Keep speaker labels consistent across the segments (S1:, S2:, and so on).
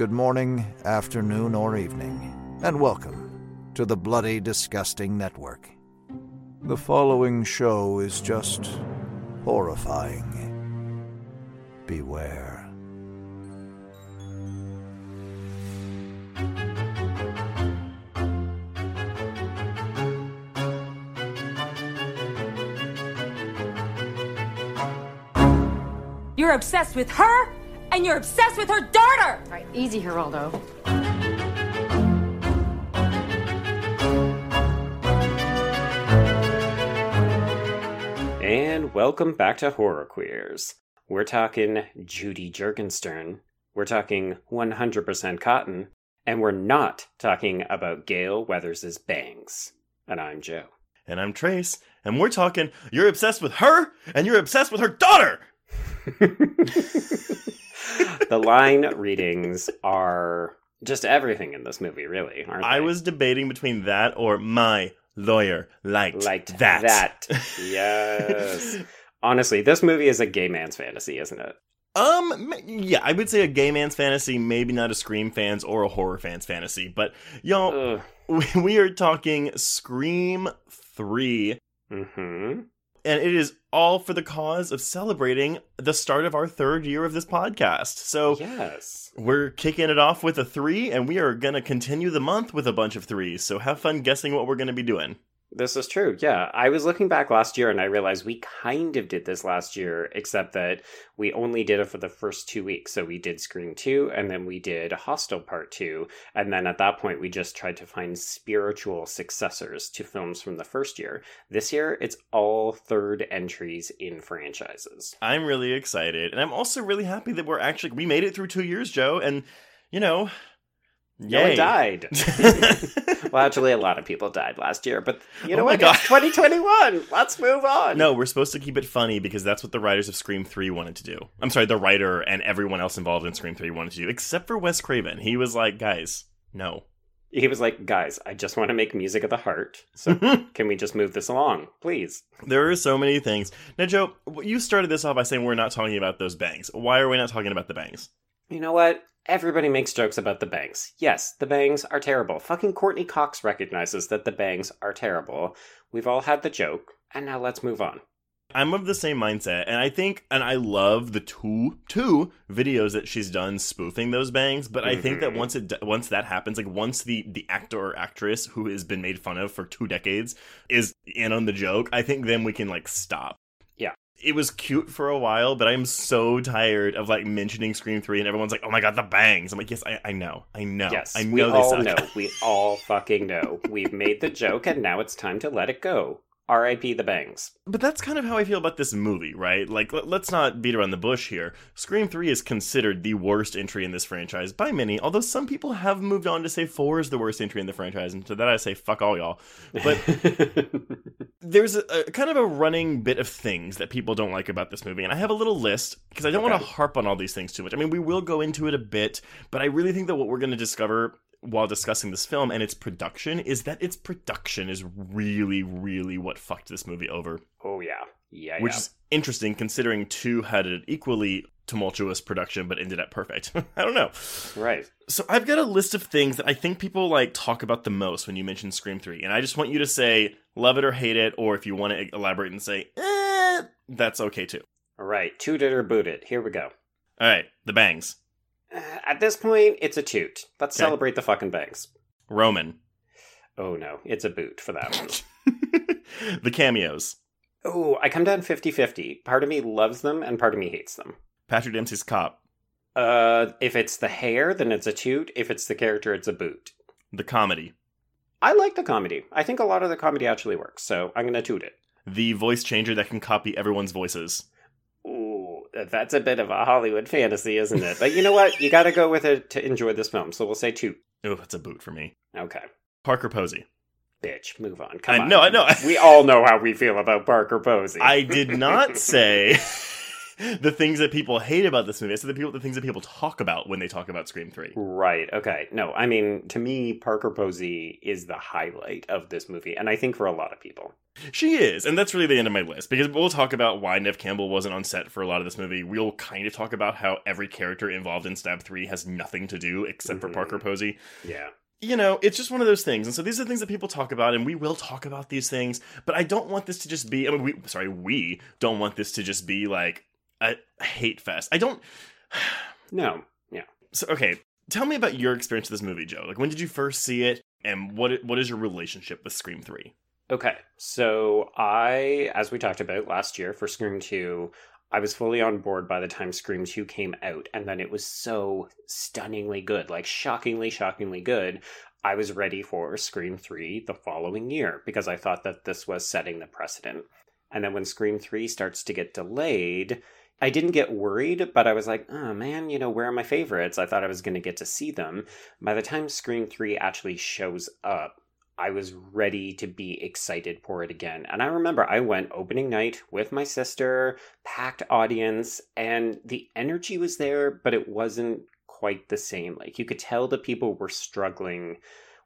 S1: good morning, afternoon, or evening, and welcome to the Bloody Disgusting Network. The following show is just horrifying. Beware.
S2: You're obsessed with her, and you're obsessed with her daughter!
S3: All right, easy, Geraldo.
S4: And welcome back to Horror Queers. We're talking Judy Jurgenstern. We're talking 100% cotton. And we're not talking about Gail Weathers' bangs. And I'm Joe.
S5: And I'm Trace, and we're talking you're obsessed with her, and you're obsessed with her daughter!
S4: the line readings are just everything in this movie, really, aren't
S5: I
S4: they?
S5: was debating between that or my lawyer liked,
S4: liked
S5: that.
S4: That. Yes. Honestly, this movie is a gay man's fantasy, isn't it?
S5: Um, yeah, I would say a gay man's fantasy, maybe not a Scream fan's or a horror fan's fantasy, but y'all,
S4: Ugh.
S5: we, we are talking Scream 3,
S4: Mm-hmm.
S5: And it is all for the cause of celebrating the start of our third year of this podcast. So
S4: Yes.
S5: we're kicking it off with a three, and we are going to continue the month with a bunch of threes. So have fun guessing what we're going to be doing.
S4: This is true. Yeah. I was looking back last year and I realized we kind of did this last year, except that we only did it for the first two weeks. So we did Scream 2 and then we did Hostel Part 2. And then at that point, we just tried to find spiritual successors to films from the first year. This year, it's all third entries in franchises.
S5: I'm really excited, and I'm also really happy that we're actually we made it through two years, Joe, and you know,
S4: No one died. well, actually, a lot of people died last year, but you oh know
S5: Oh
S4: what? It's 2021. Let's move on.
S5: No, we're supposed to keep it funny because that's what the writers of Scream 3 wanted to do. I'm sorry, the writer and everyone else involved in Scream 3 wanted to do, except for Wes Craven. He was like, guys, no.
S4: He was like, guys, I just want to make music of the heart. So can we just move this along, please?
S5: There are so many things. Now, Joe, you started this off by saying we're not talking about those bangs. Why are we not talking about the bangs?
S4: You know what? Everybody makes jokes about the bangs. Yes, the bangs are terrible. Fucking Courteney Cox recognizes that the bangs are terrible. We've all had the joke, and now let's move on.
S5: I'm of the same mindset, and I think, and I love the two two videos that she's done spoofing those bangs. But I think that
S4: Mhm.
S5: once it once that happens, like once the the actor or actress who has been made fun of for two decades is in on the joke, I think then we can like stop. It was cute for a while, but I'm so tired of like mentioning Scream Three, and everyone's like, "Oh my god, the bangs!" I'm like, "Yes, I, I know, I know,
S4: yes,
S5: I know
S4: we
S5: they
S4: all
S5: suck."
S4: know. We all fucking know. We've made the joke, and now it's time to let it go. R.I.P. the bangs.
S5: But that's kind of how I feel about this movie, right? Like, let- let's not beat around the bush here. Scream 3 is considered the worst entry in this franchise by many, although some people have moved on to say 4 is the worst entry in the franchise, and to that I say, fuck all y'all. But there's a, a kind of a running bit of things that people don't like about this movie, and I have a little list because I don't want to harp on all these things too much. I mean, we will go into it a bit, but I really think that what we're going to discover while discussing this film and its production is that its production is really, really what fucked this movie over
S4: oh yeah, yeah,
S5: which
S4: yeah.
S5: is interesting considering two had an equally tumultuous production but ended up perfect. I don't know.
S4: right.
S5: So I've got a list of things that I think people like talk about the most when you mention Scream 3. And I just want you to say love it or hate it, or if you want to elaborate and say, eh, that's okay too.
S4: All right, toot it or boot it. Here we go.
S5: All right, the bangs.
S4: Uh, At this point, it's a toot. Let's
S5: Okay.
S4: celebrate the fucking bangs.
S5: Roman.
S4: Oh no, it's a boot for that one.
S5: the cameos.
S4: oh, I come down 50 50. Part of me loves them and part of me hates them.
S5: Patrick Dempsey's cop.
S4: Uh, if it's the hair, then it's a toot. If it's the character, it's a boot.
S5: The comedy.
S4: I like the comedy. I think a lot of the comedy actually works, so I'm gonna toot it.
S5: The voice changer that can copy everyone's voices.
S4: That's a bit of a Hollywood fantasy, isn't it? But you know what? You gotta go with it to enjoy this film, so we'll say toot.
S5: Oh, that's a boot for me.
S4: Okay.
S5: Parker Posey.
S4: Bitch, move on. Come
S5: I
S4: on.
S5: know, I know.
S4: we all know how we feel about Parker Posey.
S5: I did not say the things that people hate about this movie. I said the people, the things that people talk about when they talk about Scream Three.
S4: Right. Okay. No, I mean, to me, Parker Posey is the highlight of this movie, and I think for a lot of people.
S5: She is, and that's really the end of my list because we'll talk about why Neve Campbell wasn't on set for a lot of this movie. We'll kind of talk about how every character involved in Stab 3 has nothing to do except for
S4: Mhm.
S5: Parker Posey.
S4: Yeah.
S5: You know, it's just one of those things. And so these are things that people talk about, and we will talk about these things, but I don't want this to just be, I mean, we, sorry, we don't want this to just be like a hate fest. I don't.
S4: No. Yeah.
S5: So, okay, tell me about your experience with this movie, Joe. Like, when did you first see it, and what what is your relationship with Scream 3?
S4: Okay. So I, as we talked about last year for Scream 2, I was fully on board by the time Scream 2 came out, and then it was so stunningly good, like shockingly, shockingly good. I was ready for Scream 3 the following year because I thought that this was setting the precedent. And then when Scream 3 starts to get delayed, I didn't get worried, but I was like, oh man, you know, where are my favorites? I thought I was going to get to see them. By the time Scream 3 actually shows up, I was ready to be excited for it again. And I remember I went opening night with my sister, packed audience, and the energy was there, but it wasn't quite the same. Like you could tell the people were struggling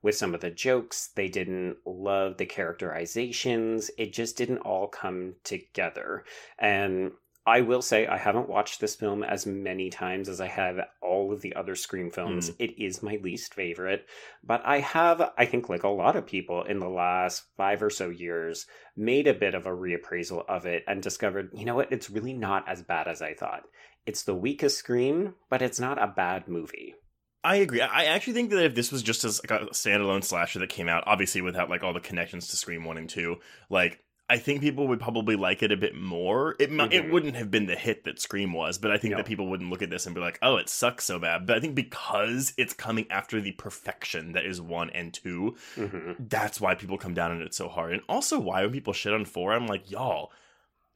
S4: with some of the jokes. They didn't love the characterizations. It just didn't all come together. And I will say I haven't watched this film as many times as I have all of the other Scream films. Hmm. It is my least favorite, but I have, I think, like a lot of people in the last five or so years, made a bit of a reappraisal of it and discovered, you know what, it's really not as bad as I thought. It's the weakest Scream, but it's not a bad movie.
S5: I agree. I actually think that if this was just as like a standalone slasher that came out, obviously without like all the connections to Scream One and Two, like I think people would probably like it a bit more. It mi- it wouldn't have been the hit that Scream was, but I think
S4: No.
S5: that people wouldn't look at this and be like, "Oh, it sucks so bad." But I think because it's coming after the perfection that is one and two,
S4: hmm
S5: that's why people come down on it so hard. And also why when people shit on four, I'm like, y'all,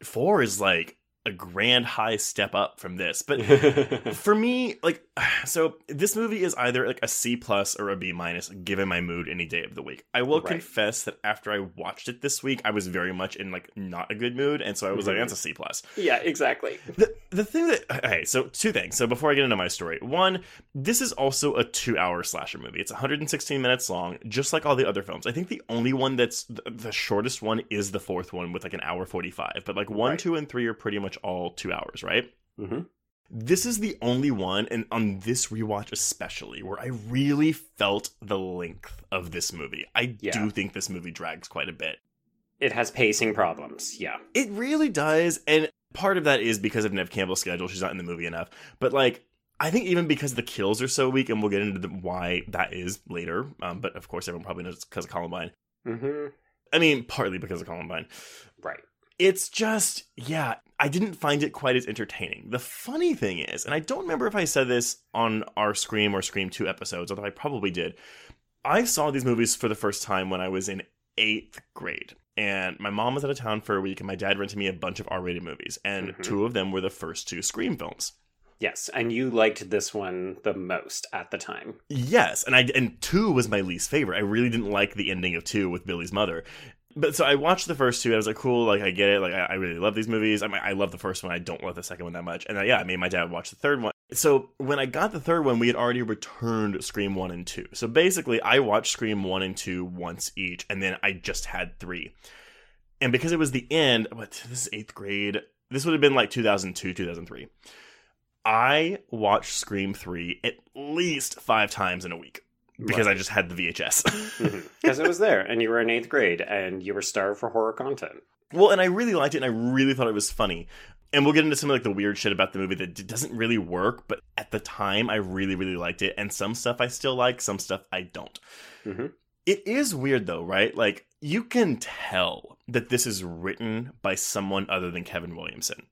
S5: four is like a grand high step up from this. But for me, like, so this movie is either like a C plus or a B minus, given my mood any day of the week. I will
S4: Right.
S5: confess that after I watched it this week, I was very much in like not a good mood, and so I was like,
S4: Mhm.
S5: that's a C plus.
S4: yeah, exactly.
S5: The the thing that okay, so two things. So before I get into my story, one, this is also a two hour slasher movie. It's 116 minutes long, just like all the other films. I think the only one that's the, the shortest one is the fourth one with like an hour 45. But like one,
S4: Right.
S5: two, and three are pretty much all two hours, right?
S4: hmm
S5: This is the only one, and on this rewatch especially, where I really felt the length of this movie. I
S4: Yeah.
S5: do think this movie drags quite a bit.
S4: It has pacing problems. Yeah.
S5: It really does, and part of that is because of Neve Campbell's schedule. She's not in the movie enough, but like. I think even because the kills are so weak, and we'll get into the, why that is later. Um, but of course, everyone probably knows it's because of Columbine.
S4: hmm
S5: I mean, partly because of Columbine.
S4: Right.
S5: It's just, yeah, I didn't find it quite as entertaining. The funny thing is, and I don't remember if I said this on our Scream or Scream 2 episodes, although I probably did. I saw these movies for the first time when I was in eighth grade. And my mom was out of town for a week, and my dad rented me a bunch of R rated movies. And
S4: Mhm.
S5: two of them were the first two Scream films.
S4: Yes, and you liked this one the most at the time.
S5: Yes, and I and two was my least favorite. I really didn't like the ending of two with Billy's mother. But so I watched the first two. I was like, cool, like I get it. Like I, I really love these movies. I mean, I love the first one. I don't love the second one that much. And uh, yeah, I made my dad watch the third one. So when I got the third one, we had already returned Scream one and two. So basically, I watched Scream one and two once each, and then I just had three. And because it was the end, but this is eighth grade. This would have been like 2002, 2003. I watched Scream 3 at least five times in a week because I just had the VHS.
S4: Because it was there, and you were in eighth grade, and you were starved for horror content.
S5: well, and I really liked it and I really thought it was funny. And we'll get into some of like the weird shit about the movie that d- doesn't really work, but at the time I really, really liked it. And some stuff I still like, some stuff I don't.
S4: Mhm.
S5: It is weird though, right? Like you can tell that this is written by someone other than Kevin Williamson.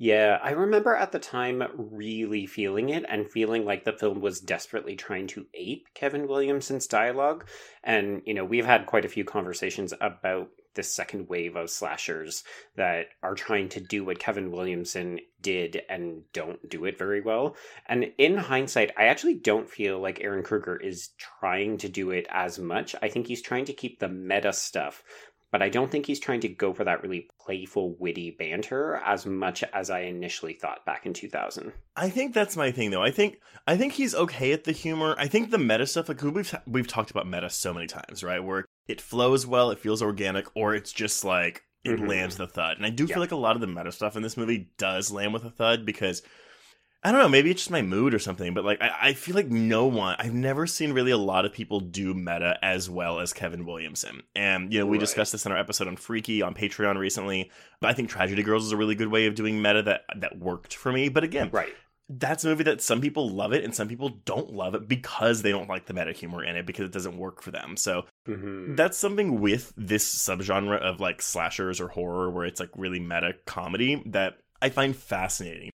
S4: Yeah, I remember at the time really feeling it and feeling like the film was desperately trying to ape Kevin Williamson's dialogue. And, you know, we've had quite a few conversations about the second wave of slashers that are trying to do what Kevin Williamson did and don't do it very well. And in hindsight, I actually don't feel like Ehren Kruger is trying to do it as much. I think he's trying to keep the meta stuff but I don't think he's trying to go for that really playful, witty banter as much as I initially thought back in 2000.
S5: I think that's my thing, though. I think I think he's okay at the humor. I think the meta stuff, like we've we've talked about meta so many times, right? Where it flows well, it feels organic, or it's just like it mm-hmm. lands the thud. And I do yeah. feel like a lot of the meta stuff in this movie does land with a thud because I don't know, maybe it's just my mood or something, but like I, I, feel like no one I've never seen really a lot of people do meta as well as Kevin Williamson. And you know, we right. discussed this in our episode on Freaky on Patreon recently. But I think Tragedy Girls is a really good way of doing meta that that worked for me. But again,
S4: right.
S5: That's a movie that some people love it and some people don't love it because they don't like the meta humor in it because it doesn't work for them. So mm-hmm. that's something with this subgenre of like slashers or horror where it's like really meta comedy that I find fascinating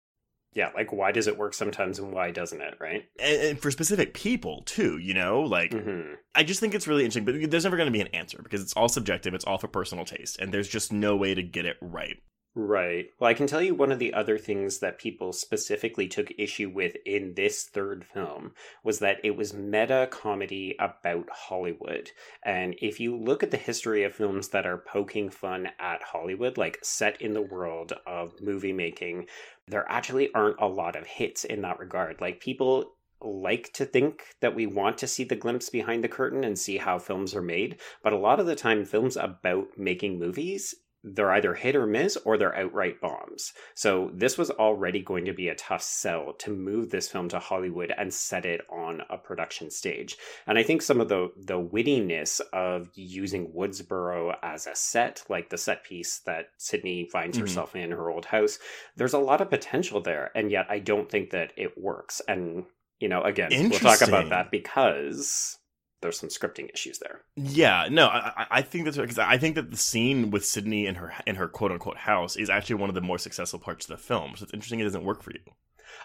S4: yeah like why does it work sometimes and why doesn't it right
S5: and, and for specific people too you know like mm-hmm. i just think it's really interesting but there's never going to be an answer because it's all subjective it's all for personal taste and there's just no way to get it right
S4: Right. Well, I can tell you one of the other things that people specifically took issue with in this third film was that it was meta comedy about Hollywood. And if you look at the history of films that are poking fun at Hollywood, like set in the world of movie making, there actually aren't a lot of hits in that regard. Like people like to think that we want to see the glimpse behind the curtain and see how films are made, but a lot of the time films about making movies they're either hit or miss or they're outright bombs. So this was already going to be a tough sell to move this film to Hollywood and set it on a production stage. And I think some of the the wittiness of using Woodsboro as a set, like the set piece that Sidney finds mm-hmm. herself in her old house, there's a lot of potential there, and yet I don't think that it works. And you know, again, we'll talk about that because there's some scripting issues there.
S5: Yeah, no, I, I think that's because I think that the scene with Sidney in her in her quote unquote house is actually one of the more successful parts of the film. So it's interesting it doesn't work for you.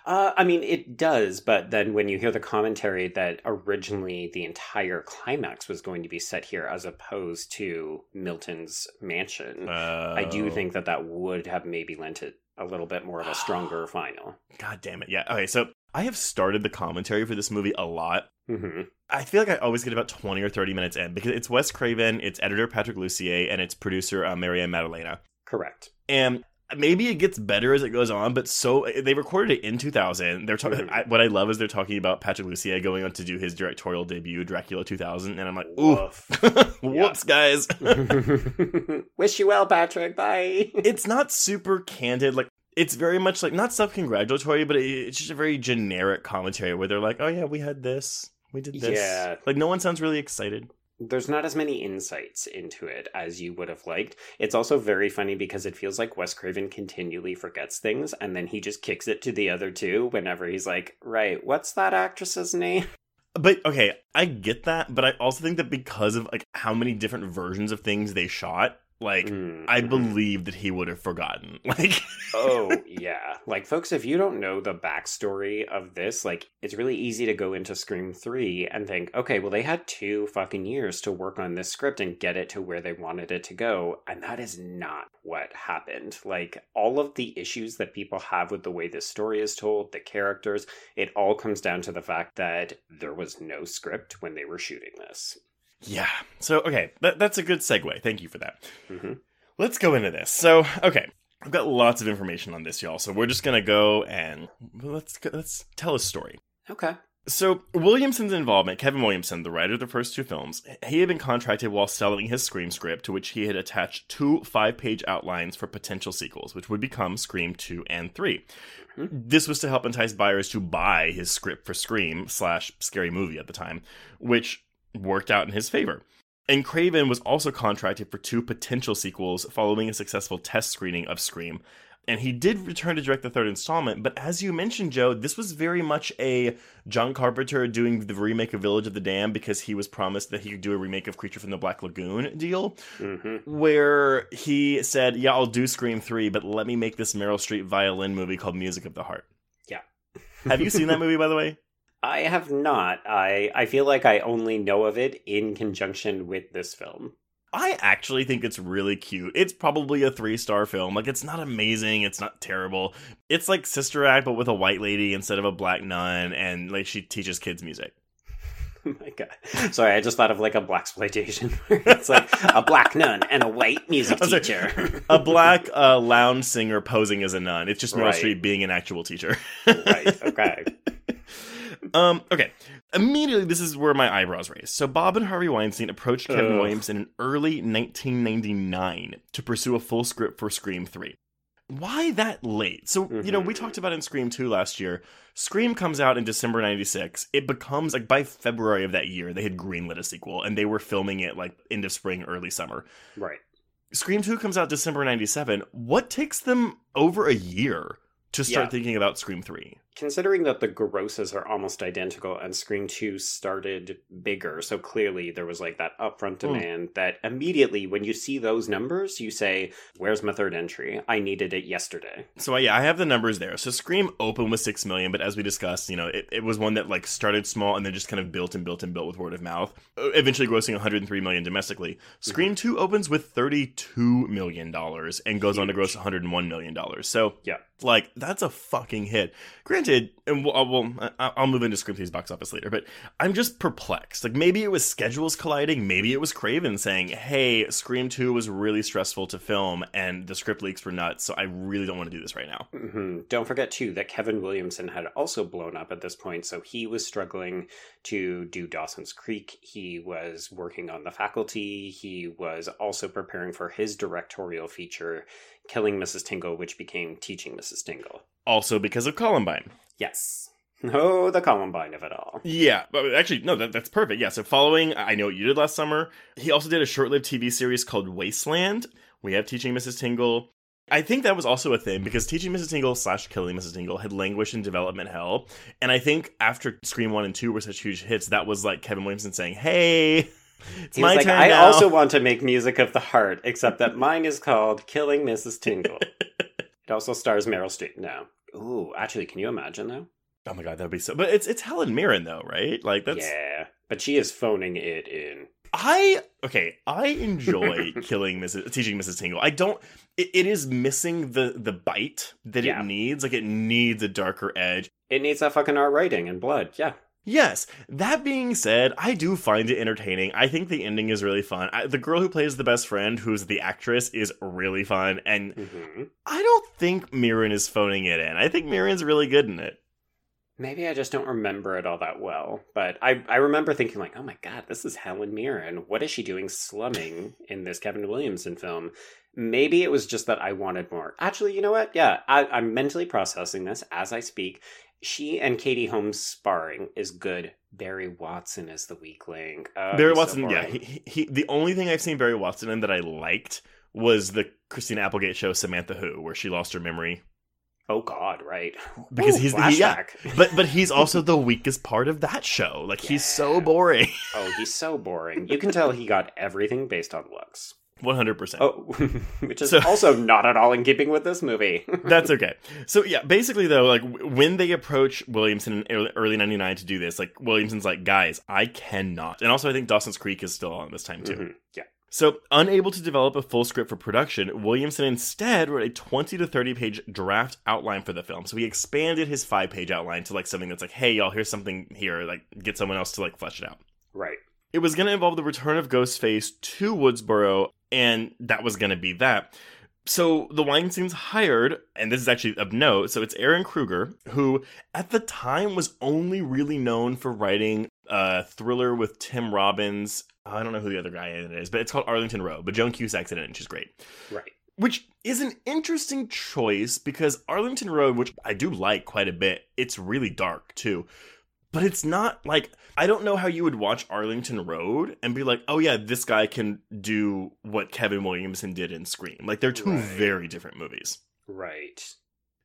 S4: Uh, I mean, it does, but then when you hear the commentary that originally the entire climax was going to be set here as opposed to Milton's mansion, I do oh. think that that would have maybe lent it a little bit more of a stronger final.
S5: God damn it. Yeah. Okay. So I have started the commentary for this movie a lot.
S4: Mm-hmm.
S5: I feel like I always get about 20 or 30 minutes in because it's Wes Craven, it's editor Patrick Lussier, and it's producer uh, Marianne Maddalena.
S4: Correct.
S5: And maybe it gets better as it goes on, but so they recorded it in 2000. They're talking. Mm-hmm. what I love is they're talking about Patrick Lussier going on to do his directorial debut, Dracula 2000, and I'm like, oof, whoops, guys.
S4: Wish you well, Patrick. Bye.
S5: it's not super candid. Like it's very much like not self-congratulatory, but it's just a very generic commentary where they're like, "Oh yeah, we had this, we did this." Yeah, like no one sounds really excited.
S4: There's not as many insights into it as you would have liked. It's also very funny because it feels like Wes Craven continually forgets things, and then he just kicks it to the other two whenever he's like, "Right, what's that actress's name?"
S5: But okay, I get that, but I also think that because of like how many different versions of things they shot, like mm-hmm. I believe that he would have forgotten. Like
S4: Oh yeah. Like folks, if you don't know the backstory of this, like it's really easy to go into Scream 3 and think, okay, well they had two fucking years to work on this script and get it to where they wanted it to go. And that is not what happened. Like all of the issues that people have with the way this story is told, the characters, it all comes down to the fact that there was no script when they were shooting this.
S5: Yeah. So, okay, that, that's a good segue. Thank you for that. Mm-hmm. Let's go into this. So, okay, I've got lots of information on this, y'all. So we're just gonna go and let's let's tell a story.
S4: Okay.
S5: So Williamson's involvement, Kevin Williamson, the writer of the first two films, he had been contracted while selling his Scream script, to which he had attached two five-page outlines for potential sequels, which would become Scream two and 3 mm-hmm. This was to help entice buyers to buy his script for Scream slash Scary Movie at the time, which worked out in his favor. And Craven was also contracted for two potential sequels following a successful test screening of Scream. And he did return to direct the third installment, but as you mentioned, Joe, this was very much a John Carpenter doing the remake of Village of the Damned because he was promised that he could do a remake of Creature from the Black Lagoon deal, mm-hmm. where he said, Yeah, I'll do Scream 3, but let me make this Meryl Streep violin movie called Music of the Heart.
S4: Yeah.
S5: Have you seen that movie, by the way?
S4: I have not. I I feel like I only know of it in conjunction with this film.
S5: I actually think it's really cute. It's probably a three star film. Like, it's not amazing. It's not terrible. It's like Sister Act, but with a white lady instead of a black nun, and like she teaches kids music.
S4: Oh my god! Sorry, I just thought of like a blaxploitation. it's like a black nun and a white music teacher.
S5: a black uh, lounge singer posing as a nun. It's just Meryl
S4: Right.
S5: Streep being an actual teacher.
S4: right. Okay.
S5: Um, okay. Immediately, this is where my eyebrows raised. So, Bob and Harvey Weinstein approached Kevin
S4: Ugh.
S5: Williamson in early 1999 to pursue a full script for Scream 3. Why that late? So, you know, we
S4: Mhm.
S5: talked about in Scream 2 last year. Scream comes out in December 96. It becomes like by February of that year, they had greenlit a sequel and they were filming it like end of spring, early summer.
S4: Right.
S5: Scream 2 comes out December 97. What takes them over a year to start
S4: Yeah.
S5: thinking about Scream 3?
S4: Considering that the grosses are almost identical and Scream 2 started bigger, so clearly there was like that upfront
S5: Hmm.
S4: demand that immediately when you see those numbers, you say, Where's my third entry? I needed it yesterday.
S5: So yeah, I have the numbers there. So Scream opened with six million, but as we discussed, you know, it, it was one that like started small and then just kind of built and built and built with word of mouth, eventually grossing 103 million domestically. Scream two opens with 32 million dollars and goes on to gross 101 million dollars. So
S4: Yeah.
S5: like that's a fucking hit. Granted, and we'll, we'll I- I'll move into Scream 3's box office later, but I'm just perplexed. Like maybe it was schedules colliding, maybe it was Craven saying, "Hey, Scream 2 was really stressful to film and the script leaks were nuts, so I really don't want to do this right now."
S4: hmm Don't forget, too, that Kevin Williamson had also blown up at this point, so he was struggling to do Dawson's Creek. He was working on the faculty. He was also preparing for his directorial feature, Killing Mrs. Tingle, which became Teaching Mrs. Tingle.
S5: Also because of Columbine.
S4: Yes. Oh, the Columbine of it all.
S5: Yeah, but actually, no, that, that's perfect. Yeah, so following I Know What You Did Last Summer, he also did a short lived TV series called Wasteland. We have Teaching Mrs. Tingle. I think that was also a thing because Teaching Mrs. Tingle slash Killing Mrs. Tingle had languished in development hell. And I think after Scream 1 and 2 were such huge hits, that was like Kevin Williamson saying, hey, it's
S4: He
S5: my
S4: like, I
S5: now."
S4: also want to make music of the heart, except that mine is called Killing Mrs. Tingle. it also stars Meryl Streep. No. Ooh, actually, can you imagine though?
S5: Oh my god, that would be so. But it's it's Helen Mirren though, right? Like that's
S4: Yeah, but she is phoning it in.
S5: I okay. I enjoy killing Mrs. Teaching Mrs. Tingle. I don't. It, it is missing the the bite that
S4: Yeah.
S5: it needs. Like it needs a darker edge.
S4: It needs that fucking art writing and blood. Yeah.
S5: Yes. That being said, I do find it entertaining. I think the ending is really fun. I, the girl who plays the best friend, who's the actress, is really fun. And
S4: hmm
S5: I don't think Mirren is phoning it in. I think Mirren's really good in it.
S4: Maybe I just don't remember it all that well, but I I remember thinking like, oh my god, this is Helen Mirren. What is she doing slumming in this Kevin Williamson film? Maybe it was just that I wanted more. Actually, you know what? Yeah, I, I'm mentally processing this as I speak. She and Katie Holmes sparring is good. Barry Watson is the weak link. Oh,
S5: Barry
S4: he's so
S5: Watson, yeah. He, he, he, the only thing I've seen Barry Watson in that I liked was the Christina Applegate show Samantha Who, where she lost her memory.
S4: oh God, right?
S5: Because
S4: Ooh,
S5: he's the- he- yeah. But but he's also the weakest part of that show. Like he's so boring.
S4: oh, he's so boring. You can tell he got everything based on looks.
S5: One hundred percent.
S4: Oh, which is
S5: So-
S4: also not at all in keeping with this movie.
S5: That's okay. So yeah, basically though, like w- when they approach Williamson in early- early '99 to do this, like Williamson's like, guys, I cannot. And also, I think Dawson's Creek is still on this time too.
S4: Mhm, Yeah.
S5: So, unable to develop a full script for production, Williamson instead wrote a 20 to 30 page draft outline for the film. So, he expanded his five page outline to like something that's like, hey, y'all, here's something here. Like, get someone else to like flesh it out.
S4: Right.
S5: It was going to involve the return of Ghostface to Woodsboro, and that was going to be that. So the Weinsteins hired, and this is actually of note, so it's Ehren Kruger, who at the time was only really known for writing a thriller with Tim Robbins. I don't know who the other guy in it is, but it's called Arlington Road. But Joan Cusack's in it, and she's great.
S4: Right.
S5: Which is an interesting choice because Arlington Road, which I do like quite a bit, it's really dark too. But it's not like I don't know how you would watch Arlington Road and be like, "Oh yeah, this guy can do what Kevin Williamson did in Scream." Like they're two
S4: Right.
S5: very different movies.
S4: Right.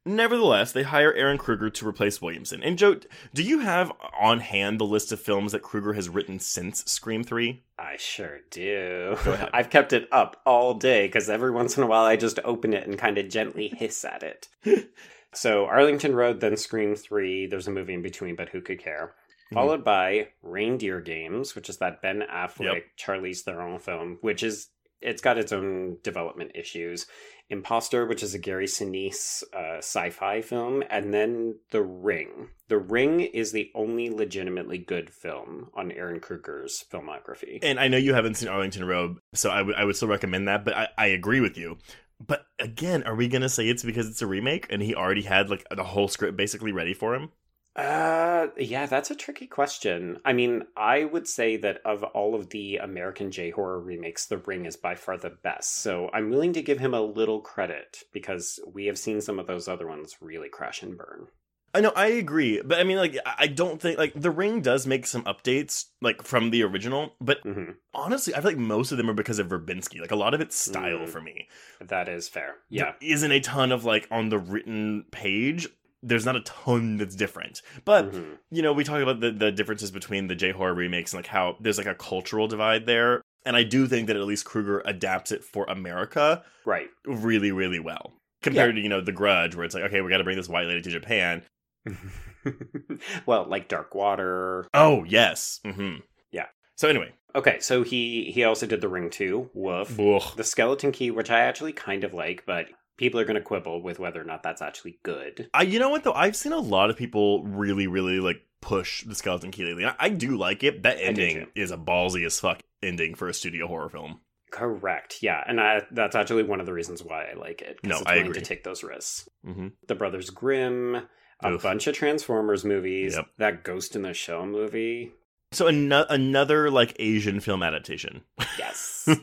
S5: Nevertheless, they hire Ehren Kruger to replace Williamson. And Joe, do you have on hand the list of films that Kruger has written since Scream 3?
S4: I sure do. I've kept it up all day because every once in a while I just open it and kind of gently hiss at it. so Arlington Road, then Scream 3. There's a movie in between, but who could care?
S5: Mhm.
S4: Followed by Reindeer Games, which is that Ben Affleck,
S5: Yep.
S4: Charlize Theron film, which is it's got its own development issues. Impostor, which is a Gary Sinise uh, sci-fi film, and then The Ring. The Ring is the only legitimately good film on Ehren Kruger's filmography.
S5: And I know you haven't seen Arlington Road, so I would I would still recommend that. But I, I agree with you. But again, are we gonna say it's because it's a remake and he already had like the whole script basically ready for him?
S4: Uh, yeah, that's a tricky question. I mean, I would say that of all of the American J horror remakes, The Ring is by far the best. So I'm willing to give him a little credit because we have seen some of those other ones really crash and burn.
S5: I know I agree, but I mean, like, I don't think like The Ring does make some updates like from the original, but
S4: hmm
S5: honestly, I feel like most of them are because of Verbinski. Like a lot of it's style
S4: Mm.
S5: for me.
S4: That is fair. Yeah.
S5: there isn't a ton of like on the written page. There's not a ton that's different, but
S4: Mhm.
S5: you know, we talk about the the differences between the J horror remakes and like how there's like a cultural divide there. And I do think that at least Kruger adapts it for America
S4: Right.
S5: really, really well. Compared to, you know, The Grudge, where it's like, okay, we got to bring this white lady to Japan.
S4: well, like Dark Water.
S5: Oh, yes. hmm
S4: Yeah.
S5: So, anyway.
S4: Okay, so he he also did The Ring too. Woof.
S5: Ugh.
S4: The Skeleton Key, which I actually kind of like, but people are going to quibble with whether or not that's actually good.
S5: I, you know what, though? I've seen a lot of people really, really, like, push The Skeleton Key lately. I, I do like it. That ending is a ballsy as fuck ending for a studio horror film.
S4: Correct. Yeah, and I, that's actually one of the reasons why I like it.
S5: No,
S4: it's
S5: I agree.
S4: to take those risks.
S5: hmm
S4: The Brothers Grimm, a
S5: Oof.
S4: bunch of Transformers movies,
S5: Yep.
S4: that Ghost in the Shell movie.
S5: So, ano- another, like, Asian film adaptation.
S4: Yes.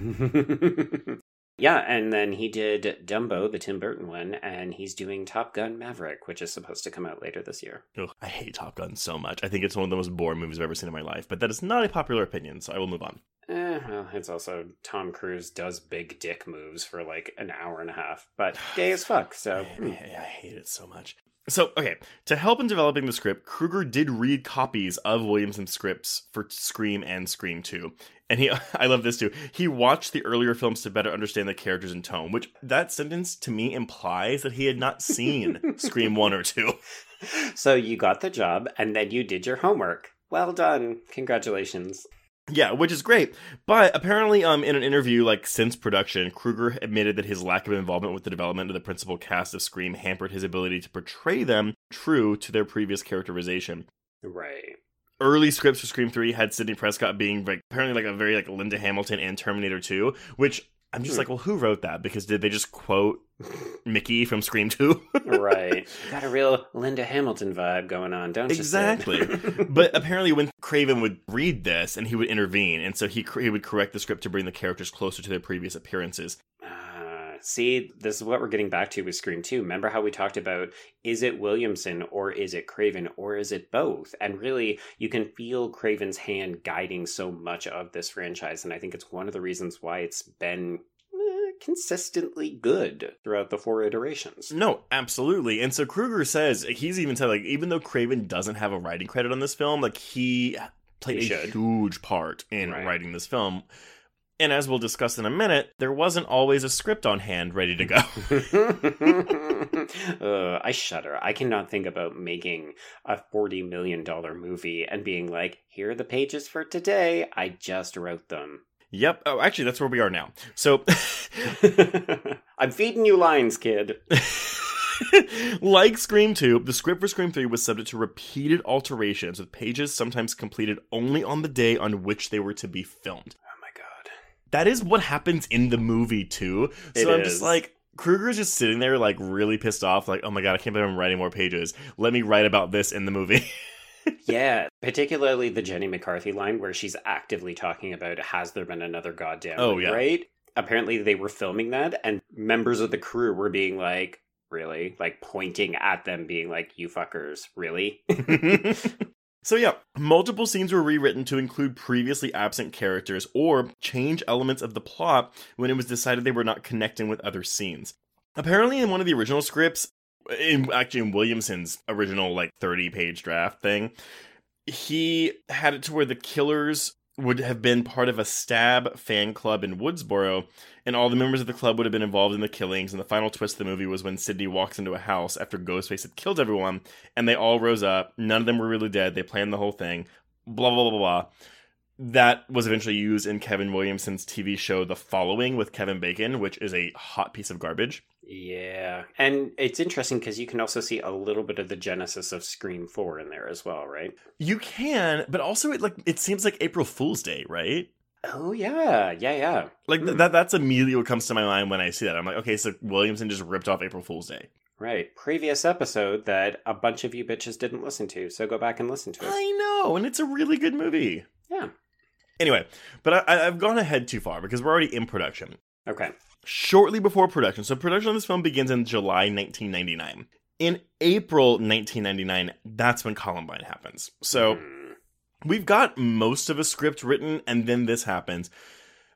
S4: yeah, and then he did Dumbo, the Tim Burton one, and he's doing Top Gun Maverick, which is supposed to come out later this year.
S5: Ugh, I hate Top Gun so much. I think it's one of the most boring movies I've ever seen in my life, but that is not a popular opinion, so I will move on.
S4: Eh, well, it's also Tom Cruise does big dick moves for like an hour and a half, but gay as fuck, so.
S5: I,
S4: hmm.
S5: I- I hate it so much. So, okay, to help in developing the script, Kruger did read copies of Williamson's scripts for Scream and Scream 2. And he, I love this too, he watched the earlier films to better understand the characters and tone, which that sentence to me implies that he had not seen Scream 1 or 2.
S4: So you got the job, and then you did your homework. Well done. Congratulations.
S5: Yeah, which is great. But apparently, um, in an interview like since production, Kruger admitted that his lack of involvement with the development of the principal cast of Scream hampered his ability to portray them true to their previous characterization.
S4: Right.
S5: Early scripts for Scream 3 had Sidney Prescott being like apparently like a very like Linda Hamilton and Terminator 2, which I'm just
S4: Hmm.
S5: like, well, who wrote that? Because did they just quote Mickey from Scream 2?
S4: right. Got a real Linda Hamilton vibe going on, don't you?
S5: Exactly. but apparently, when Craven would read this and he would intervene, and so he he would correct the script to bring the characters closer to their previous appearances.
S4: See, this is what we're getting back to with Scream 2. Remember how we talked about is it Williamson or is it Craven or is it both? And really, you can feel Craven's hand guiding so much of this franchise. And I think it's one of the reasons why it's been eh, consistently good throughout the four iterations.
S5: No, absolutely. And so Kruger says he's even said like even though Craven doesn't have a writing credit on this film, like he played
S4: He
S5: a huge part in
S4: Right.
S5: writing this film. And as we'll discuss in a minute, there wasn't always a script on hand ready to go.
S4: uh, I shudder. I cannot think about making a $40 million movie and being like, here are the pages for today. I just wrote them.
S5: yep. Oh, actually, that's where we are now. So,
S4: I'm feeding you lines, kid.
S5: like Scream 2, the script for Scream 3 was subject to repeated alterations, with pages sometimes completed only on the day on which they were to be filmed. That is what happens in the movie too. So
S4: It
S5: I'm
S4: is.
S5: just like Kruger's just sitting there like really pissed off, like, oh my god, I can't believe I'm writing more pages. Let me write about this in the movie.
S4: Yeah, particularly the Jenny McCarthy line where she's actively talking about has there been another goddamn
S5: Oh, yeah.
S4: right? Apparently they were filming that and members of the crew were being like, really? Like pointing at them being like, you fuckers, really?
S5: so yeah, multiple scenes were rewritten to include previously absent characters or change elements of the plot when it was decided they were not connecting with other scenes. Apparently in one of the original scripts, in actually in Williamson's original like 30 page draft thing, he had it to where the killers would have been part of a stab fan club in Woodsboro, and all the members of the club would have been involved in the killings. And the final twist of the movie was when Sidney walks into a house after Ghostface had killed everyone, and they all rose up. None of them were really dead. They planned the whole thing. Blah blah blah blah. blah. that was eventually used in Kevin Williamson's TV show The Following with Kevin Bacon, which is a hot piece of garbage.
S4: Yeah. And it's interesting because you can also see a little bit of the genesis of Scream 4 in there as well, right?
S5: You can, but also it like it seems like April Fool's Day, right?
S4: Oh yeah, yeah, yeah.
S5: Like th-
S4: Hmm.
S5: that that's immediately what comes to my mind when I see that. I'm like, okay, so Williamson just ripped off April Fool's Day.
S4: Right. Previous episode that a bunch of you bitches didn't listen to, so go back and listen to it.
S5: I know, and it's a really good movie.
S4: Yeah.
S5: Anyway, but I, I've gone ahead too far because we're already in production.
S4: Okay.
S5: Shortly before production, so production on this film begins in July 1999. In April 1999, that's when Columbine happens. So
S4: Hmm.
S5: we've got most of a script written, and then this happens.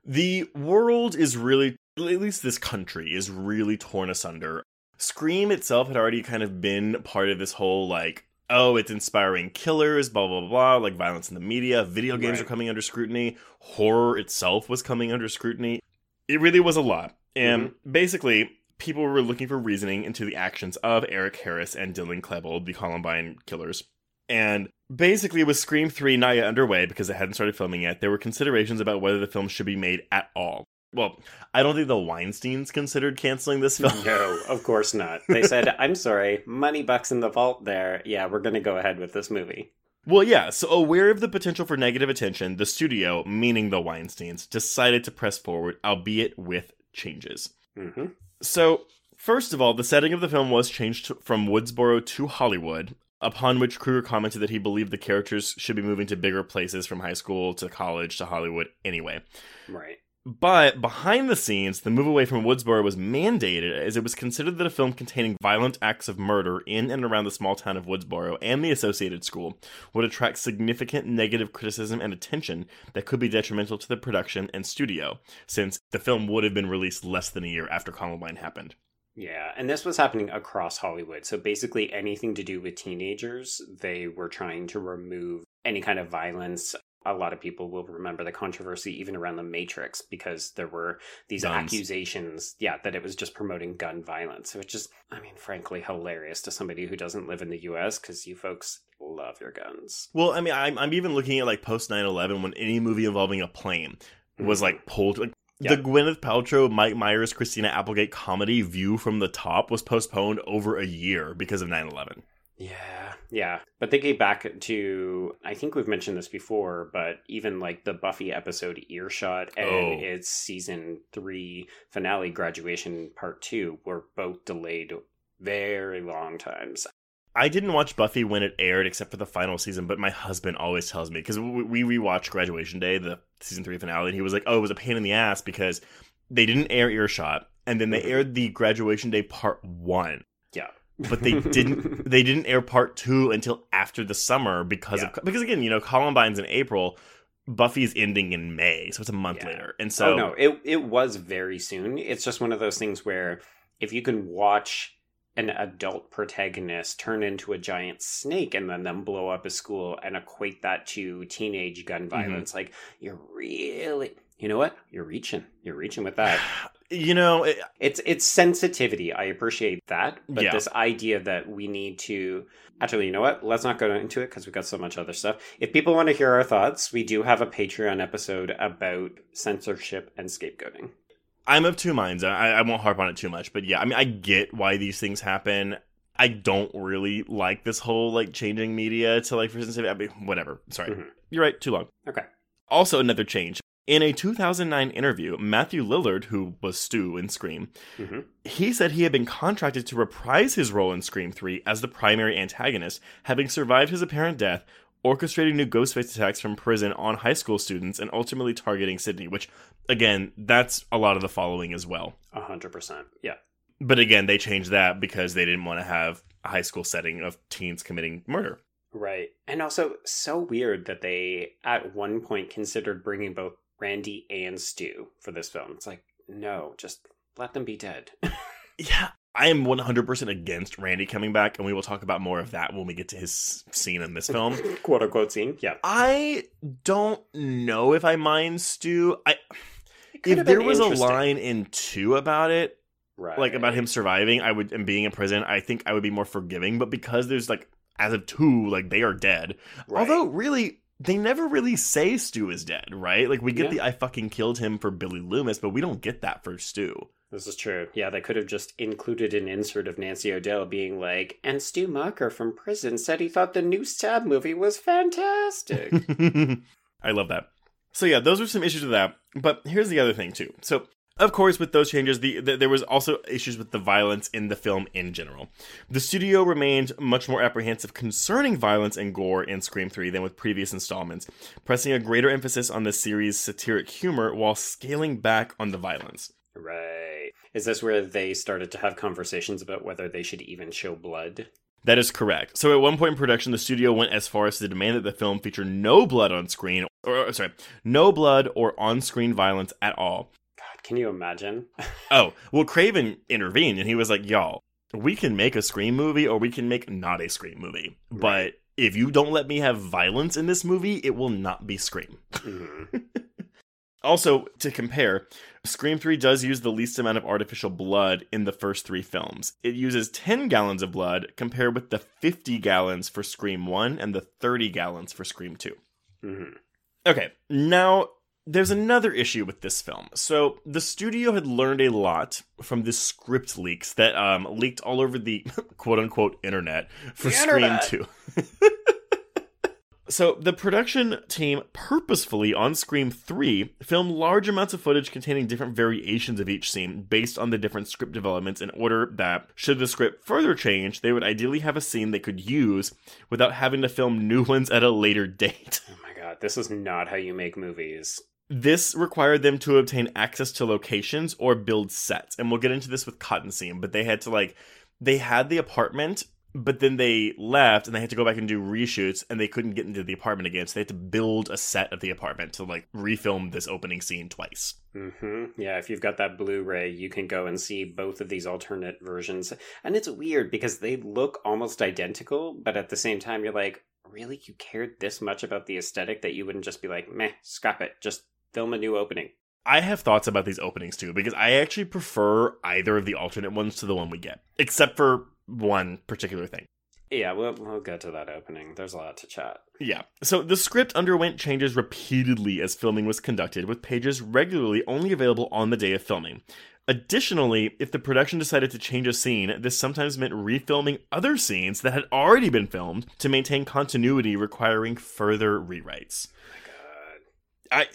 S5: The world is really, at least this country, is really torn asunder. Scream itself had already kind of been part of this whole like, oh, it's inspiring killers, blah blah blah, blah like violence in the media. Video games
S4: Right.
S5: are coming under scrutiny. Horror itself was coming under scrutiny. It really was a lot, and mm-hmm. basically, people were looking for reasoning into the actions of Eric Harris and Dylan Klebold, the Columbine killers. And basically, with Scream 3 not yet underway because it hadn't started filming yet, there were considerations about whether the film should be made at all. Well, I don't think the Weinsteins considered canceling this film.
S4: No, of course not. They said, I'm sorry, money bucks in the vault there. Yeah, we're going to go ahead with this movie.
S5: Well, yeah, so aware of the potential for negative attention, the studio, meaning the Weinsteins, decided to press forward, albeit with changes.
S4: hmm
S5: So, first of all, the setting of the film was changed from Woodsboro to Hollywood, upon which Kruger commented that he believed the characters should be moving to bigger places from high school to college to Hollywood anyway.
S4: Right.
S5: But behind the scenes, the move away from Woodsboro was mandated as it was considered that a film containing violent acts of murder in and around the small town of Woodsboro and the associated school would attract significant negative criticism and attention that could be detrimental to the production and studio, since the film would have been released less than a year after Columbine happened.
S4: Yeah, and this was happening across Hollywood. So basically, anything to do with teenagers, they were trying to remove any kind of violence. A lot of people will remember the controversy even around The Matrix because there were these
S5: Guns.
S4: accusations, yeah, that it was just promoting gun violence, which is, I mean, frankly, hilarious to somebody who doesn't live in the US because you folks love your guns.
S5: Well, I mean, I'm, I'm even looking at like post 9 11 when any movie involving a plane was mm-hmm. like pulled. Like. The Gwyneth Paltrow, Mike Myers, Christina Applegate comedy View from the Top was postponed over a year because of 9 11.
S4: Yeah, yeah. But they thinking back to, I think we've mentioned this before, but even like the Buffy episode Earshot and
S5: Oh.
S4: its season three finale, Graduation Part Two, were both delayed very long times.
S5: I didn't watch Buffy when it aired except for the final season, but my husband always tells me because we we rewatched Graduation Day, the season three finale, and he was like, "Oh, it was a pain in the ass because they didn't air Earshot, and then they
S4: Mhm.
S5: aired the Graduation Day Part One. But they didn't they didn't air Part Two until after the summer because of because again, you know, Columbine's in April, Buffy's ending in May, so it's a month
S4: Yeah.
S5: later, and oh, so
S4: oh no, it it was very soon. It's just one of those things where if you can watch an adult protagonist turn into a giant snake and then them blow up a school and equate that to teenage gun mm-hmm. violence, like you're really you know what? You're reaching. You're reaching with that.
S5: you know, it,
S4: It's it's sensitivity. I appreciate that, but
S5: Yeah.
S4: this idea that we need to actually, you know what? Let's not go into it because we've got so much other stuff. If people want to hear our thoughts, we do have a Patreon episode about censorship and scapegoating.
S5: I'm of two minds. I, I won't harp on it too much, but yeah, I mean, I get why these things happen. I don't really like this whole like changing media to like for sensitivity. I mean, whatever. Sorry,
S4: Mhm.
S5: you're right. Too long.
S4: Okay.
S5: Also, another change. In a 2009 interview, Matthew Lillard, who was Stu in Scream,
S4: hmm
S5: he said he had been contracted to reprise his role in Scream 3 as the primary antagonist, having survived his apparent death, orchestrating new Ghostface attacks from prison on high school students, and ultimately targeting Sidney, which, again, that's a lot of the following as well.
S4: A hundred percent. Yeah.
S5: But again, they changed that because they didn't want to have a high school setting of teens committing murder.
S4: Right. And also, so weird that they at one point considered bringing both Randy and Stu for this film. It's like, no, just let them be dead.
S5: Yeah, I am 100% against Randy coming back, and we will talk about more of that when we get to his scene in this film.
S4: Quote unquote scene. Yeah.
S5: I don't know if I mind Stu. I if there was a line in two about it,
S4: Right.
S5: like about him surviving, I would and being in prison, I think I would be more forgiving. But because there's like as of two, like they are dead.
S4: Right.
S5: Although really, they never really say Stu is dead, right? Like we get
S4: Yeah.
S5: the I fucking killed him for Billy Loomis, but we don't get that for Stu.
S4: This is true. Yeah, they could have just included an insert of Nancy O'Dell being like, and Stu Macher from prison said he thought the new Stab movie was fantastic.
S5: I love that. So yeah, those are some issues with that. But here's the other thing too. So of course, with those changes, the, the there was also issues with the violence in the film in general. The studio remained much more apprehensive concerning violence and gore in Scream 3 than with previous installments, pressing a greater emphasis on the series' satiric humor while scaling back on the violence.
S4: right. Is this where they started to have conversations about whether they should even show blood?
S5: That is correct. So at one point in production, the studio went as far as to demand that the film feature no blood on screen, or or, sorry, no blood or on-screen violence at all.
S4: Can you imagine?
S5: Oh, well, Craven intervened and he was like, y'all, we can make a Scream movie or we can make not a Scream movie. But if you don't let me have violence in this movie, it will not be Scream.
S4: Mhm.
S5: Also, to compare, Scream 3 does use the least amount of artificial blood in the first three films. It uses 10 gallons of blood compared with the 50 gallons for Scream 1 and the 30 gallons for Scream 2.
S4: Mhm.
S5: Okay, now there's another issue with this film. So the studio had learned a lot from the script leaks that um, leaked all over the quote unquote internet for
S4: The
S5: Scream
S4: internet.
S5: 2. So the production team purposefully on Scream 3 filmed large amounts of footage containing different variations of each scene based on the different script developments in order that should the script further change, they would ideally have a scene they could use without having to film new ones at a later date.
S4: Oh my god, this is not how you make movies.
S5: This required them to obtain access to locations or build sets. And we'll get into this with Cotton Seam, but they had to like they had the apartment, but then they left and they had to go back and do reshoots and they couldn't get into the apartment again. So they had to build a set of the apartment to like refilm this opening scene twice.
S4: Mm-hmm. Yeah, if you've got that Blu-ray, you can go and see both of these alternate versions, and it's weird because they look almost identical, but at the same time, you're like, really, you cared this much about the aesthetic that you wouldn't just be like, meh, scrap it, just film a new opening.
S5: I have thoughts about these openings too because I actually prefer either of the alternate ones to the one we get, except for one particular thing.
S4: Yeah, we'll we'll get to that opening. There's a lot to chat.
S5: Yeah. So the script underwent changes repeatedly as filming was conducted, with pages regularly only available on the day of filming. Additionally, if the production decided to change a scene, this sometimes meant refilming other scenes that had already been filmed to maintain continuity, requiring further rewrites. I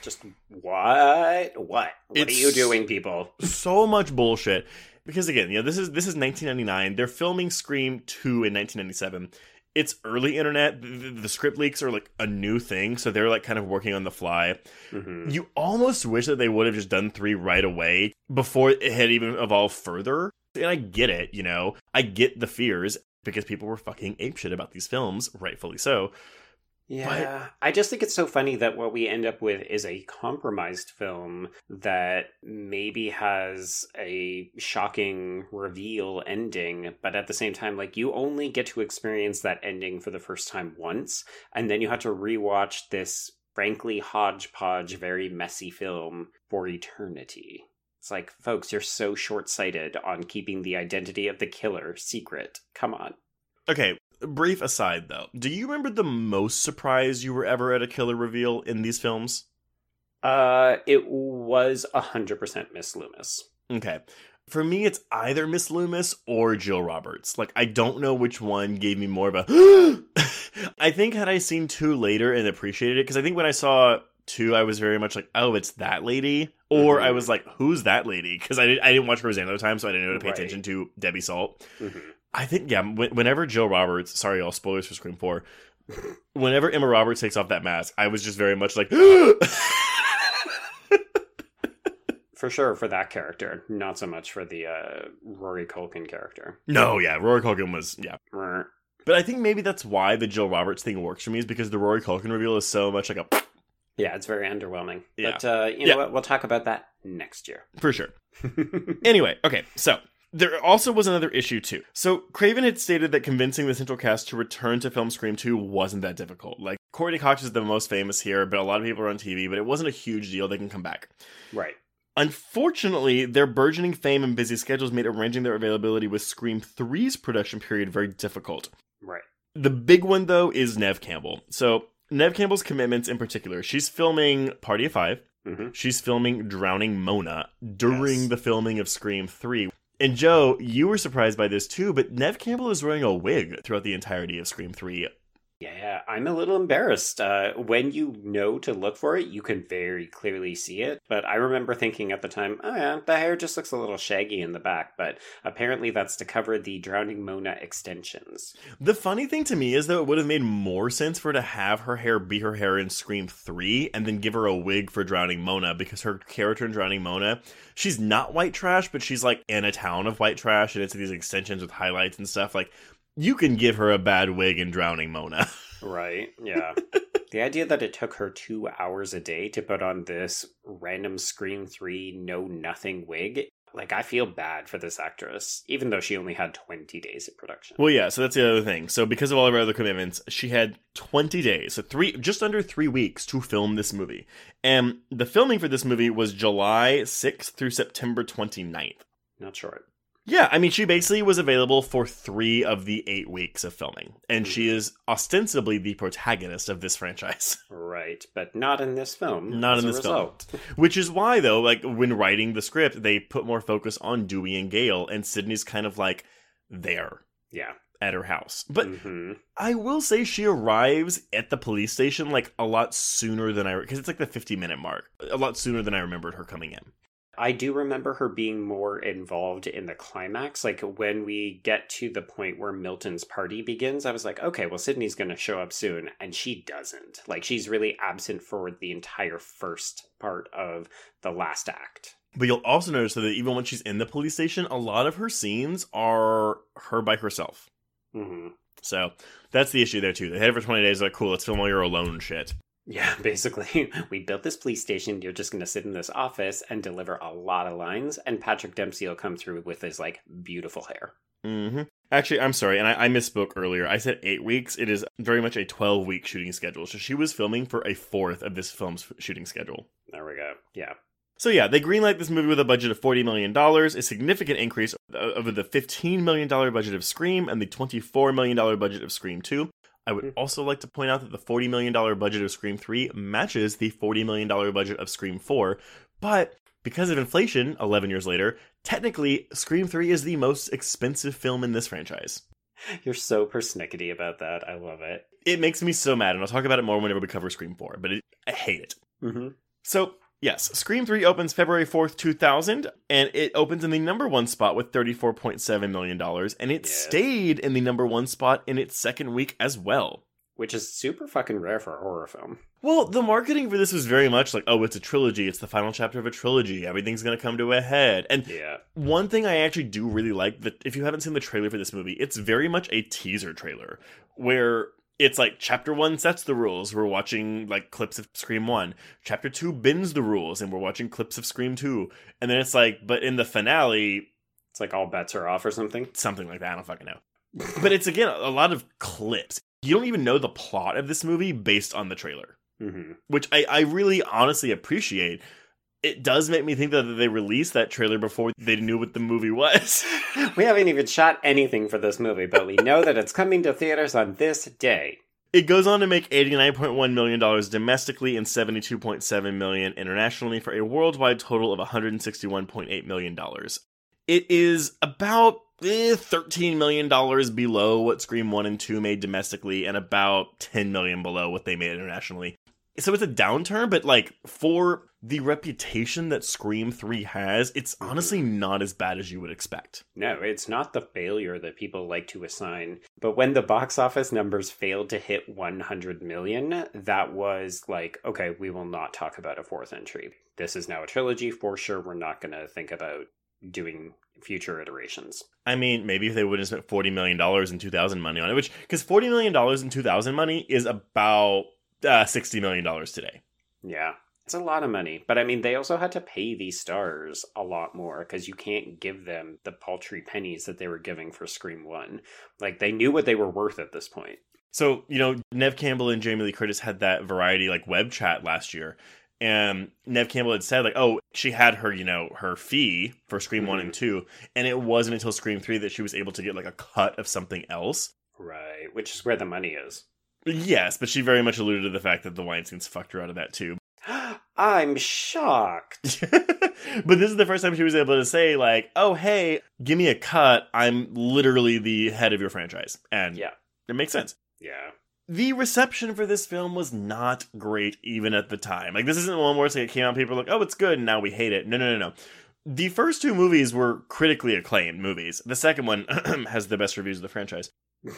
S4: just what? What? What are you doing, people?
S5: so much bullshit because again, you know, this is this is 1999. They're filming Scream 2 in 1997. It's early internet. The, the script leaks are like a new thing, so they're like kind of working on the fly.
S4: hmm
S5: You almost wish that they would have just done 3 right away before it had even evolved further. And I get it, you know. I get the fears because people were fucking apeshit about these films, rightfully so.
S4: Yeah, I just think it's so funny that what we end up with is a compromised film that maybe has a shocking reveal ending, but at the same time, like you only get to experience that ending for the first time once, and then you have to rewatch this frankly hodgepodge, very messy film for eternity. It's like, folks, you're so short sighted on keeping the identity of the killer secret. Come on.
S5: Okay, brief aside though. Do you remember the most surprise you were ever at a killer reveal in these films?
S4: Uh, it was a hundred percent Miss Loomis.
S5: Okay. For me, it's either Miss Loomis or Jill Roberts. Like, I don't know which one gave me more of a. I think had I seen two later and appreciated it, because I think when I saw two, I was very much like, oh, it's that lady. Or I
S4: Mhm.
S5: was like, who's that lady? Because I, did, I didn't watch Roseanne at the time, so I didn't know to pay
S4: Right.
S5: attention to Debbie Salt.
S4: hmm
S5: I think, yeah, whenever Jill Roberts, sorry, all spoilers for Scream 4, whenever Emma Roberts takes off that mask, I was just very much like,
S4: For sure, for that character, not so much for the uh, Rory Culkin character.
S5: no, yeah, Rory Culkin was, yeah. But I think maybe that's why the Jill Roberts thing works for me is because the Rory Culkin reveal is so much like a
S4: Yeah, it's very underwhelming.
S5: Yeah.
S4: But uh, you know
S5: Yeah.
S4: what? We'll talk about that next year.
S5: for sure. Anyway, okay, so there also was another issue too. So Craven had stated that convincing the central cast to return to film Scream 2 wasn't that difficult. Like Courteney Cox is the most famous here, but a lot of people are on TV, but it wasn't a huge deal. They can come back.
S4: right.
S5: Unfortunately, their burgeoning fame and busy schedules made arranging their availability with Scream 3's production period very difficult.
S4: Right.
S5: The big one, though, is Neve Campbell. So, Neve Campbell's commitments in particular, she's filming Party of 5
S4: hmm
S5: She's filming Drowning Mona during
S4: Yes.
S5: the filming of Scream 3. And Joe, you were surprised by this too, but Neve Campbell is wearing a wig throughout the entirety of Scream 3.
S4: Yeah, I'm a little embarrassed. Uh, when you know to look for it, you can very clearly see it. But I remember thinking at the time, oh yeah, the hair just looks a little shaggy in the back. But apparently that's to cover the Drowning Mona extensions.
S5: The funny thing to me is though it would have made more sense for her to have her hair be her hair in Scream 3 and then give her a wig for Drowning Mona because her character in Drowning Mona, she's not white trash, but she's like in a town of white trash and it's these extensions with highlights and stuff. Like you can give her a bad wig and Drowning Mona.
S4: Right, yeah. the idea that it took her two hours a day to put on this random Scream 3 know nothing wig. Like, I feel bad for this actress, even though she only had 20 days of production.
S5: Well, yeah, so that's the other thing. So because of all of her other commitments, she had 20 days, so three, just under three weeks to film this movie. And the filming for this movie was July 6th through September 29th.
S4: Not short.
S5: Yeah, I mean, she basically was available for three of the eight weeks of filming, and she is ostensibly the protagonist of this franchise.
S4: Right, but not in this film.
S5: Not in this film. Which is why, though, like when writing the script, they put more focus on Dewey and Gale, and Sidney's kind of like there
S4: Yeah.
S5: at her house. But
S4: hmm
S5: I will say she arrives at the police station like a lot sooner than I because it's like the 50 minute mark. A lot sooner than I remembered her coming in.
S4: I do remember her being more involved in the climax. Like when we get to the point where Milton's party begins, I was like, okay, well, Sidney's going to show up soon. And she doesn't. Like she's really absent for the entire first part of the last act.
S5: But you'll also notice that even when she's in the police station, a lot of her scenes are her by herself.
S4: hmm
S5: So that's the issue there too. They had her for 20 days. Like, cool, let's film all your alone shit.
S4: Yeah, basically, we built this police station. You're just going to sit in this office and deliver a lot of lines. And Patrick Dempsey will come through with his like beautiful hair.
S5: hmm Actually, I'm sorry, and I, I misspoke earlier. I said eight weeks. It is very much a 12 week shooting schedule. So she was filming for a fourth of this film's shooting schedule.
S4: There we go. Yeah.
S5: So yeah, they greenlight this movie with a budget of $40 million, a significant increase over the $15 million budget of Scream and the $24 million budget of Scream 2. I would
S4: Hmm.
S5: also like to point out that the $40 million budget of Scream 3 matches the $40 million budget of Scream 4, but because of inflation 11 years later, technically Scream 3 is the most expensive film in this franchise.
S4: You're so persnickety about that. I love it.
S5: It makes me so mad, and I'll talk about it more whenever we cover Scream 4, but it, I hate it.
S4: Mm-hmm.
S5: So, yes, Scream 3 opens February 4th, 2000, and it opens in the number one spot with $34.7 million, and it
S4: Yes.
S5: stayed in the number one spot in its second week as well.
S4: Which is super fucking rare for a horror film.
S5: Well, the marketing for this was very much like, oh, it's a trilogy, it's the final chapter of a trilogy, everything's gonna come to a head. And
S4: Yeah.
S5: one thing I actually do really like that if you haven't seen the trailer for this movie, it's very much a teaser trailer where it's like chapter one sets the rules. We're watching like clips of Scream one. Chapter two bends the rules, and we're watching clips of Scream two. And then it's like, but in the finale,
S4: It's like all bets are off or something.
S5: something like that. I don't fucking know. But it's again a lot of clips. You don't even know the plot of this movie based on the trailer
S4: hmm
S5: which I, I really honestly appreciate. It does make me think that they released that trailer before they knew what the movie was.
S4: We haven't even shot anything for this movie, but we know that it's coming to theaters on this day.
S5: it goes on to make $89.1 million domestically and 72.7 million internationally for a worldwide total of $161.8 million. It is about eh, $13 million below what Scream 1 and 2 made domestically and about 10 million below what they made internationally. So it's a downturn, but like for the reputation that Scream 3 has, it's honestly not as bad as you would expect.
S4: No, it's not the failure that people like to assign. But when the box office numbers failed to hit 100 million, that was like, okay, we will not talk about a fourth entry. This is now a trilogy. For sure, we're not going to think about doing future iterations.
S5: I mean, maybe if they would have spent forty million dollars in two thousand money on it, which because forty million dollars in two thousand money is about uh, sixty million dollars today.
S4: Yeah. It's a lot of money. But I mean, they also had to pay these stars a lot more because you can't give them the paltry pennies that they were giving for Scream 1. Like, they knew what they were worth at this point.
S5: So you know, Neve Campbell and Jamie Lee Curtis had that variety like web chat last year, and Neve Campbell had said like, oh, she had her you know her fee for Scream one and mm-hmm. two, and it wasn't until Scream three that she was able to get like a cut of something else.
S4: Right. Which is where the money is.
S5: Yes, but she very much alluded to the fact that the Weinsteins fucked her out of that too.
S4: I'm shocked.
S5: but this is the first time she was able to say, like, oh, hey, give me a cut. I'm literally the head of your franchise. And
S4: Yeah.
S5: it makes sense.
S4: Yeah.
S5: The reception for this film was not great even at the time. Like, this isn't one where it's like it came out, people were like, oh, it's good, and now we hate it. No, no, no, no. The first two movies were critically acclaimed movies. The second one has the best reviews of the franchise.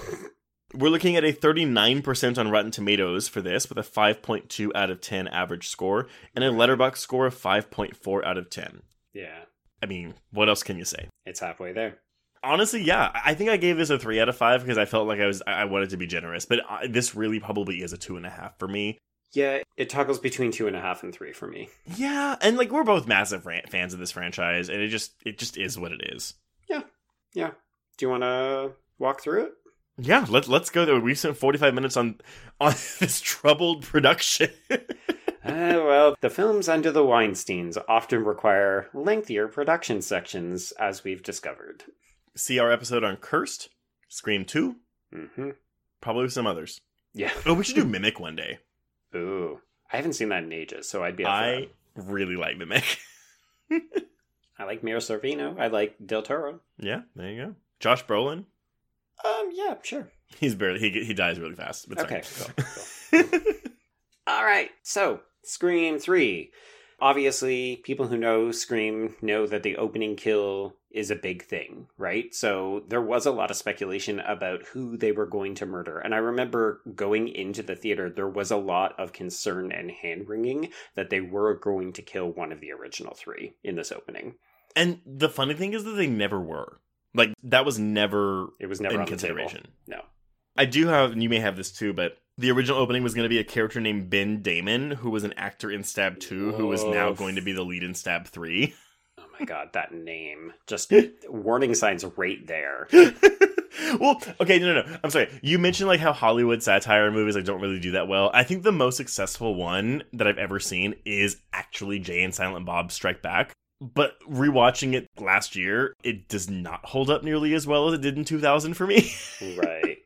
S5: We're looking at a 39% on Rotten Tomatoes for this, with a 5.2 out of 10 average score, and a Letterboxd score of 5.4 out of 10.
S4: Yeah.
S5: I mean, what else can you say?
S4: It's halfway there.
S5: Honestly, yeah, I think I gave this a three out of five because I felt like I was I wanted to be generous, but I, this really probably is a two and a half for me.
S4: Yeah, it toggles between two and a half and three for me.
S5: Yeah, and like we're both massive ran- fans of this franchise, and it just it just is what it is.
S4: Yeah. Yeah. Do you want to walk through it?
S5: Yeah, let's let's go there. We spent forty five minutes on on this troubled production.
S4: Uh, well, the films under the Weinsteins often require lengthier production sections, as we've discovered.
S5: See our episode on Cursed, Scream Two,
S4: hmm
S5: probably some others.
S4: Yeah.
S5: Oh, we should do Mimic one day.
S4: Ooh. I haven't seen that in ages, so I'd be
S5: I really like Mimic.
S4: I like Mira Sorvino. I like Del Toro.
S5: yeah, there you go. Josh Brolin.
S4: Um, yeah, sure.
S5: He's barely he he dies really fast. But
S4: Okay, cool, cool. All right, so Scream 3. Obviously, people who know Scream know that the opening kill is a big thing, right? So there was a lot of speculation about who they were going to murder. And I remember going into the theater, there was a lot of concern and hand wringing that they were going to kill one of the original three in this opening.
S5: And the funny thing is that they never were. Like that was never
S4: It was never
S5: in
S4: on the table.
S5: consideration.
S4: No.
S5: I do have, and you may have this too, but the original opening was going to be a character named Ben Damon, who was an actor in Stab 2, who is now going to be the lead in Stab 3.
S4: Oh my god, that name. Just warning signs right there.
S5: well, okay, no, no, no. I'm sorry. You mentioned like how Hollywood satire movies like don't really do that well. I think the most successful one that I've ever seen is actually Jay and Silent Bob Strike Back. But rewatching it last year, it does not hold up nearly as well as it did in 2000 for me.
S4: right.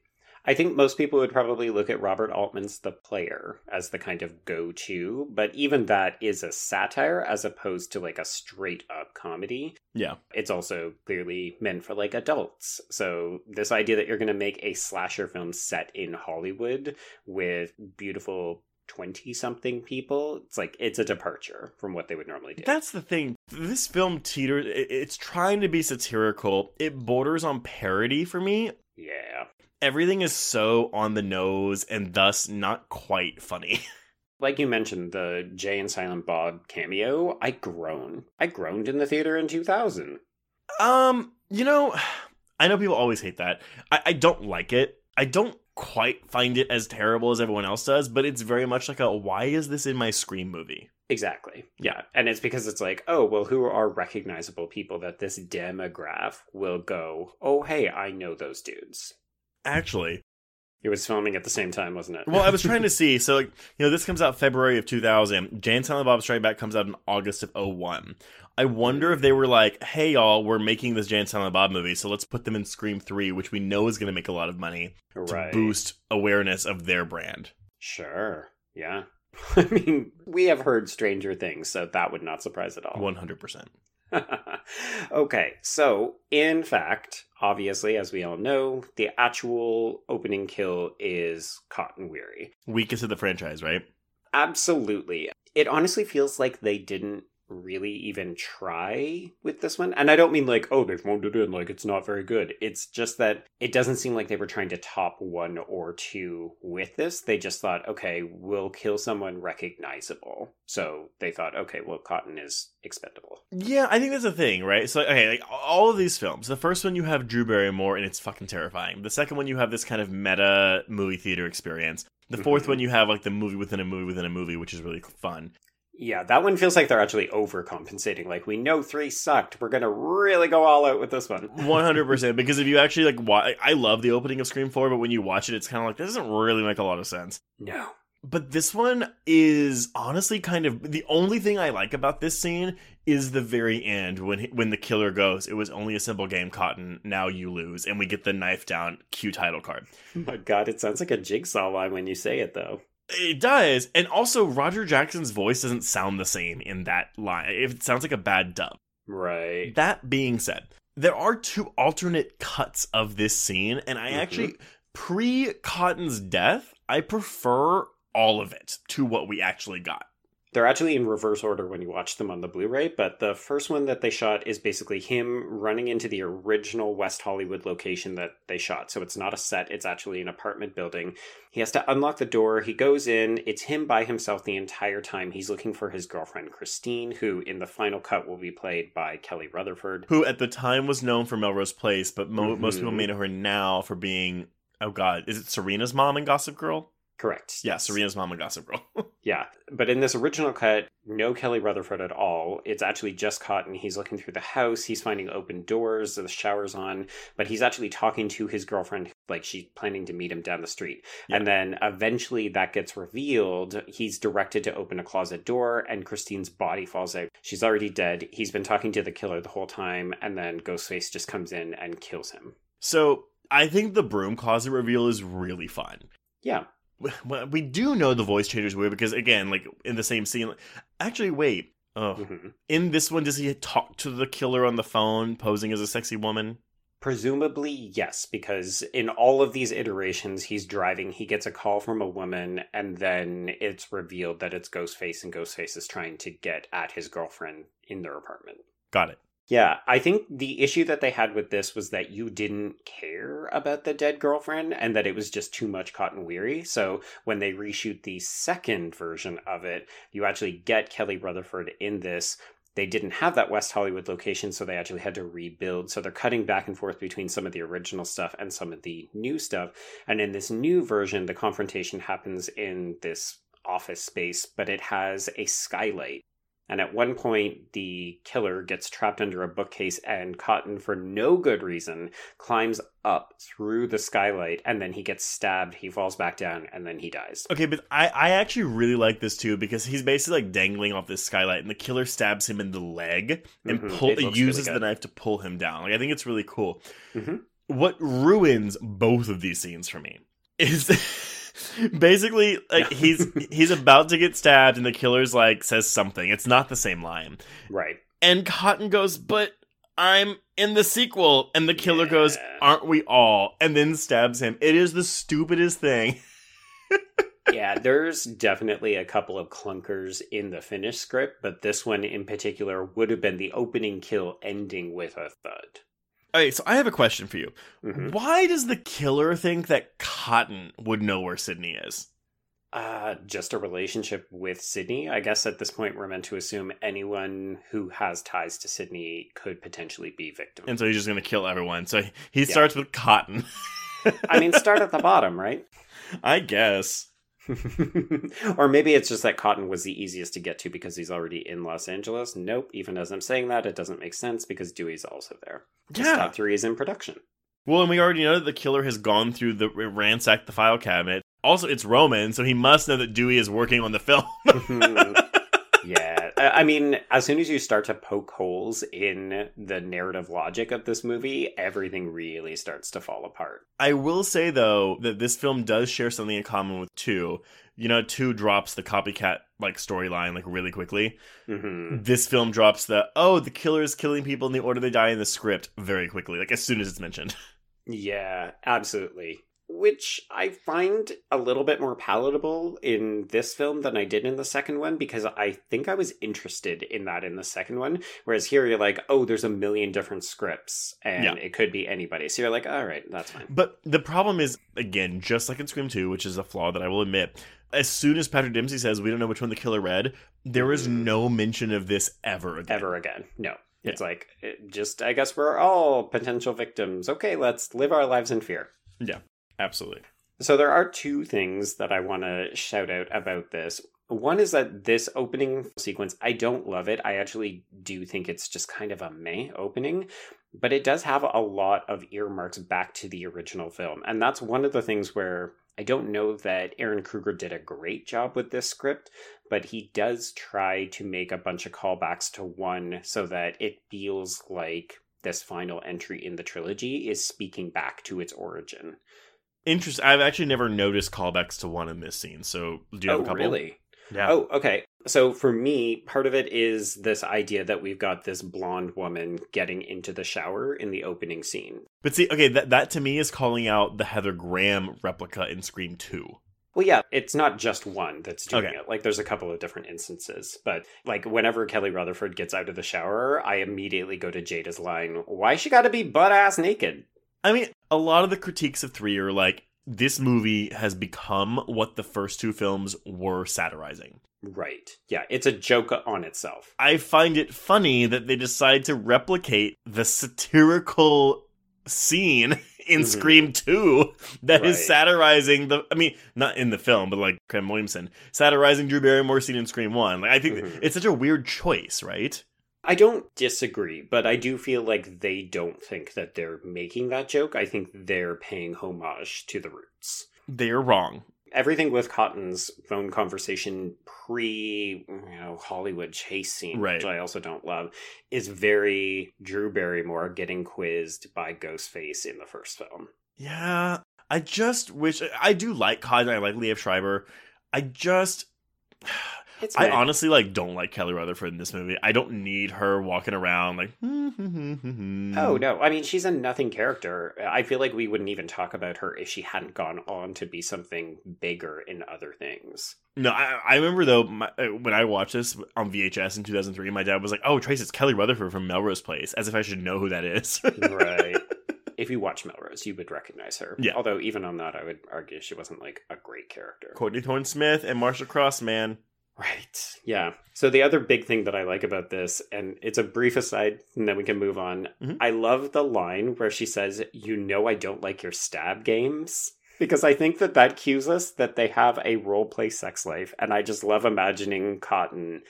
S4: I think most people would probably look at Robert Altman's The Player as the kind of go to, but even that is a satire as opposed to like a straight up comedy.
S5: yeah.
S4: It's also clearly meant for like adults. So, this idea that you're going to make a slasher film set in Hollywood with beautiful 20 something people, it's like it's a departure from what they would normally do.
S5: That's the thing. This film teeters. It's trying to be satirical. It borders on parody for me.
S4: yeah.
S5: Everything is so on the nose and thus not quite funny.
S4: Like you mentioned, the Jay and Silent Bob cameo, I groan I groaned in the theater in 2000.
S5: Um, you know, I know people always hate that. I, I don't like it. I don't quite find it as terrible as everyone else does, but it's very much like a why is this in my Scream movie?
S4: Exactly. Yeah. And it's because it's like, oh, well, who are recognizable people that this demograph will go, oh, hey, I know those dudes.
S5: Actually,
S4: It was filming at the same time, wasn't it?
S5: well, I was trying to see. So, like, you know, this comes out February of 2000. Jay and Silent Bob Strike Back comes out in August of 01. I wonder if they were like, hey, y'all, we're making this Jay and Silent Bob movie, so let's put them in Scream 3, which we know is going to make a lot of money to boost awareness of their brand.
S4: Sure. Yeah. I mean, we have heard stranger things, so that would not surprise at all.
S5: 100%.
S4: okay, so in fact, obviously, as we all know, the actual opening kill is Cotton Weary.
S5: Weakest of the franchise, right?
S4: Absolutely. It honestly feels like they didn't really even try with this one. And I don't mean like, oh, they phoned it in, like it's not very good. It's just that it doesn't seem like they were trying to top one or two with this. They just thought, okay, we'll kill someone recognizable. So they thought, okay, well, Cotton is expendable.
S5: Yeah, I think that's the thing, right? So, okay, like all of these films, the first one you have Drew Barrymore, and it's fucking terrifying. The second one you have this kind of meta movie theater experience. The 4th
S4: Mhm.
S5: one you have like the movie within a movie within a movie, which is really fun.
S4: Yeah, that one feels like they're actually overcompensating. Like, we know three sucked. We're going to really go all out with this one.
S5: One hundred percent. Because if you actually like, wa- I love the opening of Scream Four, but when you watch it, it's kind of like this doesn't really make a lot of sense.
S4: No.
S5: But this one is honestly kind of the only thing I like about this scene is the very end when he, when the killer goes, "It was only a simple game, Cotton. Now you lose," and we get the knife down cue title card.
S4: Oh my god, it sounds like a jigsaw line when you say it, though.
S5: It does, and also Roger Jackson's voice doesn't sound the same in that line. It sounds like a bad dub.
S4: Right.
S5: That being said, there are two alternate cuts of this scene, and I
S4: Mhm.
S5: actually pre Cotton's death, I prefer all of it to what we actually got.
S4: They're actually in reverse order when you watch them on the Blu ray, but the first one that they shot is basically him running into the original West Hollywood location that they shot. So it's not a set, it's actually an apartment building. He has to unlock the door. He goes in. It's him by himself the entire time. He's looking for his girlfriend, Christine, who in the final cut will be played by Kelly Rutherford.
S5: Who at the time was known for Melrose Place, but mo- most people
S4: Mhm.
S5: may know her now for being oh god, is it Serena's mom in Gossip Girl?
S4: Correct.
S5: Yeah, Serena's mom in Gossip Girl.
S4: Yeah, but in this original cut, no Kelly Rutherford at all. It's actually just Cotton. He's looking through the house. He's finding open doors. The shower's on, but he's actually talking to his girlfriend, like she's planning to meet him down the street.
S5: Yeah.
S4: And then eventually that gets revealed. He's directed to open a closet door, and Christine's body falls out. She's already dead. He's been talking to the killer the whole time, and then Ghostface just comes in and kills him.
S5: so I think the broom closet reveal is really fun.
S4: Yeah.
S5: Well, we do know the voice changer's weird because again, like in the same scene. Actually, wait. Oh,
S4: hmm
S5: in this one, does he talk to the killer on the phone, posing as a sexy woman?
S4: Presumably, yes, because in all of these iterations, he's driving, he gets a call from a woman, and then it's revealed that it's Ghostface, and Ghostface is trying to get at his girlfriend in their apartment.
S5: Got it.
S4: Yeah, I think the issue that they had with this was that you didn't care about the dead girlfriend and that it was just too much cotton weary. So when they reshoot the second version of it, you actually get Kelly Rutherford in this. They didn't have that West Hollywood location, so they actually had to rebuild. So they're cutting back and forth between some of the original stuff and some of the new stuff. And in this new version, the confrontation happens in this office space, but it has a skylight. And at one point, the killer gets trapped under a bookcase, and Cotton, for no good reason, climbs up through the skylight, and then he gets stabbed. He falls back down, and then he dies.
S5: Okay, but I, I actually really like this too because he's basically like dangling off this skylight, and the killer stabs him in the leg and
S4: Mhm,
S5: pull uses
S4: really
S5: the knife to pull him down. Like I think it's really cool.
S4: Mhm.
S5: What ruins both of these scenes for me is basically like he's he's about to get stabbed, and the killer's like says something. It's not the same line,
S4: Right.
S5: and Cotton goes, "But." I'm in the sequel, and the killer goes, "Aren't we all?" and then stabs him. It is the stupidest thing.
S4: yeah, there's definitely a couple of clunkers in the finished script, but this one in particular would have been the opening kill ending with a thud.
S5: Okay, so I have a question for you.
S4: Mhm.
S5: Why does the killer think that Cotton would know where Sidney is?
S4: Uh, just a relationship with Sidney. I guess at this point we're meant to assume anyone who has ties to Sidney could potentially be victim.
S5: And so he's just going to kill everyone. So he
S4: Yeah.
S5: starts with Cotton.
S4: I mean, start at the bottom, right?
S5: I guess.
S4: or maybe it's just that Cotton was the easiest to get to because he's already in Los Angeles. Nope. Even as I'm saying that, it doesn't make sense because Dewey's also there.
S5: Yeah.
S4: Stab three is in production.
S5: Well, and we already know that the killer has gone through the ransacked the file cabinet. Also, it's Roman, so he must know that Dewey is working on the film.
S4: yeah. I mean, as soon as you start to poke holes in the narrative logic of this movie, everything really starts to fall apart.
S5: I will say though that this film does share something in common with two. You know, two drops the copycat like storyline like really quickly.
S4: hmm
S5: This film drops the oh the killer is killing people in the order they die in the script very quickly, like as soon as it's mentioned.
S4: Yeah, absolutely. Which I find a little bit more palatable in this film than I did in the second one because I think I was interested in that in the second one. Whereas here you're like, oh, there's a million different scripts and
S5: Yeah.
S4: it could be anybody. So you're like, all right, that's fine.
S5: But the problem is, again, just like in Scream 2, which is a flaw that I will admit, as soon as Patrick Dempsey says we don't know which one the killer read, there is
S4: Mhm.
S5: no mention of this ever again.
S4: Ever again. No. It's like, it just, I guess we're all potential victims. Okay, let's live our lives in fear.
S5: Absolutely.
S4: So there are two things that I want to shout out about this. One is that this opening sequence, I don't love it. I actually do think it's just kind of a meh opening, but it does have a lot of earmarks back to the original film. And that's one of the things where I don't know that Ehren Kruger did a great job with this script, but he does try to make a bunch of callbacks to one so that it feels like this final entry in the trilogy is speaking back to its origin.
S5: Interesting. I've actually never noticed callbacks to one in this scene. So do you have
S4: oh,
S5: a couple?
S4: really?
S5: Yeah.
S4: Oh, okay. So for me, part of it is this idea that we've got this blonde woman getting into the shower in the opening scene.
S5: But see, okay, that that to me is calling out the Heather Graham replica in Scream Two.
S4: Well, yeah, it's not just one that's doing
S5: Okay.
S4: it. Like, there's a couple of different instances. But, like, whenever Kelly Rutherford gets out of the shower, I immediately go to Jada's line, Why she gotta be butt ass naked?
S5: I mean, a lot of the critiques of three are like this movie has become what the first two films were satirizing.
S4: Right. Yeah, it's a joke on itself.
S5: I find it funny that they decide to replicate the satirical scene in
S4: Mhm.
S5: Scream 2 that is
S4: Right.
S5: satirizing the I mean, not in the film, but like Clem Williamson satirizing Drew Barrymore scene in Scream 1. Like I think
S4: Mhm.
S5: it's such a weird choice, right?
S4: I don't disagree, but I do feel like they don't think that they're making that joke. I think they're paying homage to the roots.
S5: They're wrong.
S4: Everything with Cotton's phone conversation pre, you know, Hollywood chase scene,
S5: Right.
S4: which I also don't love, is very Drew Barrymore getting quizzed by Ghostface in the first film.
S5: Yeah, I just wish I do like Cotton. I like Liev Schreiber. I just
S4: It's
S5: I honestly like don't like Kelly Rutherford in this movie. I don't need her walking around like.
S4: Oh no! I mean, she's a nothing character. I feel like we wouldn't even talk about her if she hadn't gone on to be something bigger in other things.
S5: No, I, I remember though my, uh, when I watched this on VHS in 2003, my dad was like, "Oh, Trace, it's Kelly Rutherford from Melrose Place," as if I should know who that is.
S4: right. If you watch Melrose, you would recognize her.
S5: Yeah.
S4: Although even on that, I would argue she wasn't like a great character.
S5: Courtney Thorne Smith and Marcia Cross, man.
S4: Right. Yeah. So the other big thing that I like about this, and it's a brief aside, and then we can move on.
S5: Mhm.
S4: I love the line where she says, "You know, I don't like your stab games." Because I think that that cues us that they have a role play sex life, and I just love imagining Cotton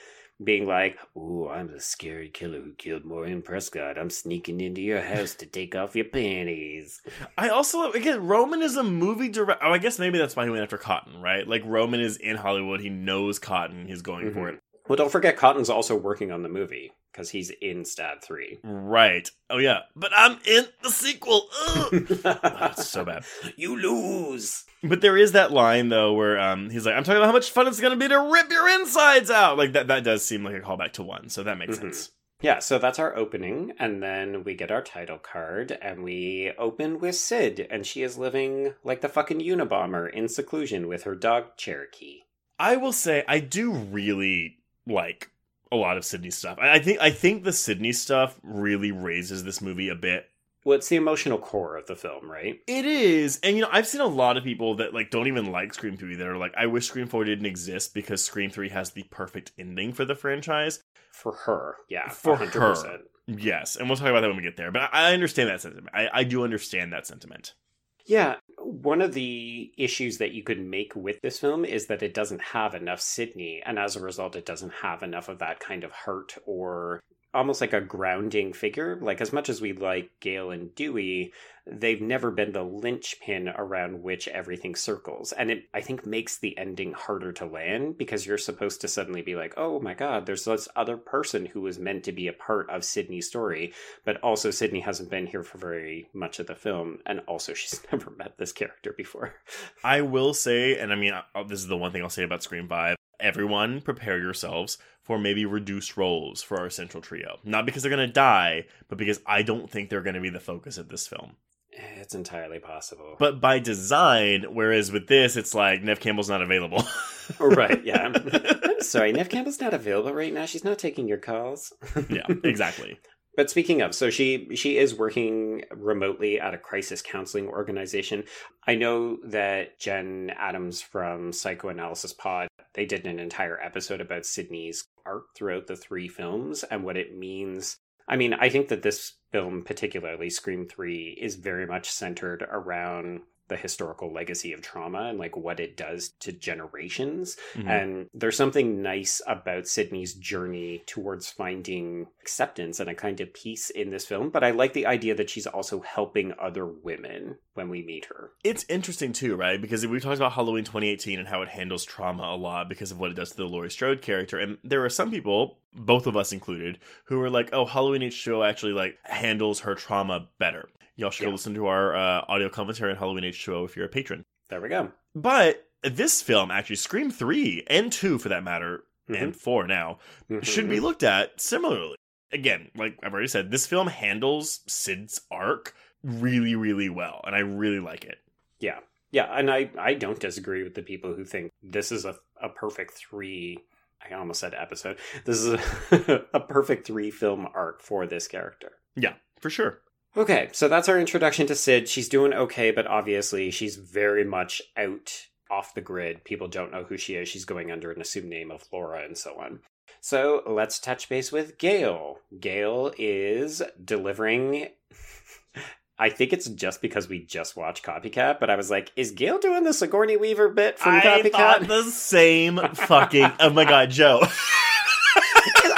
S4: being like, "Ooh, I'm the scary killer who killed Maureen Prescott. I'm sneaking into your house to take off your panties."
S5: I also again Roman is a movie director. Oh, I guess maybe that's why he went after Cotton, right? Like Roman is in Hollywood. He knows Cotton. He's going for
S4: Mhm.
S5: it.
S4: Well, don't forget, Cotton's also working on the movie because he's in Stab Three.
S5: Right. Oh yeah. But I'm in the sequel. Ugh. That's so bad.
S4: You lose.
S5: But there is that line though where um he's like, "I'm talking about how much fun it's gonna be to rip your insides out." Like that. That does seem like a callback to one, so that makes
S4: Mhm.
S5: sense.
S4: Yeah, so that's our opening, and then we get our title card, and we open with Sid, and she is living like the fucking Unabomber in seclusion with her dog Cherokee.
S5: I will say I do really like a lot of Sidney stuff. I, I think I think the Sidney stuff really raises this movie a bit.
S4: Well, it's the emotional core of the film, right?
S5: It is, and you know, I've seen a lot of people that like don't even like Scream Three that are like, "I wish Scream Four didn't exist because Scream Three has the perfect ending for the franchise."
S4: For her, yeah,
S5: For
S4: 100%.
S5: her. Yes, and we'll talk about that when we get there. But I, I understand that sentiment. I, I do understand that sentiment.
S4: Yeah, one of the issues that you could make with this film is that it doesn't have enough Sidney, and as a result, it doesn't have enough of that kind of hurt or almost like a grounding figure. Like, as much as we like Gail and Dewey, they've never been the linchpin around which everything circles. And it, I think, makes the ending harder to land because you're supposed to suddenly be like, oh my god, there's this other person who was meant to be a part of Sidney's story, but also Sidney hasn't been here for very much of the film, and also she's never met this character before.
S5: I will say, and I mean, this is the one thing I'll say about Scream Five. Everyone, prepare yourselves for maybe reduced roles for our central trio. Not because they're gonna die, but because I don't think they're gonna be the focus of this film.
S4: It's entirely possible.
S5: But by design, whereas with this, it's like Neve Campbell's not available.
S4: right, yeah. I'm sorry, Neve Campbell's not available right now. She's not taking your calls.
S5: yeah, exactly.
S4: But speaking of, so she she is working remotely at a crisis counseling organization. I know that Jen Adams from Psychoanalysis Pod they did an entire episode about Sidney's art throughout the three films and what it means. I mean, I think that this film, particularly Scream 3, is very much centered around the historical legacy of trauma and like what it does to generations.
S5: Mhm.
S4: And there's something nice about Sidney's journey towards finding acceptance and a kind of peace in this film. But I like the idea that she's also helping other women when we meet her.
S5: It's interesting too, right? Because we talked about Halloween 2018 and how it handles trauma a lot because of what it does to the Laurie Strode character. And there are some people, both of us included, who are like, "Oh, Halloween H2O actually like handles her trauma better." Y'all should go
S4: Yeah.
S5: listen to our uh, audio commentary on Halloween H2O if you're a patron.
S4: There we go.
S5: But this film, actually, Scream 3 and 2 for that matter, and 4 now, should be
S4: Mhm.
S5: looked at similarly. Again, like I've already said, this film handles Sid's arc really, really well, and I really like it.
S4: Yeah. Yeah, and I, I don't disagree with the people who think this is a, a perfect three I almost said episode. This is a, a perfect three film arc for this character.
S5: Yeah, for sure.
S4: Okay, so that's our introduction to Sid. She's doing okay, but obviously she's very much out off the grid. People don't know who she is. She's going under an assumed name of Laura and so on. So let's touch base with Gail. Gail is delivering. I think it's just because we just watched Copycat, but I was like, is Gail doing the Sigourney Weaver bit from
S5: I
S4: Copycat?
S5: thought the same fucking. oh my god, Joe.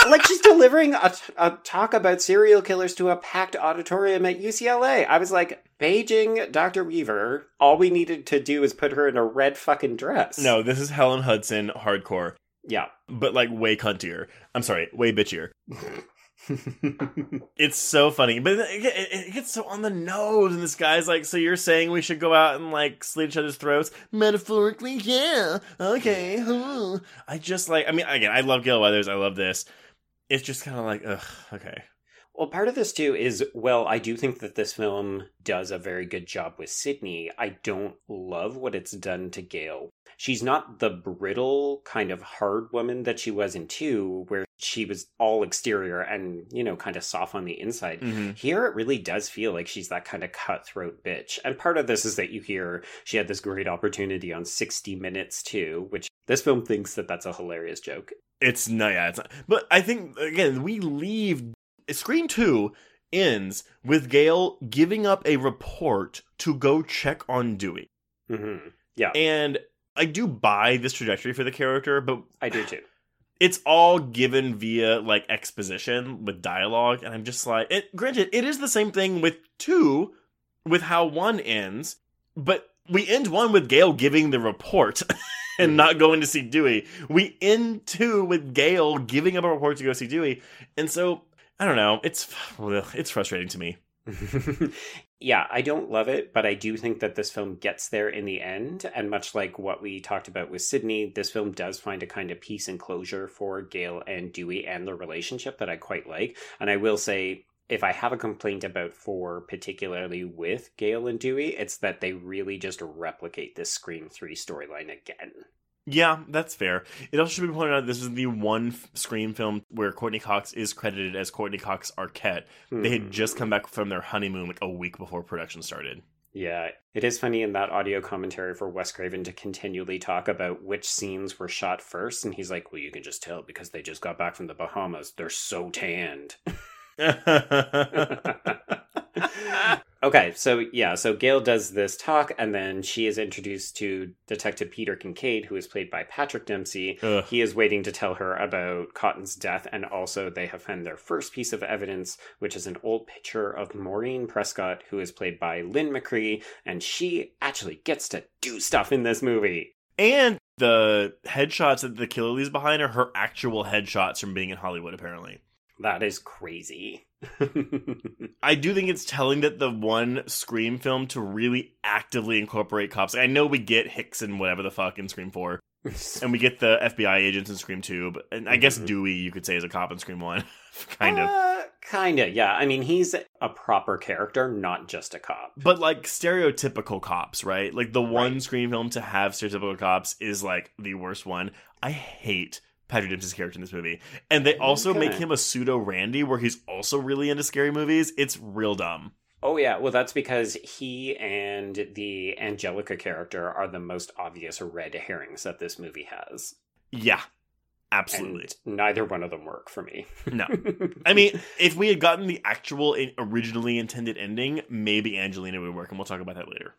S4: like she's delivering a, a talk about serial killers to a packed auditorium at UCLA. I was like, Beijing Dr. Weaver, all we needed to do is put her in a red fucking dress.
S5: no, this is Helen Hudson hardcore,
S4: Yeah.
S5: but like way cuntier. I'm sorry, way bitchier. It's so funny, but it, it, it gets so on the nose, and this guy's like, "So you're saying we should go out and like slit each other's throats?" Metaphorically, yeah. Okay. huh. I just like. I mean, again, I love Gail Weathers. I love this. It's just kind of like, ugh. Okay.
S4: Well, part of this too is, well, I do think that this film does a very good job with Sidney. I don't love what it's done to Gail. She's not the brittle kind of hard woman that she was in two, where she was all exterior and, you know, kind of soft on the inside.
S5: Mhm.
S4: Here, it really does feel like she's that kind of cutthroat bitch. And part of this is that you hear she had this great opportunity on 60 Minutes too, which this film thinks that that's a hilarious joke.
S5: It's not. Yeah, it's not. But I think again, we leave. Scream two ends with Gail giving up a report to go check on Dewey,
S4: hmm Yeah,
S5: and I do buy this trajectory for the character, but
S4: I do too.
S5: it's all given via like exposition with dialogue and i'm just like it granted it is the same thing with two with how one ends but we end one with gail giving the report and not going to see dewey. We end two with gail giving up a report to go see dewey. And so i don't know it's it's frustrating to me
S4: yeah, I don't love it, but I do think that this film gets there in the end. And much like what we talked about with Sidney, this film does find a kind of peace and closure for Gail and Dewey and the relationship that I quite like. And I will say, if I have a complaint about four, particularly with Gail and Dewey, it's that they really just replicate this Scream 3 storyline again.
S5: Yeah that's fair it also should be pointed out this is the one f- scream film where courteney cox is credited as courteney cox arquette they had hmm. just come back from their honeymoon like a week before production started
S4: Yeah, it is funny in that audio commentary for Wes Craven to continually talk about which scenes were shot first, and he's like, "Well, you can just tell because they just got back from the Bahamas. They're so tanned." okay, so yeah, so Gail does this talk, and then she is introduced to Detective Peter Kincaid, who is played by Patrick Dempsey.
S5: Ugh.
S4: He is waiting to tell her about Cotton's death, and also they have found their first piece of evidence, which is an old picture of Maureen Prescott, who is played by Lynn McRee, and she actually gets to do stuff in this movie.
S5: And the headshots that the killer leaves behind are her actual headshots from being in Hollywood, apparently.
S4: That is crazy.
S5: I do think it's telling that the one Scream film to really actively incorporate cops. I know we get Hicks and whatever the fuck in Scream 4, and we get the FBI agents in Scream 2, but, and I guess
S4: Mhm.
S5: Dewey you could say is a cop in Scream 1. kind of.
S4: Uh, kinda, yeah. I mean, he's a proper character, not just a cop.
S5: But like stereotypical cops, right? Like the one
S4: Right.
S5: Scream film to have stereotypical cops is like the worst one. I hate Patrick Dempsey's character in this movie. And they also make him a pseudo Randy where he's also really into scary movies. It's real dumb.
S4: Oh yeah, well that's because he and the Angelica character are the most obvious red herrings that this movie has.
S5: Yeah. Absolutely.
S4: And neither one of them work for me.
S5: No. I mean, if we had gotten the actual originally intended ending, maybe Angelina would work, and we'll talk about that later.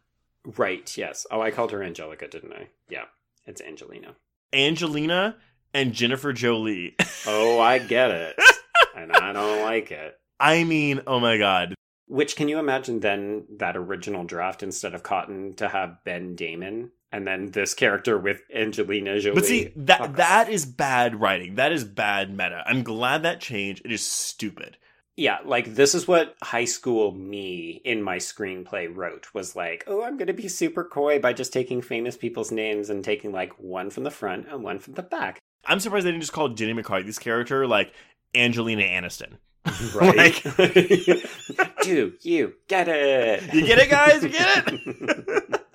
S4: right, yes. Oh, I called her Angelica, didn't I? Yeah, it's Angelina.
S5: Angelina and Jennifer Jolie.
S4: Oh, I get it. and I don't like it.
S5: I mean, oh my god.
S4: Which can you imagine then that original draft instead of Cotton to have Ben Damon and then this character with Angelina Jolie?
S5: But see, that
S4: Fuck.
S5: that is bad writing. That is bad meta. I'm glad that changed. It is stupid.
S4: Yeah, like this is what high school me in my screenplay wrote was like, oh, I'm going to be super coy by just taking famous people's names and taking like one from the front and one from the back.
S5: I'm surprised they didn't just call Jenny McCarthy's character like Angelina Aniston.
S4: Right? Do you get it?
S5: You get it, guys? You get it?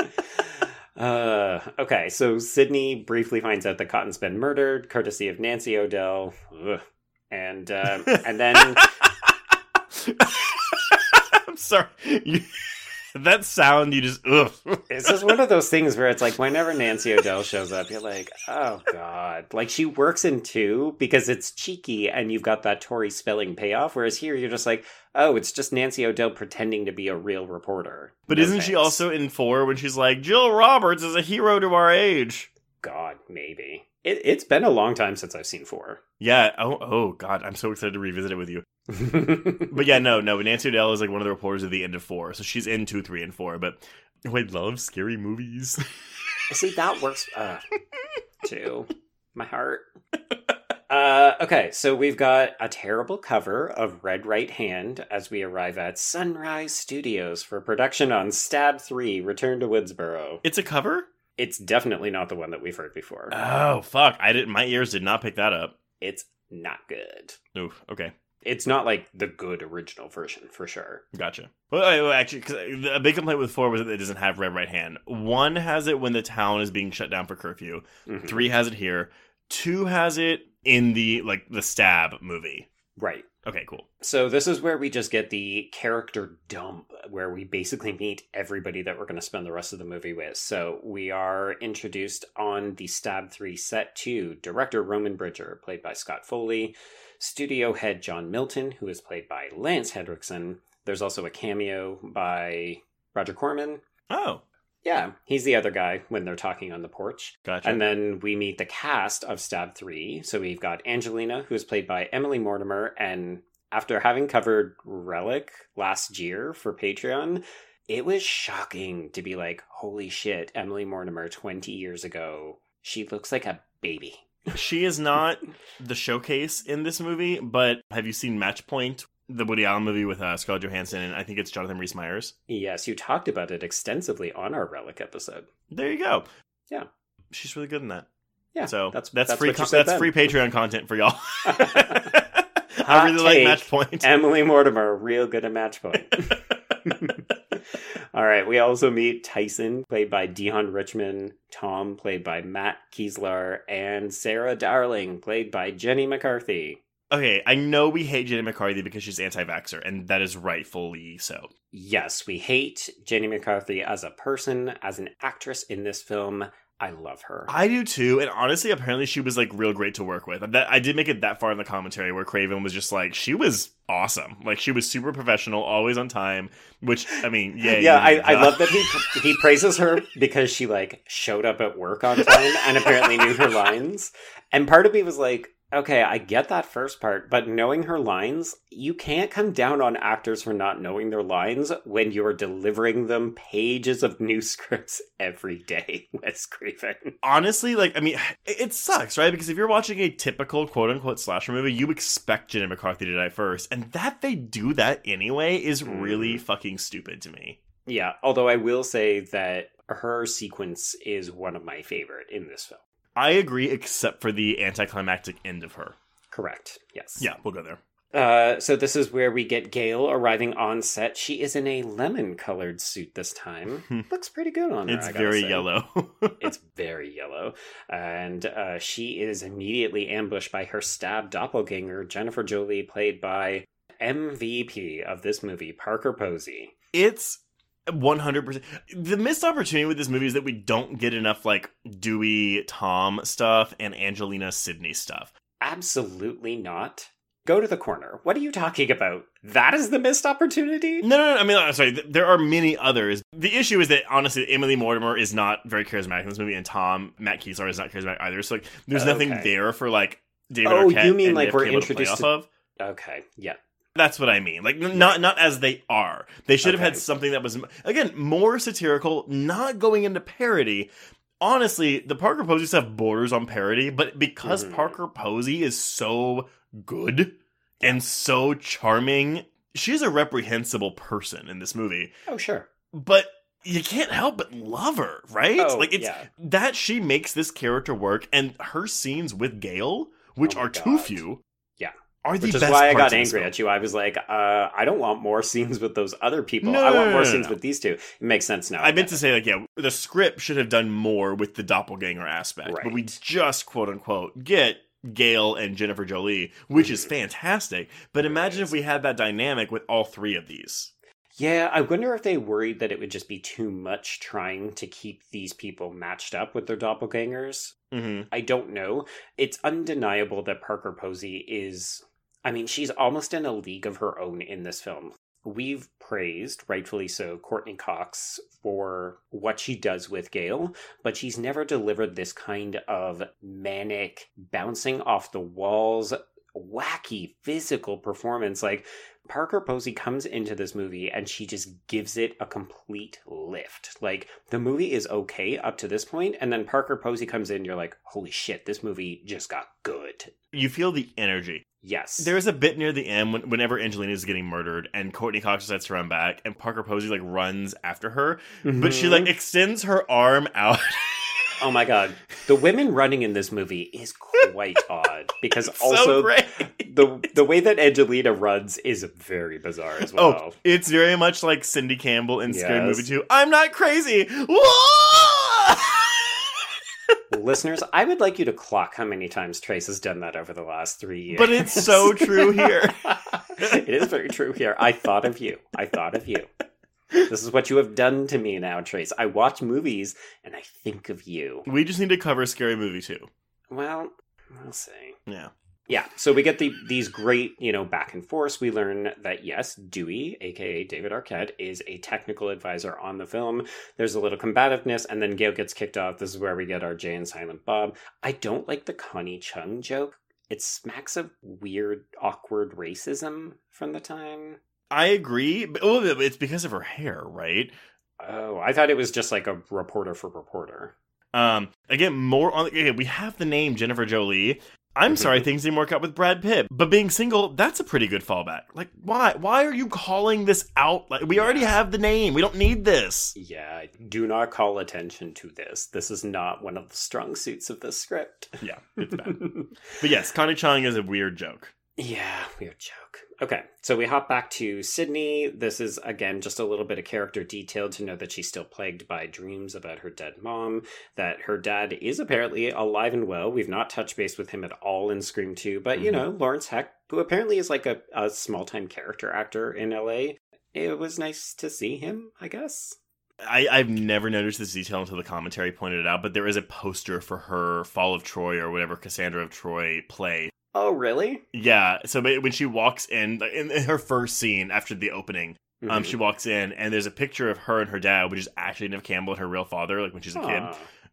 S4: Uh, okay, so Sidney briefly finds out that Cotton's been murdered, courtesy of Nancy O'Dell, Ugh. and uh, and then
S5: I'm sorry. You, that sound you just ugh.
S4: it's just one of those things where it's like whenever Nancy O'Dell shows up, you're like, oh god, like she works in two because it's cheeky and you've got that Tori Spelling payoff. Whereas here, you're just like, oh, it's just Nancy O'Dell pretending to be a real reporter.
S5: But
S4: No
S5: isn't she also in four when she's like, Jill Roberts is a hero to our age?
S4: God, maybe. It, it's been a long time since I've seen four.
S5: Yeah. Oh, oh, God. I'm so excited to revisit it with you. But yeah, no, no. Nancy O'Dell is like one of the reporters at the end of four, so she's in two, three, and four. But I love scary movies.
S4: See, that works uh, too. My heart. Uh, okay, so we've got a terrible cover of Red Right Hand as we arrive at Sunrise Studios for production on Stab 3 Return to Woodsboro.
S5: it's a cover.
S4: It's definitely not the one that we've heard before.
S5: Oh fuck! I didn't. My ears did not pick that up.
S4: It's not good.
S5: Oof. Okay.
S4: It's not like the good original version, for sure.
S5: Gotcha. Well, actually, because a big complaint with four was that it doesn't have red right hand. One has it when the town is being shut down for curfew.
S4: Mhm.
S5: Three has it here. Two has it in the like the stab movie.
S4: Right.
S5: Okay, cool.
S4: So this is where we just get the character dump, where we basically meet everybody that we're going to spend the rest of the movie with. So we are introduced on the Stab 3 set to director Roman Bridger, played by Scott Foley, studio head John Milton, who is played by Lance Henriksen. There's also a cameo by Roger Corman.
S5: Oh,
S4: Yeah, he's the other guy when they're talking on the porch.
S5: gotcha.
S4: And then we meet the cast of Stab 3. So we've got Angelina, who is played by Emily Mortimer. And after having covered Relic last year for Patreon, it was shocking to be like, holy shit, Emily Mortimer 20 years ago. She looks like a baby.
S5: She is not the showcase in this movie, but have you seen Match Point, the Woody Allen movie with uh, Scarlett Johansson and I think it's Jonathan Rhys Meyers?
S4: Yes, you talked about it extensively on our Relic episode.
S5: There you go.
S4: Yeah.
S5: she's really good in that.
S4: Yeah,
S5: So
S4: that's
S5: that's
S4: that's
S5: free. Con- that's
S4: then.
S5: free Patreon content for y'all. I really like
S4: take.
S5: Match Point.
S4: Emily Mortimer, real good at match point. All right, we also meet Tyson, played by Deon Richmond, Tom, played by Matt Keeslar, and Sarah Darling, played by Jenny McCarthy.
S5: okay, I know we hate Jenny McCarthy because she's anti-vaxxer, and that is rightfully so.
S4: Yes, we hate Jenny McCarthy as a person, as an actress in this film. I love her.
S5: I do too, and honestly, apparently she was like real great to work with. That I did make it that far in the commentary where Craven was just like she was awesome, like she was super professional, always on time. Which I mean, yeah,
S4: yeah, I, I love that he he praises her because she like showed up at work on time and apparently knew her lines. And part of me was like, okay, I get that first part, but knowing her lines, you can't come down on actors for not knowing their lines when you're delivering them pages of new scripts every day, Wes Craven.
S5: honestly, like, I mean, it, it sucks, right? Because if you're watching a typical quote unquote slasher movie, you expect Jenny McCarthy to die first, and that they do that anyway is really mm. fucking stupid to me.
S4: Yeah, although I will say that her sequence is one of my favorite in this film.
S5: I agree, except for the anticlimactic end of her.
S4: Correct. Yes.
S5: Yeah, we'll go there.
S4: Uh, so this is where we get Gail arriving on set. She is in a lemon-colored suit this time. Looks pretty good on her.
S5: It's very
S4: say.
S5: yellow.
S4: it's very yellow, and uh, she is immediately ambushed by her stab doppelganger, Jennifer Jolie, played by MVP of this movie, Parker Posey.
S5: it's 100% the missed opportunity with this movie is that we don't get enough like dewey tom stuff and angelina sidney stuff
S4: Absolutely not. Go to the corner. What are you talking about? That is the missed opportunity.
S5: no no no i mean i'm sorry th- there are many others the issue is that honestly emily mortimer is not very charismatic in this movie and tom matt Keeslar is not charismatic either so like there's nothing there for like david
S4: Oh,
S5: Arquette
S4: you mean
S5: and
S4: like we're
S5: to
S4: introduced
S5: off
S4: to-
S5: of
S4: Okay, yeah.
S5: That's what I mean. Like not not as they are. They should have had something that was again more satirical, not going into parody. Honestly, the Parker Posey stuff borders on parody, but because
S4: Mhm.
S5: Parker Posey is so good and so charming, she's a reprehensible person in this movie.
S4: Oh, sure.
S5: But you can't help but love her, right?
S4: Oh,
S5: like it's
S4: yeah.
S5: that she makes this character work and her scenes with Gale, which
S4: Oh
S5: are too few. Are the
S4: Which is why I got
S5: parts in this
S4: angry at you. I was like, uh, I don't want more scenes with those other people.
S5: No,
S4: I want more
S5: no,
S4: scenes
S5: no.
S4: with these two. It makes sense now.
S5: I meant to say, like, yeah, the script should have done more with the doppelganger aspect, but we just quote unquote get Gail and Jennifer Jolie, which is
S4: Mhm.
S5: fantastic. But imagine if we had that dynamic with all three of these.
S4: Yeah, I wonder if they worried that it would just be too much trying to keep these people matched up with their doppelgangers.
S5: hmm
S4: I don't know. It's undeniable that Parker Posey is. I mean, she's almost in a league of her own in this film. We've praised, rightfully so, Courteney Cox for what she does with Gail, but she's never delivered this kind of manic, bouncing off the walls, wacky physical performance. Like, Parker Posey comes into this movie and she just gives it a complete lift. Like the movie is okay up to this point, and then Parker Posey comes in, you're like, holy shit, this movie just got good.
S5: You feel the energy.
S4: Yes.
S5: There's a bit near the end when, whenever Angelina is getting murdered and Courteney Cox decides to run back and Parker Posey like runs after her, but she like mm-hmm. extends her arm out.
S4: Oh my god. The women running in this movie is quite odd. Because
S5: so
S4: also
S5: great.
S4: the the way that Angelina runs is very bizarre as
S5: oh,
S4: well.
S5: Oh, it's very much like Cindy Campbell in Scary Movie 2. I'm not crazy. Whoa!
S4: Listeners, I would like you to clock how many times Trace has done that over the last three years.
S5: But it's so true here.
S4: it is very true here. I thought of you. I thought of you. This is what you have done to me now, Trace. I watch movies and I think of you.
S5: we just need to cover Scary Movie 2.
S4: Well, we'll see.
S5: Yeah.
S4: Yeah, so we get the these great, you know, back and forth. We learn that yes, Dewey, aka David Arquette, is a technical advisor on the film. There's a little combativeness, and then Gail gets kicked off. This is where we get our Jay and Silent Bob. I don't like the Connie Chung joke. It smacks of weird, awkward racism from the time.
S5: I agree. But, oh, it's because of her hair, right?
S4: Oh, I thought it was just like a reporter for reporter.
S5: Um, again, more on. We have the name Jennifer Jolie. I'm
S4: Mhm.
S5: sorry things didn't work out with Brad Pitt, but being single, that's a pretty good fallback. Like, why? Why are you calling this out? Like, we already have the name. We don't need this.
S4: Yeah, do not call attention to this. This is not one of the strong suits of the script.
S5: Yeah, it's bad. but yes, Connie Chung is a weird joke.
S4: Yeah, weird joke. Okay, so we hop back to Sidney. This is again just a little bit of character detail to know that she's still plagued by dreams about her dead mom, that her dad is apparently alive and well. We've not touched base with him at all in Scream 2, but you
S5: Mhm.
S4: know, Lawrence Hecht, who apparently is like a, a small time character actor in LA, it was nice to see him, I guess.
S5: I, I've never noticed this detail until the commentary pointed it out, but there is a poster for her Fall of Troy or whatever Cassandra of Troy play.
S4: Oh, really?
S5: Yeah, so when she walks in, in, in her first scene after the opening, um,
S4: Mhm.
S5: she walks in and there's a picture of her and her dad, which is actually Neve Campbell and her real father, like when she's a kid.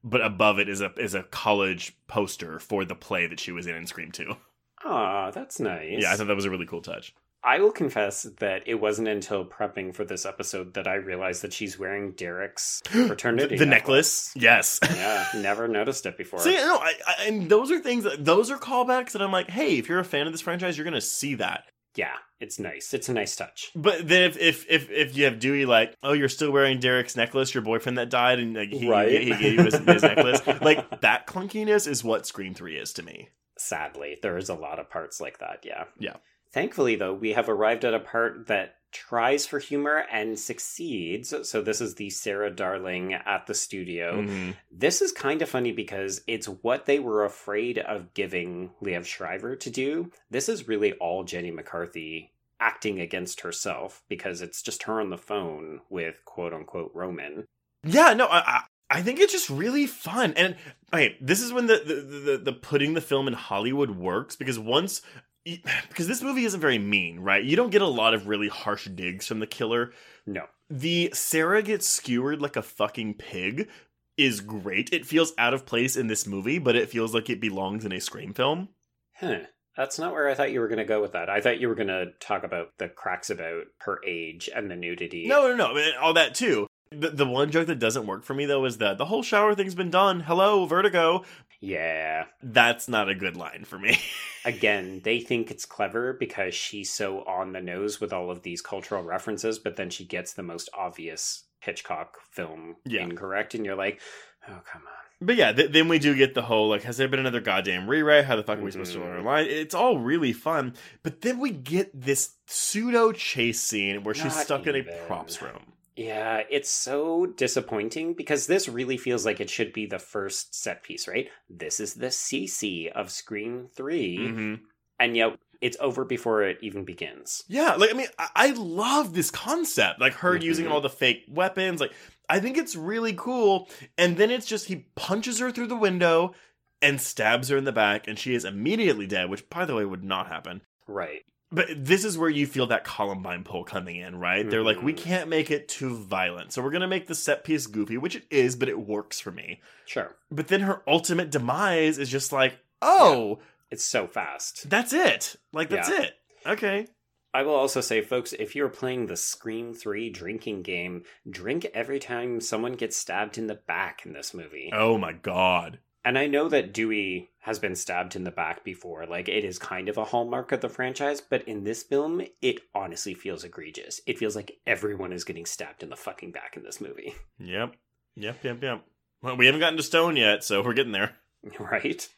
S5: But above it is a is a college poster for the play that she was in in Scream 2.
S4: Aw, that's nice.
S5: Yeah, I thought that was a really cool touch.
S4: I will confess that it wasn't until prepping for this episode that I realized that she's wearing Derek's fraternity
S5: the necklace, yes.
S4: Yeah, never noticed it before.
S5: See, no, I, I, and those are things that those are callbacks that I'm like, hey, if you're a fan of this franchise, you're gonna see that.
S4: yeah, it's nice. It's a nice touch.
S5: But then if if if, if you have Dewey like, oh, you're still wearing Derek's necklace, your boyfriend that died, and like, he,
S4: Right.
S5: he gave you his, his necklace, like that clunkiness is what Scream Three is to me.
S4: Sadly, there's a lot of parts like that. Yeah.
S5: Yeah.
S4: Thankfully, though, we have arrived at a part that tries for humor and succeeds. So this is the Sarah Darling at the studio.
S5: Mhm.
S4: This is kind of funny because it's what they were afraid of giving Liev Schreiber to do. This is really all Jenny McCarthy acting against herself because it's just her on the phone with quote unquote Roman.
S5: Yeah, no, I, I I think it's just really fun. And okay, this is when the the, the the putting the film in Hollywood works because once because this movie isn't very mean, right? You don't get a lot of really harsh digs from the killer.
S4: No.
S5: The Sarah gets skewered like a fucking pig is great. It feels out of place in this movie, but it feels like it belongs in a Scream film.
S4: Huh. That's not where I thought you were going to go with that. I thought you were going to talk about the cracks about her age and the nudity.
S5: No, no, no. I mean, all that too. The, the one joke that doesn't work for me though is that the whole shower thing's been done. Hello, Vertigo.
S4: Yeah.
S5: That's not a good line for me.
S4: Again, they think it's clever because she's so on the nose with all of these cultural references, but then she gets the most obvious Hitchcock film
S5: Yeah.
S4: incorrect, and you're like, oh, come on.
S5: But yeah, th- then we do get the whole like, has there been another goddamn rewrite? How the fuck are we supposed to learn our
S4: Mhm.
S5: line? It's all really fun. But then we get this pseudo chase scene where she's
S4: Not
S5: stuck in a props room.
S4: Yeah, it's so disappointing because this really feels like it should be the first set piece, right? This is the Cici of Scream 3,
S5: hmm
S4: and yet it's over before it even begins.
S5: Yeah, like I mean, I, I love this concept. Like her using
S4: Mhm.
S5: all the fake weapons. Like I think it's really cool. And then it's just he punches her through the window and stabs her in the back, and she is immediately dead. Which, by the way, would not happen.
S4: Right.
S5: But this is where you feel that Columbine pull coming in, right? They're like, we
S4: Mhm.
S5: can't make it too violent, so we're gonna make the set piece goofy, which it is, but it works for me.
S4: Sure.
S5: But then her ultimate demise is just like, oh,
S4: It's so fast.
S5: that's it. Like that's
S4: Yeah.
S5: it. Okay.
S4: I will also say, folks, if you're playing the Scream 3 drinking game, drink every time someone gets stabbed in the back in this movie.
S5: Oh my god.
S4: And I know that Dewey has been stabbed in the back before. Like, it is kind of a hallmark of the franchise, but in this film, it honestly feels egregious. It feels like everyone is getting stabbed in the fucking back in this movie.
S5: Yep. Yep, yep, yep. Well, we haven't gotten to Stone yet, so we're getting there.
S4: Right?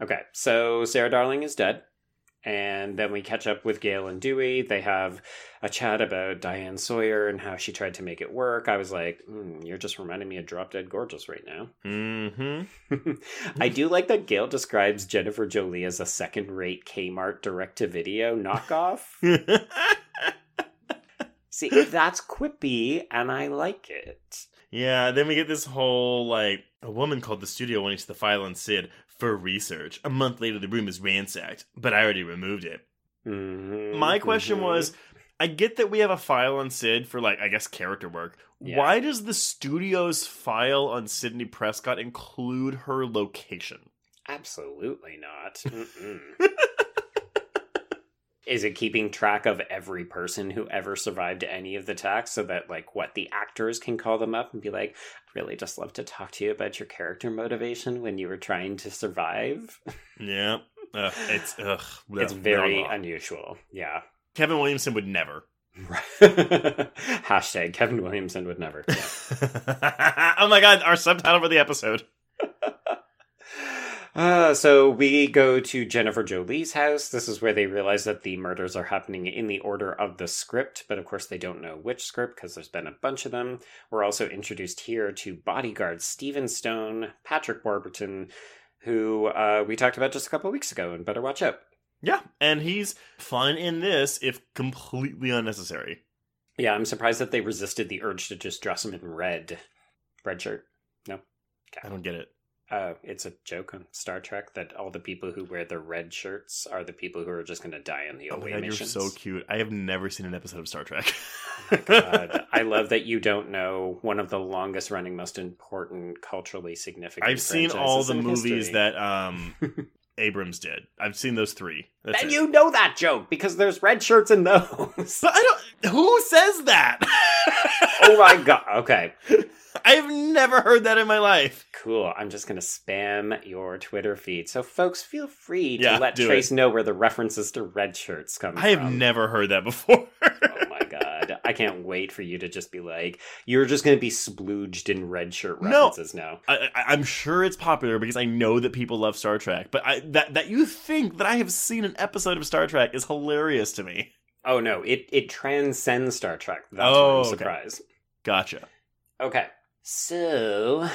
S4: Okay, so Sarah Darling is dead. And then we catch up with Gail and Dewey. They have a chat about Diane Sawyer and how she tried to make it work. I was like, mm, you're just reminding me of Drop Dead Gorgeous right now.
S5: Mm-hmm.
S4: I do like that Gail describes Jennifer Jolie as a second rate Kmart direct to video knockoff. See, that's quippy and I like it.
S5: yeah, then we get this whole, like, a woman called the studio went into the file on Sid for research. A month later, the room is ransacked, but I already removed it.
S4: Mhm,
S5: My question
S4: mhm.
S5: was I get that we have a file on Sid for, like, I guess character work.
S4: Yeah.
S5: Why does the studio's file on Sidney Prescott include her location?
S4: Absolutely not. Is it keeping track of every person who ever survived any of the attacks so that, like, what the actors can call them up and be like, I'd really just love to talk to you about your character motivation when you were trying to survive?
S5: Yeah. Ugh, it's ugh.
S4: it's very
S5: blah, blah.
S4: unusual. Yeah.
S5: Kevin Williamson would never.
S4: Hashtag Kevin Williamson would never. Yeah.
S5: oh my god, our subtitle for the episode.
S4: Uh, so we go to Jennifer Jolie's house. This is where they realize that the murders are happening in the order of the script, but of course they don't know which script because there's been a bunch of them. We're also introduced here to bodyguard Steven Stone, Patrick Warburton, who uh, we talked about just a couple weeks ago and better watch out.
S5: Yeah, and he's fine in this if completely unnecessary.
S4: Yeah, I'm surprised that they resisted the urge to just dress him in red. Red shirt.
S5: No, I don't get it.
S4: Uh, it's a joke on Star Trek that all the people who wear the red shirts are the people who are just going to die in the
S5: Oh
S4: away
S5: you're so cute. I have never seen an episode of Star Trek.
S4: Oh my god. I love that you don't know one of the longest running, most important, culturally significant.
S5: I've seen all the movies
S4: history.
S5: that um Abrams did. I've seen those three. That's
S4: And
S5: it.
S4: you know that joke because there's red shirts in those.
S5: But I don't. Who says that?
S4: oh my god. Okay.
S5: I've never heard that in my life.
S4: Cool. I'm just going to spam your Twitter feed. So, folks, feel free to
S5: Yeah,
S4: let Trace know where the references to red shirts come from.
S5: I have never heard that before.
S4: oh my god. I can't wait for you to just be like, you're just going to be splooged in red shirt
S5: No.
S4: references now.
S5: I, I'm sure it's popular because I know that people love Star Trek. But I, that that you think that I have seen an episode of Star Trek is hilarious to me.
S4: Oh no, it, it transcends Star Trek. That's
S5: Oh,
S4: I'm
S5: okay.
S4: surprised.
S5: Gotcha.
S4: Okay. So,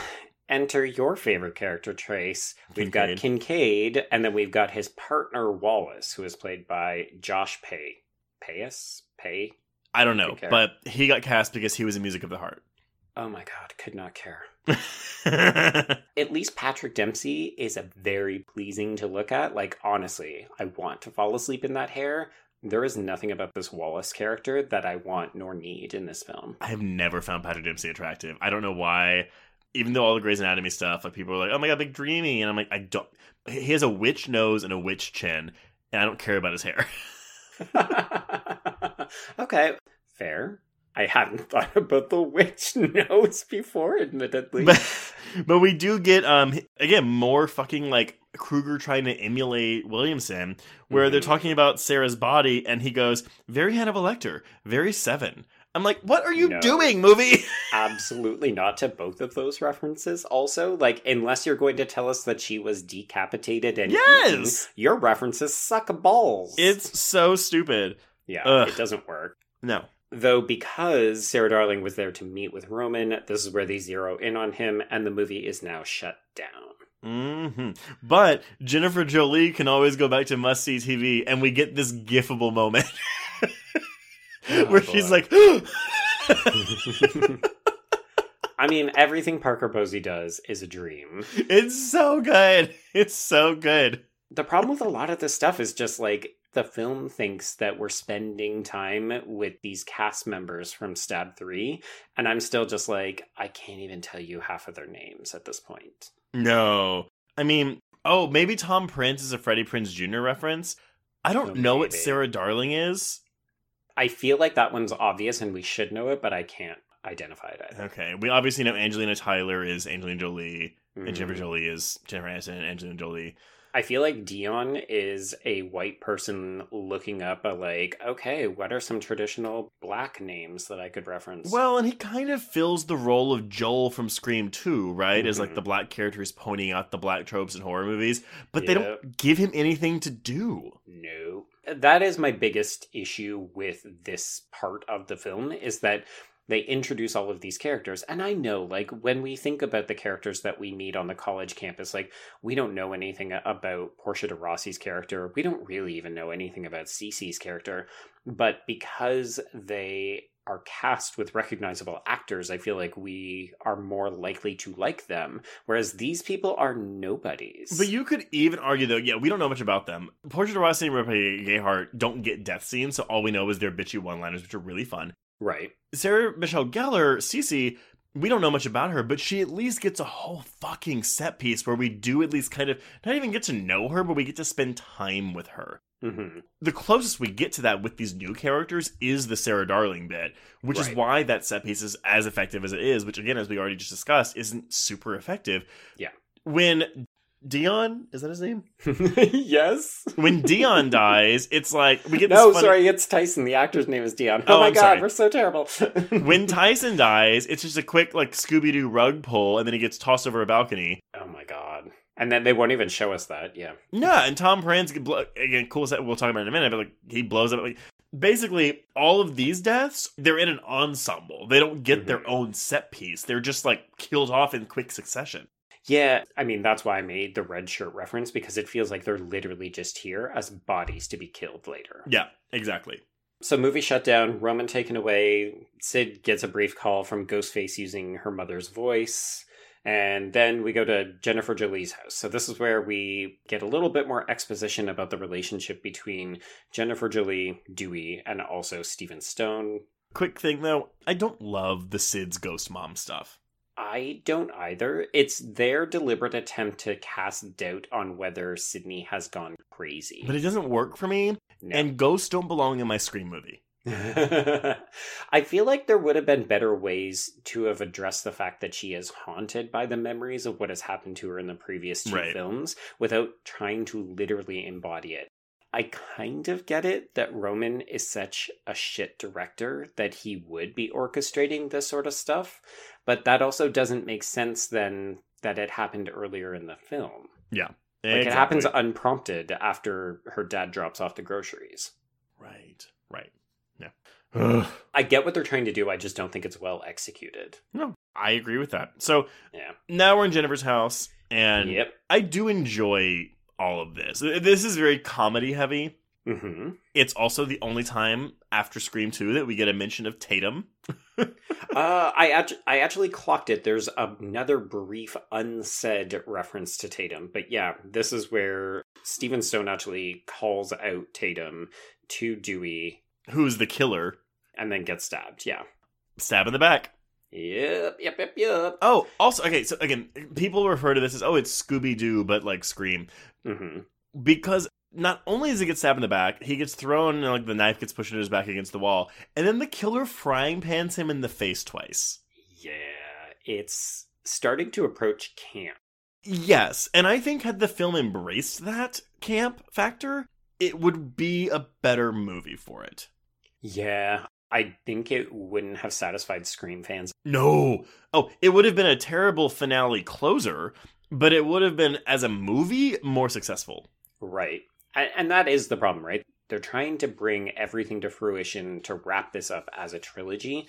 S4: enter your favorite character, Trace. We've got Kincaid, and then we've got his partner, Wallace, who is played by Josh Pay. Payas? Pay?
S5: I don't know, but he got cast because he was in Music of the Heart.
S4: Oh my god, could not care. At least Patrick Dempsey is a very pleasing to look at. Like, honestly, I want to fall asleep in that hair. There is nothing about this Wallace character that I want nor need in this film.
S5: I have never found Patrick Dempsey attractive. I don't know why. Even though all the Grey's Anatomy stuff, like people are like, "Oh my god, big dreamy," and I'm like, I don't. He has a witch nose and a witch chin, and I don't care about his hair.
S4: okay, fair. I hadn't thought about the witch nose before, admittedly.
S5: but, but we do get um again more fucking like Kruger trying to emulate Williamson, where they're
S4: Mhm.
S5: talking about Sarah's body, and he goes, "Very Hannibal Lecter, very Seven." I'm like, what are you
S4: No.
S5: doing, movie?
S4: Absolutely not to both of those references. Also, like, unless you're going to tell us that she was decapitated and eaten,
S5: Yes!
S4: your references suck balls.
S5: it's so stupid.
S4: yeah,
S5: Ugh.
S4: it doesn't work.
S5: No,
S4: Though because Sarah Darling was there to meet with Roman, this is where they zero in on him, and the movie is now shut down.
S5: hmm But Jennifer Jolie can always go back to must see TV, and we get this gifable moment where she's like,
S4: I mean, everything Parker Posey does is a dream.
S5: "It's so good, it's so good."
S4: The problem with a lot of this stuff is just like the film thinks that we're spending time with these cast members from Stab 3, and I'm still just like, I can't even tell you half of their names at this point.
S5: No, I mean, oh, maybe Tom Prinze is a Freddie Prinze Jr. reference. I don't
S4: Oh,
S5: know what. Sarah Darling is.
S4: I feel like that one's obvious and we should know it, but I can't identify it. either.
S5: Okay, we obviously know Angelina Tyler is Angelina Jolie, and
S4: Mhm.
S5: Jennifer Jolie is Jennifer Aniston and Angelina Jolie.
S4: I feel like Deon is a white person looking up a like, okay, what are some traditional black names that I could reference?
S5: Well, and he kind of fills the role of Joel from Scream 2, right? As like
S4: Mhm.
S5: the black characters pointing out the black tropes in horror movies, but they don't give him anything to do.
S4: No. That is my biggest issue with this part of the film is that they introduce all of these characters. And I know, like, when we think about the characters that we meet on the college campus, like, we don't know anything about Portia de Rossi's character. We don't really even know anything about Cici's character. But because they are cast with recognizable actors, I feel like we are more likely to like them. Whereas these people are nobodies.
S5: But you could even argue, though, yeah, we don't know much about them. Portia de Rossi and Rebecca Gayheart don't get death scenes, so all we know is their bitchy one-liners, which are really fun.
S4: right.
S5: Sarah Michelle Gellar, Cici, we don't know much about her, but she at least gets a whole fucking set piece where we do at least kind of not even get to know her, but we get to spend time with her.
S4: Hmm
S5: The closest we get to that with these new characters is the Sarah Darling bit, which is why that set piece is as effective as it is, which again, as we already just discussed, isn't super effective.
S4: Yeah.
S5: When Deon, is that his name?
S4: yes.
S5: When Deon dies, it's like we get this
S4: No,
S5: funny-
S4: sorry, it's Tyson. The actor's name is Deon.
S5: Oh,
S4: Oh, my
S5: I'm
S4: god,
S5: sorry.
S4: we're so terrible.
S5: when Tyson dies, it's just a quick like Scooby Doo rug pull, and then he gets tossed over a balcony.
S4: oh my god. And then they won't even show us that. Yeah.
S5: Yeah, and Tom get again, cool set. We'll talk about it in a minute, but like he blows up. Like basically, all of these deaths, they're in an ensemble. They don't get their
S4: Mhm.
S5: own set piece. They're just like killed off in quick succession.
S4: Yeah, I mean, that's why I made the red shirt reference because it feels like they're literally just here as bodies to be killed later.
S5: Yeah, exactly.
S4: So, movie shut down, Roman taken away. Sid gets a brief call from Ghostface using her mother's voice. And then we go to Jennifer Jolie's house. So, this is where we get a little bit more exposition about the relationship between Jennifer Jolie, Dewey, and also Steven Stone.
S5: Quick thing though, I don't love the Sid's ghost mom stuff.
S4: I don't either. It's their deliberate attempt to cast doubt on whether Sidney has gone crazy.
S5: But it doesn't work for me,
S4: No.
S5: and ghosts don't belong in my Scream movie.
S4: I feel like there would have been better ways to have addressed the fact that she is haunted by the memories of what has happened to her in the previous two
S5: Right.
S4: films without trying to literally embody it. I kind of get it that Roman is such a shit director that he would be orchestrating this sort of stuff, but that also doesn't make sense then that it happened earlier in the film. Yeah. Like it happens unprompted after her dad drops off the groceries.
S5: Right. Ugh.
S4: I get what they're trying to do. I just don't think it's well executed.
S5: No, I agree with that. So
S4: Yeah.
S5: now we're in Jennifer's house, and
S4: yep.
S5: I do enjoy all of this. This is very comedy heavy.
S4: hmm
S5: It's also the only time after Scream 2 that we get a mention of Tatum.
S4: uh, I act- I actually clocked it. There's another brief unsaid reference to Tatum, but yeah, this is where Steven Stone actually calls out Tatum to Dewey
S5: Who's the killer?
S4: and then gets stabbed. Yeah.
S5: Stab in the back.
S4: Yep. Yep. Yep. Yep.
S5: Oh, also, okay, so again, people refer to this as, oh, it's Scooby Doo, but like Scream.
S4: hmm
S5: Because not only does he get stabbed in the back, he gets thrown and like the knife gets pushed into his back against the wall, and then the killer frying pans him in the face twice.
S4: Yeah, it's starting to approach camp.
S5: Yes, and I think had the film embraced that camp factor, it would be a better movie for it.
S4: Yeah, I think it wouldn't have satisfied Scream fans.
S5: No. Oh, it would have been a terrible finale closer, but it would have been as a movie more successful.
S4: Right. And, that is the problem, right? They're trying to bring everything to fruition to wrap this up as a trilogy,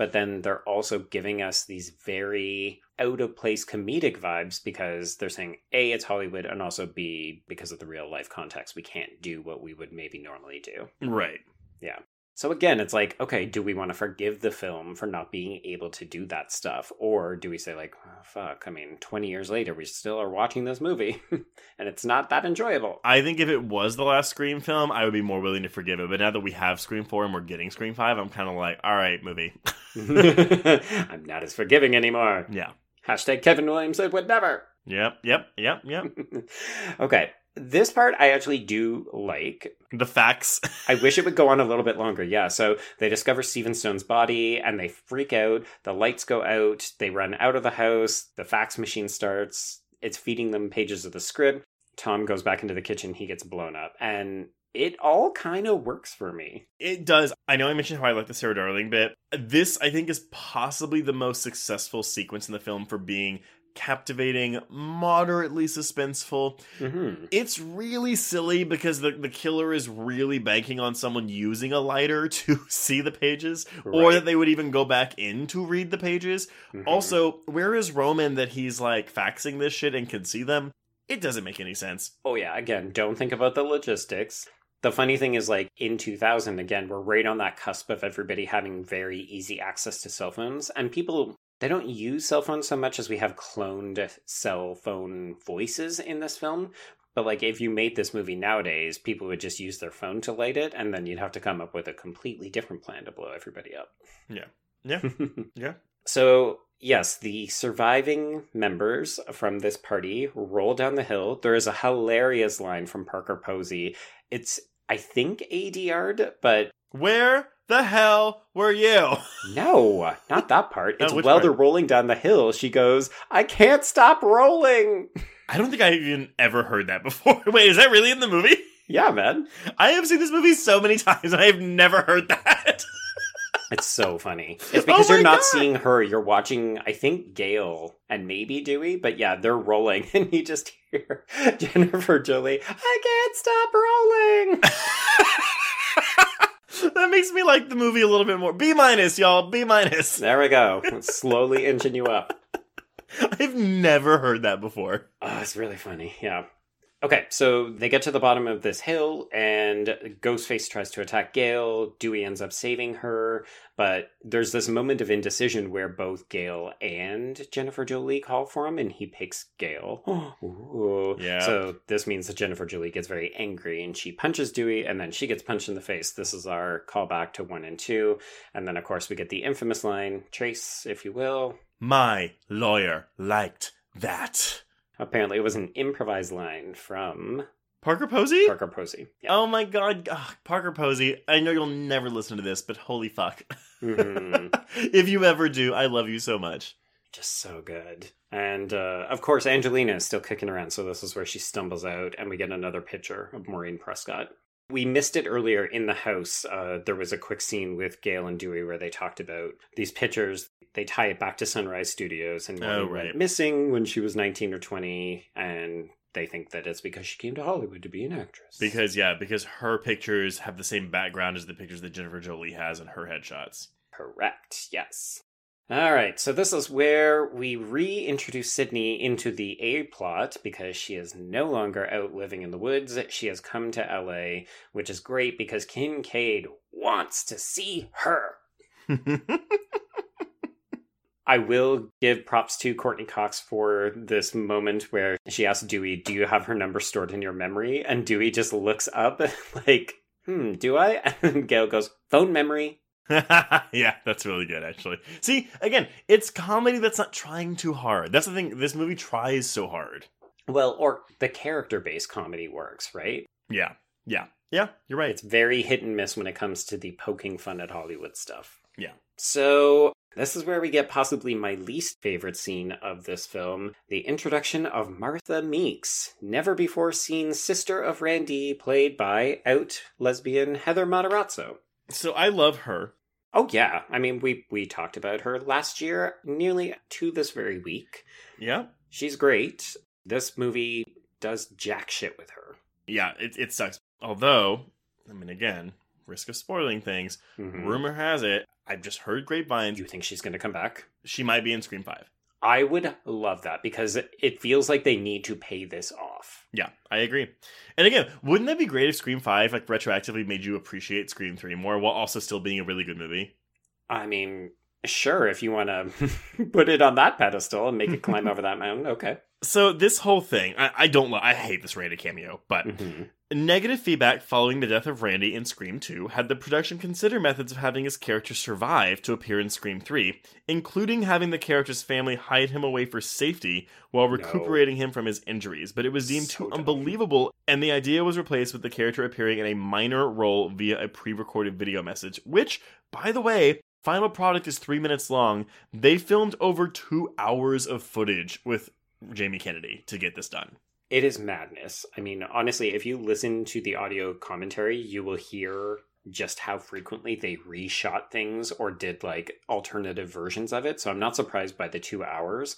S4: but then they're also giving us these very out of place comedic vibes because they're saying A, it's Hollywood, and also B, because of the real life context, we can't do what we would maybe normally do.
S5: Right.
S4: Yeah. So again, it's like, okay, do we want to forgive the film for not being able to do that stuff? Or do we say, like, oh, fuck, I mean, 20 years later, we still are watching this movie and it's not that enjoyable?
S5: I think if it was the last Scream film, I would be more willing to forgive it. But now that we have Scream 4 and we're getting Scream 5, I'm kind of like, all right, movie.
S4: I'm not as forgiving anymore.
S5: yeah.
S4: Hashtag Kevin Williamson would never.
S5: Yep, yep, yep, yep.
S4: okay. This part I actually do like.
S5: the fax.
S4: I wish it would go on a little bit longer. Yeah. So they discover Steven Stone's body and they freak out. The lights go out. They run out of the house. The fax machine starts. It's feeding them pages of the script. Tom goes back into the kitchen. He gets blown up. And it all kind of works for me.
S5: It does. I know I mentioned how I like the Sarah Darling bit. This, I think, is possibly the most successful sequence in the film for being captivating, moderately suspenseful.
S4: Mm-hmm.
S5: It's really silly because the, the killer is really banking on someone using a lighter to see the pages, or that they would even go back in to read the pages.
S4: Mhm.
S5: Also, where is Roman that he's like faxing this shit and can see them? It doesn't make any sense.
S4: Oh yeah, again, don't think about the logistics. The funny thing is like in 2000 again, we're right on that cusp of everybody having very easy access to cell phones and people they don't use cell phones so much as we have cloned cell phone voices in this film. But like if you made this movie nowadays, people would just use their phone to light it and then you'd have to come up with a completely different plan to blow everybody up.
S5: Yeah. Yeah. Yeah.
S4: So, yes, the surviving members from this party roll down the hill. There is a hilarious line from Parker Posey. It's, I think, ADR'd, but
S5: Where the hell were you?
S4: no, not that part.
S5: Oh,
S4: It's while
S5: part?
S4: they're rolling down the hill, she goes, I can't stop rolling.
S5: I don't think I've even ever heard that before. Wait, is that really in the movie?
S4: Yeah, man.
S5: I have seen this movie so many times and I have never heard that.
S4: It's so funny. It's oh because
S5: Oh
S4: you're not
S5: God.
S4: seeing her. You're watching, I think, Gail and maybe Dewey, but yeah, they're rolling, and you just hear Jennifer Jolie, I can't stop rolling.
S5: that makes me like the movie a little bit more. B minus, y'all. B minus.
S4: there we go. It's slowly inching you up.
S5: I've never heard that before.
S4: Oh, it's really funny. Yeah. Okay, so they get to the bottom of this hill, and Ghostface tries to attack Gail. Dewey ends up saving her, but there's this moment of indecision where both Gail and Jennifer Jolie call for him, and he picks Gail. Ooh.
S5: Yeah.
S4: So this means that Jennifer Jolie gets very angry, and she punches Dewey, and then she gets punched in the face. This is our callback to one and two, and then of course we get the infamous line, "Trace, if you will."
S5: My lawyer liked that.
S4: Apparently, it was an improvised line from
S5: Parker Posey?
S4: Parker Posey. Yeah.
S5: Oh my god. Ugh, Parker Posey. I know you'll never listen to this, but holy fuck.
S4: Mhm.
S5: if you ever do, I love you so much.
S4: Just so good. And uh, of course, Angelina is still kicking around, so this is where she stumbles out, and we get another picture of Maureen Prescott. We missed it earlier in the house. Uh, there was a quick scene with Gail and Dewey where they talked about these pictures. They tie it back to Sunrise Studios, and
S5: Oh,
S4: went missing when she was 19 or 20, and they think that it's because she came to Hollywood to be an actress.
S5: Because, yeah, because her pictures have the same background as the pictures that Jennifer Jolie has in her headshots.
S4: Correct, yes. All right, so this is where we reintroduce Sidney into the A plot because she is no longer out living in the woods. She has come to LA, which is great because Kincaid wants to see her. I will give props to Courteney Cox for this moment where she asks Dewey, Do you have her number stored in your memory? And Dewey just looks up like, Hmm, do I? And Gail goes, Phone memory.
S5: yeah, that's really good, actually. See, again, it's comedy that's not trying too hard. That's the thing. This movie tries so hard.
S4: Well, or the character based comedy works, right?
S5: Yeah. Yeah. Yeah, you're right.
S4: It's very hit and miss when it comes to the poking fun at Hollywood stuff.
S5: Yeah.
S4: So, this is where we get possibly my least favorite scene of this film the introduction of Martha Meeks, never before seen sister of Randy, played by out lesbian Heather Matarazzo.
S5: So I love her.
S4: Oh yeah, I mean we we talked about her last year, nearly to this very week.
S5: Yeah.
S4: She's great. This movie does jack shit with her.
S5: Yeah, it, it sucks. Although, I mean, again, risk of spoiling things.
S4: Mhm.
S5: Rumor has it, I've just heard grapevines,
S4: You think she's going to come back?
S5: she might be in Scream 5.
S4: I would love that because it feels like they need to pay this off.
S5: Yeah, I agree. And again, wouldn't that be great if Scream 5 like retroactively made you appreciate Scream 3 more while also still being a really good movie?
S4: I mean, sure, if you want to put it on that pedestal and make it climb over that mountain, okay.
S5: So this whole thing, I, I don't lo- I hate this Randy cameo, but
S4: Mhm.
S5: negative feedback following the death of Randy in Scream 2 had the production consider methods of having his character survive to appear in Scream 3, including having the character's family hide him away for safety while recuperating him from his injuries, but it was deemed
S4: So
S5: too
S4: dumb.
S5: unbelievable and the idea was replaced with the character appearing in a minor role via a pre-recorded video message, which, by the way, final product is 3 minutes long. They filmed over 2 hours of footage with Jamie Kennedy to get this done.
S4: It is madness. I mean, honestly, if you listen to the audio commentary, you will hear just how frequently they reshot things or did like alternative versions of it. So I'm not surprised by the two hours,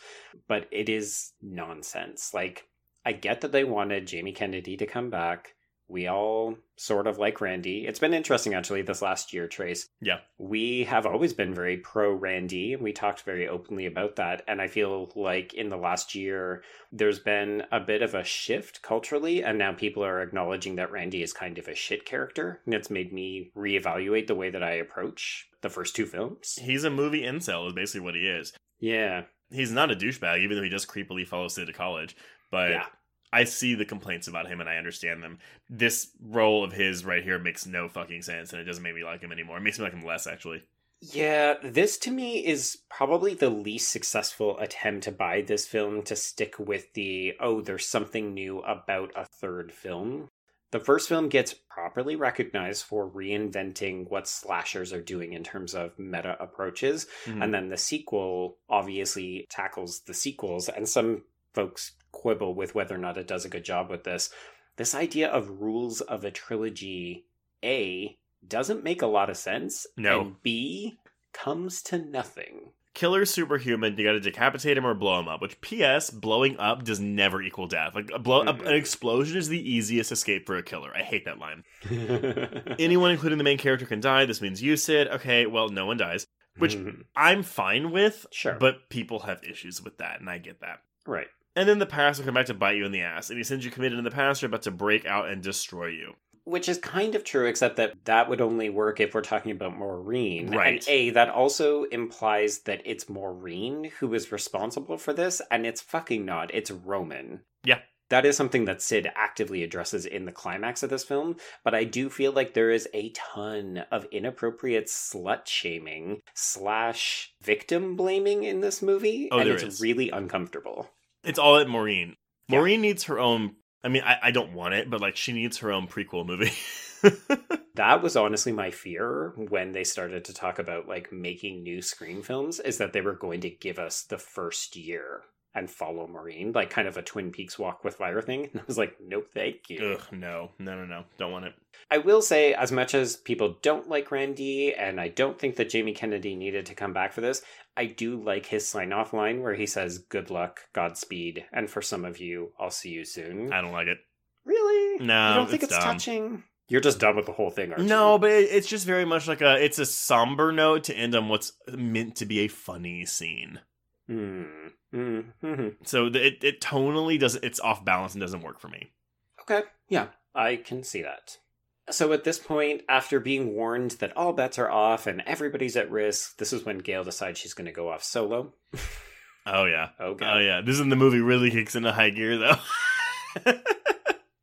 S4: but it is nonsense. Like, I get that they wanted Jamie Kennedy to come back. We all sort of like Randy. It's been interesting actually this last year, Trace.
S5: Yeah.
S4: We have always been very pro Randy, and we talked very openly about that. And I feel like in the last year, there's been a bit of a shift culturally, and now people are acknowledging that Randy is kind of a shit character. And it's made me reevaluate the way that I approach the first two films.
S5: He's a movie incel, is basically what he is.
S4: Yeah.
S5: He's not a douchebag, even though he does creepily follow Sid to college. But
S4: Yeah.
S5: I see the complaints about him and I understand them. This role of his right here makes no fucking sense, and it doesn't make me like him anymore. It makes me like him less, actually.
S4: Yeah, this to me is probably the least successful attempt by this film to stick with the oh, there's something new about a third film. The first film gets properly recognized for reinventing what slashers are doing in terms of meta approaches,
S5: Mhm.
S4: and then the sequel obviously tackles the sequels, and some folks quibble with whether or not it does a good job with this. This idea of rules of a trilogy, A, doesn't make a lot of sense.
S5: No.
S4: And B, comes to nothing.
S5: Killer superhuman. You got to decapitate him or blow him up. Which, P.S. Blowing up does never equal death. Like a blow, a-
S4: Mhm.
S5: an explosion is the easiest escape for a killer. I hate that line. Anyone, including the main character, can die. This means you, Sid. Okay, well, no one dies, which
S4: Mhm.
S5: I'm fine with.
S4: Sure.
S5: But people have issues with that, and I get that.
S4: right.
S5: And then the past will come back to bite you in the ass. Any sins you committed in the past are about to break out and destroy you.
S4: Which is kind of true, except that that would only work if we're talking about Maureen.
S5: Right.
S4: And A, that also implies that it's Maureen who is responsible for this, and it's fucking not. It's Roman.
S5: Yeah.
S4: That is something that Sid actively addresses in the climax of this film, but I do feel like there is a ton of inappropriate slut shaming slash victim blaming in this movie,
S5: Oh,
S4: and it's
S5: is.
S4: really uncomfortable.
S5: It's all at Maureen.
S4: Yeah.
S5: Maureen needs her own. I mean, I, I don't want it, but like she needs her own prequel movie.
S4: That was honestly my fear when they started to talk about like making new Scream films is that they were going to give us the first year and follow Maureen, like kind of a Twin Peaks walk with fire thing. And I was like, nope, thank you.
S5: Ugh, no, no, no, no, don't want it.
S4: I will say, as much as people don't like Randy, and I don't think that Jamie Kennedy needed to come back for this, I do like his sign off line where he says, Good luck, Godspeed, and for some of you, I'll see you soon.
S5: I don't like it.
S4: really?
S5: No,
S4: I don't think
S5: it's
S4: it's, touching? You're just done with the whole thing, aren't you?
S5: No, but it, it's just very much like a. It's a somber note to end on what's meant to be a funny scene.
S4: Mm. Mm. mhm.
S5: So the, it it tonally doesn't. It's off balance and doesn't work for me.
S4: Okay, yeah, I can see that. So at this point, after being warned that all bets are off and everybody's at risk, this is when Gail decides she's going to go off solo.
S5: Oh yeah.
S4: Oh,
S5: Oh yeah. This is when the movie really kicks into high gear though.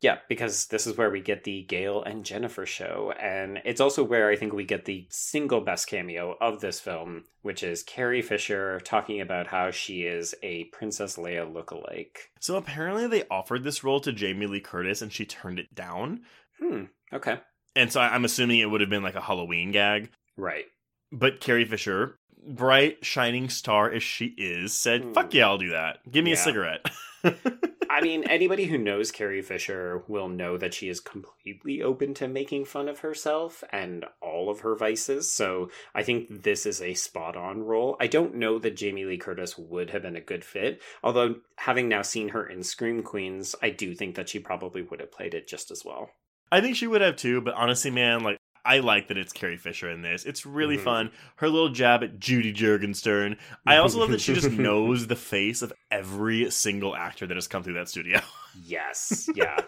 S4: Yeah, because this is where we get the Gail and Jennifer show. And it's also where I think we get the single best cameo of this film, which is Carrie Fisher talking about how she is a Princess Leia lookalike.
S5: So apparently they offered this role to Jamie Lee Curtis and she turned it down.
S4: Hmm. Okay.
S5: And so I'm assuming it would have been like a Halloween gag.
S4: Right.
S5: But Carrie Fisher, bright, shining star as she is, said,
S4: Hmm.
S5: fuck yeah, I'll do that. Give me a cigarette.
S4: I mean, anybody who knows Carrie Fisher will know that she is completely open to making fun of herself and all of her vices. So I think this is a spot on role. I don't know that Jamie Lee Curtis would have been a good fit, although having now seen her in Scream Queens, I do think that she probably would have played it just as well.
S5: I think she would have too, but honestly, man, like I like that it's Carrie Fisher in this. It's really
S4: Mhm.
S5: fun. Her little jab at Judy Jurgenstern. I also love that she just knows the face of every single actor that has come through that studio.
S4: Yes, yeah.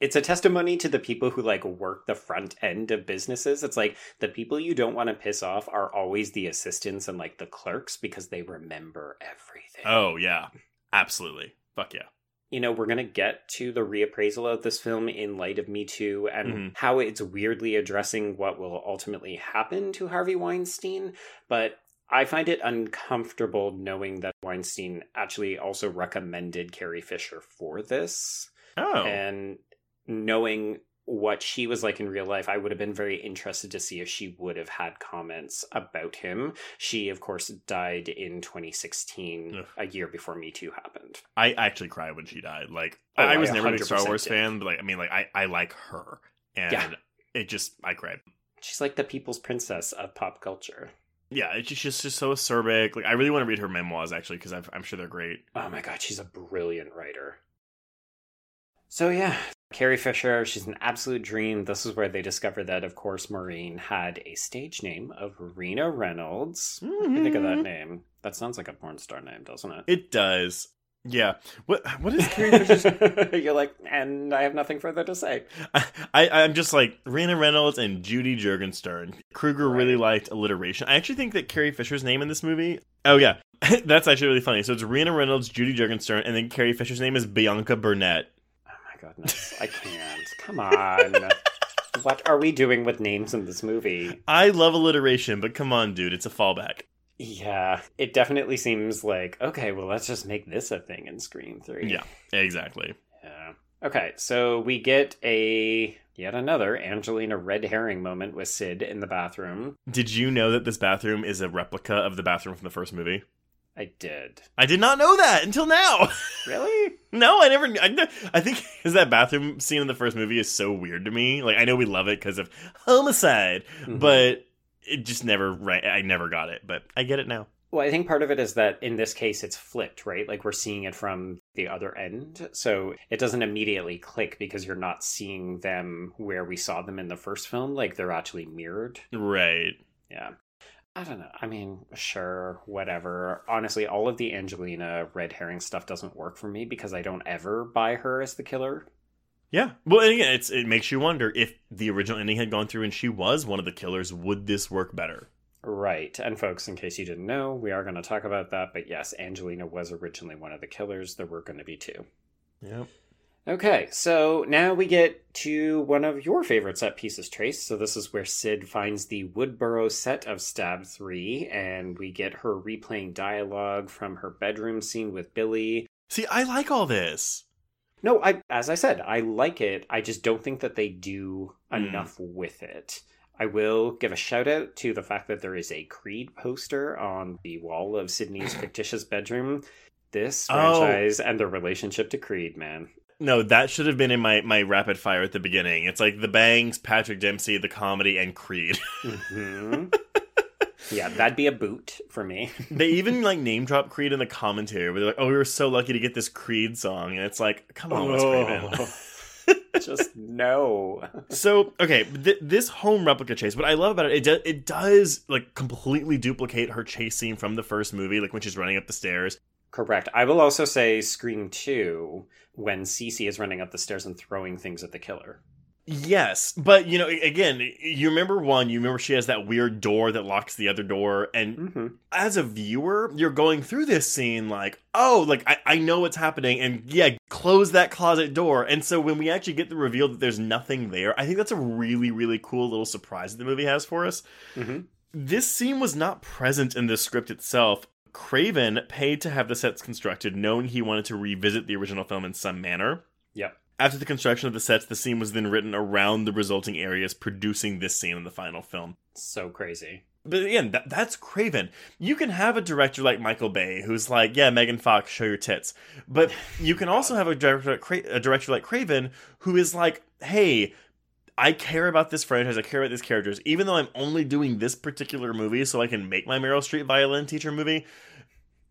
S4: it's a testimony to the people who like work the front end of businesses. It's like the people you don't want to piss off are always the assistants and like the clerks because they remember everything.
S5: oh yeah, absolutely. Fuck yeah.
S4: You know, we're going to get to the reappraisal of this film in light of Me Too and
S5: Mhm.
S4: how it's weirdly addressing what will ultimately happen to Harvey Weinstein, but I find it uncomfortable knowing that Weinstein actually also recommended Carrie Fisher for this
S5: Oh,
S4: and knowing what she was like in real life, I would have been very interested to see if she would have had comments about him. She, of course, died in 2016,
S5: Ugh.
S4: a year before Me Too happened.
S5: I actually cried when she died. Like
S4: Oh,
S5: I, I was never a big Star Wars
S4: did.
S5: fan, but like I mean, like I I like her, and
S4: Yeah.
S5: it just I cried.
S4: She's like the people's princess of pop culture.
S5: Yeah, it's just, just just so acerbic. Like I really want to read her memoirs actually because I'm sure they're great.
S4: Oh my god, she's a brilliant writer. So yeah, Carrie Fisher, she's an absolute dream. This is where they discover that, of course, Maureen had a stage name of Rena Reynolds. What do you think of that mm-hmm. name? That sounds like a porn star name, doesn't it?
S5: It does. Yeah. What what is Carrie Fisher's
S4: You're like, and I have nothing further to say.
S5: I, I'm just like Rena Reynolds and Judy Jurgenstern. Kruger really liked alliteration. I actually think that Carrie Fisher's name in this movie. Oh yeah, that's actually really funny. So it's Rena Reynolds, Judy Jurgenstern, and then Carrie Fisher's name is Bianca Burnett.
S4: Goodness, I can't. Come on. what are we doing with names in this movie?
S5: I love alliteration, but come on, dude, it's a fallback.
S4: Yeah, it definitely seems like okay. Well, let's just make this a thing in Scream Three.
S5: Yeah, exactly.
S4: Yeah. Okay, so we get a yet another Angelina red herring moment with Sid in the bathroom.
S5: Did you know that this bathroom is a replica of the bathroom from the first movie?
S4: I did.
S5: I did not know that until now.
S4: Really?
S5: no, I never. I, I think because that bathroom scene in the first movie is so weird to me. Like I know we love it because of homicide,
S4: Mhm.
S5: but it just never right. I never got it, but I get it now.
S4: Well, I think part of it is that in this case it's flipped, right? Like we're seeing it from the other end. So it doesn't immediately click because you're not seeing them where we saw them in the first film. Like they're actually mirrored.
S5: Right.
S4: Yeah. I don't know. I mean, sure, whatever. Honestly, all of the Angelina red herring stuff doesn't work for me because I don't ever buy her as the killer.
S5: Yeah. Well, and again, it's it makes you wonder if the original ending had gone through and she was one of the killers, would this work better?
S4: Right. And folks, in case you didn't know, we are going to talk about that. But yes, Angelina was originally one of the killers. There were going to be two.
S5: Yep.
S4: Okay, so now we get to one of your favorite set pieces, Trace. So this is where Sid finds the Woodsboro set of Stab 3, and we get her replaying dialogue from her bedroom scene with Billy.
S5: See, I like all this.
S4: No, I as I said, I like it. I just don't think that they do
S5: Hmm.
S4: enough with it. I will give a shout out to the fact that there is a Creed poster on the wall of Sidney's fictitious bedroom. This
S5: Oh.
S4: franchise and their relationship to Creed, man.
S5: No, that should have been in my, my rapid fire at the beginning. It's like the bangs, Patrick Dempsey, the comedy, and Creed.
S4: hmm yeah, that'd be a boot for me.
S5: they even like name drop Creed in the commentary where they're like, "Oh, we were so lucky to get this Creed song," and it's like, "Come on, Wes Craven."
S4: Oh, just no.
S5: so okay, th- this home replica chase. What I love about it, it, do- it does like completely duplicate her chase scene from the first movie, like when she's running up the stairs.
S4: Correct. I will also say Scream 2 when Cici is running up the stairs and throwing things at the killer.
S5: Yes, but you know, again, you remember one. You remember she has that weird door that locks the other door, and
S4: Mm-hmm.
S5: as a viewer, you're going through this scene like, oh, like I, I know what's happening, and yeah, close that closet door. And so when we actually get the reveal that there's nothing there, I think that's a really, really cool little surprise that the movie has for us.
S4: Mhm.
S5: This scene was not present in the script itself. Craven paid to have the sets constructed, knowing he wanted to revisit the original film in some manner.
S4: Yep.
S5: After the construction of the sets, the scene was then written around the resulting areas, producing this scene in the final film.
S4: So crazy.
S5: But again, that, that's Craven. You can have a director like Michael Bay who's like, yeah, Megan Fox, show your tits. But you can also have a director, like Cra- a director like Craven who is like, hey, I care about this franchise. I care about these characters. Even though I'm only doing this particular movie so I can make my Meryl Streep violin teacher movie,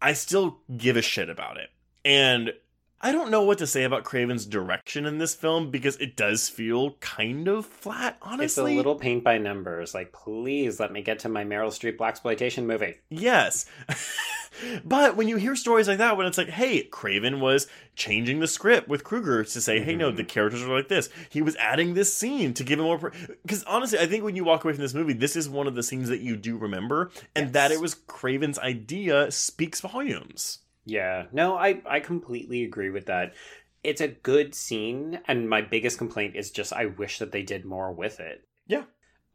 S5: I still give a shit about it. And I don't know what to say about Craven's direction in this film because it does feel kind of flat, honestly.
S4: It's a little paint by numbers. Like, please let me get to my Meryl Streep blaxploitation movie.
S5: Yes. but when you hear stories like that, when it's like, hey, Craven was changing the script with Kruger to say, hey, no, mm-hmm. the characters are like this. He was adding this scene to give him more. Because honestly, I think when you walk away from this movie, this is one of the scenes that you do remember. And
S4: Yes.
S5: that it was Craven's idea speaks volumes.
S4: Yeah, no, I I completely agree with that. It's a good scene, and my biggest complaint is just I wish that they did more with it.
S5: Yeah.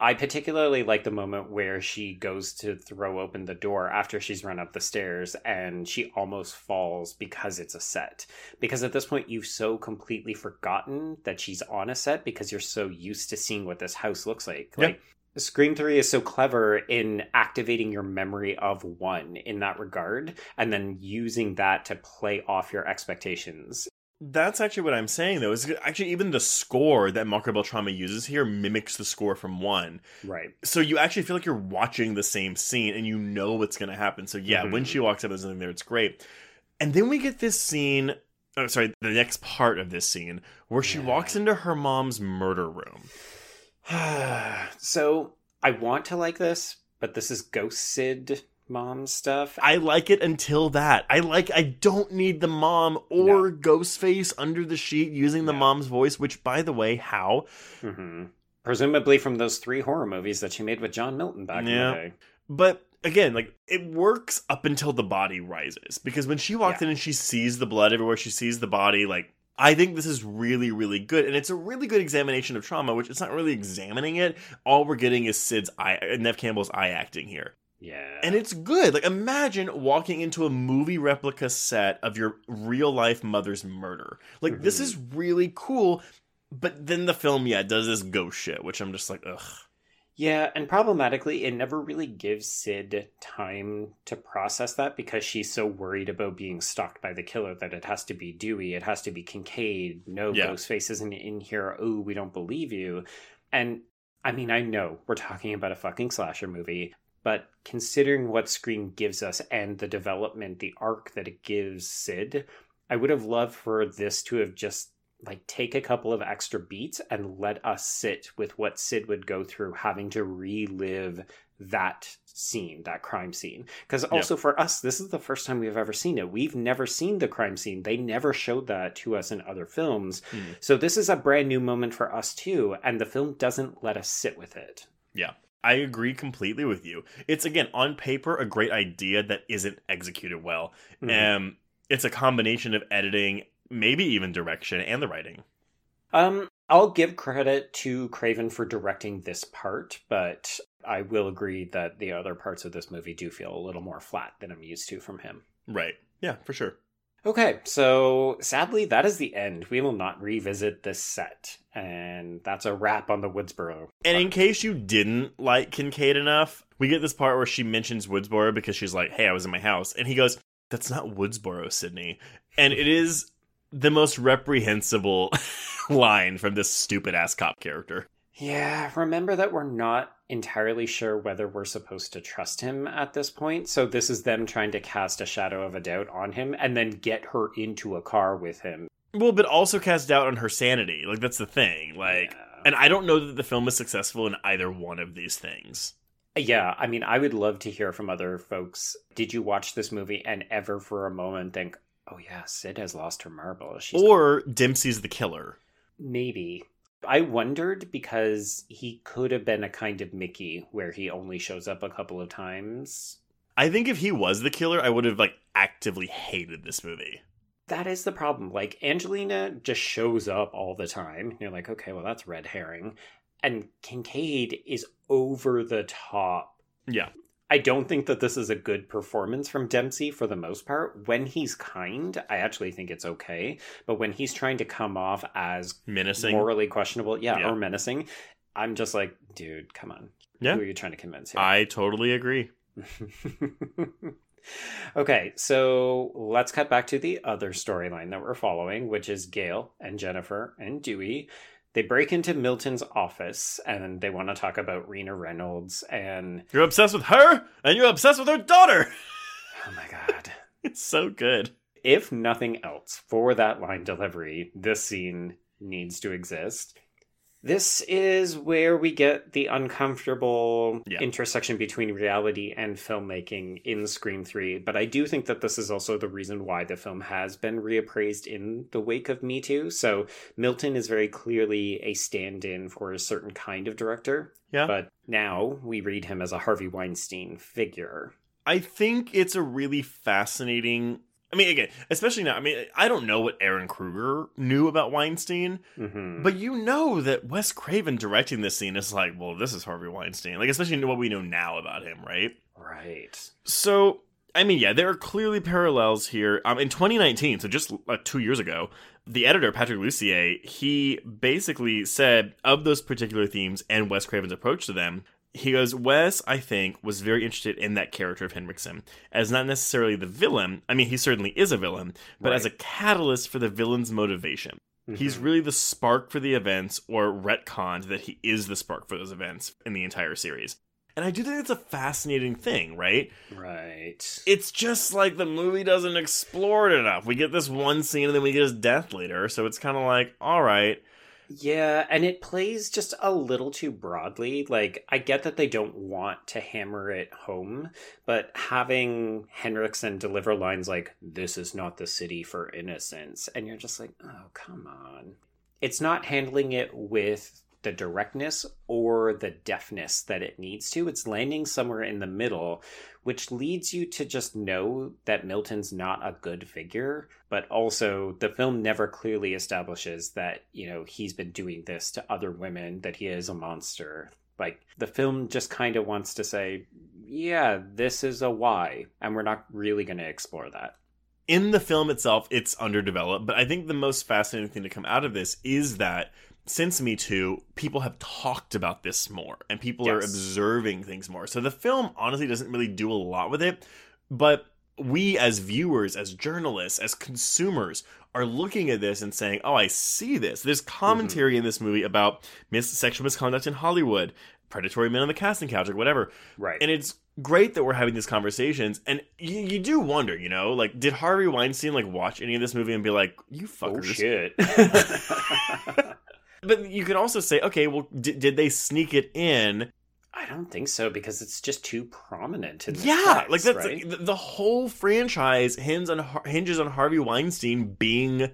S4: I particularly like the moment where she goes to throw open the door after she's run up the stairs and she almost falls because it's a set. Because at this point, you've so completely forgotten that she's on a set because you're so used to seeing what this house looks like.
S5: Yeah.
S4: Like, Scream 3 is so clever in activating your memory of one in that regard and then using that to play off your expectations.
S5: That's actually what I'm saying, though. Is actually even the score that Marco Beltrami uses here mimics the score from one.
S4: Right.
S5: so you actually feel like you're watching the same scene and you know what's going to happen. So yeah, when
S4: Mhm.
S5: she walks up, there's something there. It's great. And then we get this scene. Oh, sorry, the next part of this scene where she
S4: Yeah.
S5: walks into her mom's murder room.
S4: so I want to like this, but this is Ghost Sid mom stuff.
S5: I like it until that. I like. I don't need the mom or Ghostface under the sheet using the
S4: No.
S5: mom's voice. Which, by the way, how?
S4: hmm Presumably from those three horror movies that she made with John Milton back in the day.
S5: But again, like it works up until the body rises because when she walks
S4: Yeah.
S5: in and she sees the blood everywhere, she sees the body. Like I think this is really, really good, and it's a really good examination of trauma. Which it's not really examining it. All we're getting is Sid's eye, Neve Campbell's eye acting here,
S4: Yeah.
S5: and it's good. Like imagine walking into a movie replica set of your real life mother's murder. Like this
S4: Mhm.
S5: is really cool. But then the film, yeah, does this ghost shit, which I'm just like, ugh.
S4: Yeah, and problematically, it never really gives Sid time to process that because she's so worried about being stalked by the killer that it has to be Dewey, it has to be Kincaid. No,
S5: Yeah.
S4: Ghostface isn't in here. Oh, we don't believe you. And I mean, I know we're talking about a fucking slasher movie, but considering what Scream gives us and the development, the arc that it gives Sid, I would have loved for this to have just like take a couple of extra beats and let us sit with what Sid would go through having to relive that scene, that crime scene. Because also for us, this is the first time we've ever seen it. We've never seen the crime scene. They never showed that to us in other films.
S5: Hmm.
S4: So this is a brand new moment for us too, and the film doesn't let us sit with it.
S5: Yeah. I agree completely with you. It's again on paper a great idea that isn't executed well.
S4: Mhm.
S5: Um it's a combination of editing, maybe even direction and the writing.
S4: Um, I'll give credit to Craven for directing this part, but I will agree that the other parts of this movie do feel a little more flat than I'm used to from him.
S5: Right. Yeah, for sure.
S4: Okay, so sadly, that is the end. We will not revisit this set, and that's a wrap on the Woodsboro.
S5: And in case you didn't like Kincaid enough, we get this part where she mentions Woodsboro because she's like, "Hey, I was in my house," and he goes, "That's not Woodsboro, Sidney," and it is the most reprehensible line from this stupid ass cop character.
S4: Yeah, remember that we're not entirely sure whether we're supposed to trust him at this point. So this is them trying to cast a shadow of a doubt on him and then get her into a car with him.
S5: Well, but also cast doubt on her sanity. Like that's the thing. Like,
S4: Yeah.
S5: and I don't know that the film is successful in either one of these things.
S4: Yeah, I mean, I would love to hear from other folks. Did you watch this movie and ever for a moment think, "Oh yeah, Sid has lost her marbles"? She's
S5: Or Dempsey's the killer.
S4: maybe. I wondered because he could have been a kind of Mickey where he only shows up a couple of times.
S5: I think if he was the killer, I would have like actively hated this movie.
S4: That is the problem. Like Angelina just shows up all the time. You're like, okay, well that's red herring. And Kincaid is over the top.
S5: Yeah.
S4: I don't think that this is a good performance from Dempsey for the most part. When he's kind, I actually think it's okay. But when he's trying to come off as
S5: Menacing.
S4: morally questionable, yeah,
S5: Yeah.
S4: or menacing, I'm just like, dude, come on.
S5: Yeah.
S4: Who are you trying to convince here?
S5: I totally agree.
S4: okay, so let's cut back to the other storyline that we're following, which is Gail and Jennifer and Dewey. They break into Milton's office and they want to talk about Rena Reynolds and
S5: You're obsessed with her, and you're obsessed with her daughter.
S4: oh my god.
S5: It's so good.
S4: if nothing else, for that line delivery, this scene needs to exist. This is where we get the uncomfortable
S5: Yeah.
S4: intersection between reality and filmmaking in Scream 3. But I do think that this is also the reason why the film has been reappraised in the wake of Me Too. So Milton is very clearly a stand in for a certain kind of director.
S5: Yeah.
S4: But now we read him as a Harvey Weinstein figure.
S5: I think it's a really fascinating. I mean, again, especially now. I mean, I don't know what Ehren Kruger knew about Weinstein,
S4: hmm
S5: but you know that Wes Craven directing this scene is like, well, this is Harvey Weinstein. Like, especially what we know now about him, right?
S4: Right.
S5: So, I mean, yeah, there are clearly parallels here. Um, in 2019, so just uh, two years ago, the editor Patrick Lussier he basically said of those particular themes and Wes Craven's approach to them. He goes, Wes, I think, was very interested in that character of Henriksen as not necessarily the villain. I mean, he certainly is a villain, but as a catalyst for the villain's motivation. He's
S4: Mhm.
S5: really the spark for the events, or retconned that he is the spark for those events in the entire series. And I do think it's a fascinating thing, right?
S4: Right.
S5: it's just like the movie doesn't explore it enough. We get this one scene and then we get his death later, so it's kind of like, all right,
S4: Yeah, and it plays just a little too broadly. Like, I get that they don't want to hammer it home, but having Henriksen deliver lines like, This is not the city for innocence, and you're just like, Oh, come on. It's not handling it with the directness or the deftness that it needs to. It's landing somewhere in the middle, which leads you to just know that Milton's not a good figure, but also the film never clearly establishes that, you know, he's been doing this to other women, that he is a monster. Like, the film just kind of wants to say, yeah, this is a why, and we're not really going to explore that.
S5: in the film itself, it's underdeveloped. But I think the most fascinating thing to come out of this is that since Me Too, people have talked about this more and people are observing things more. So the film honestly doesn't really do a lot with it, but we as viewers, as journalists, as consumers are looking at this and saying, "Oh, I see this." There's commentary mm-hmm. in this movie about mis- sexual misconduct in Hollywood, predatory men on the casting couch, or whatever.
S4: Right.
S5: And it's great that we're having these conversations. And you, you do wonder, you know, like, did Harvey Weinstein like watch any of this movie and be like, "You fuckers,
S4: oh,
S5: fuckers"?
S4: shit.
S5: But you can also say, okay, well, did, did they sneak it in?
S4: I don't think so because it's just too prominent in
S5: yeah,
S4: text,
S5: like that's
S4: right?
S5: the, the whole franchise hinges on hinges on Harvey Weinstein being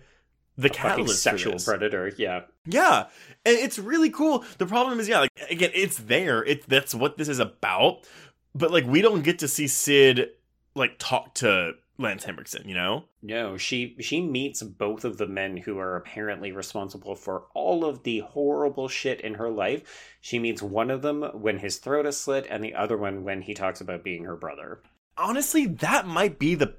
S5: the catalyst
S4: sexual predator. Yeah,
S5: Yeah, and it's really cool. The problem is, yeah, like again, it's there. It that's what this is about. But like, we don't get to see Sid like talk to Lance Henriksen. You know?
S4: no, she she meets both of the men who are apparently responsible for all of the horrible shit in her life. She meets one of them when his throat is slit, and the other one when he talks about being her brother.
S5: Honestly, that might be the.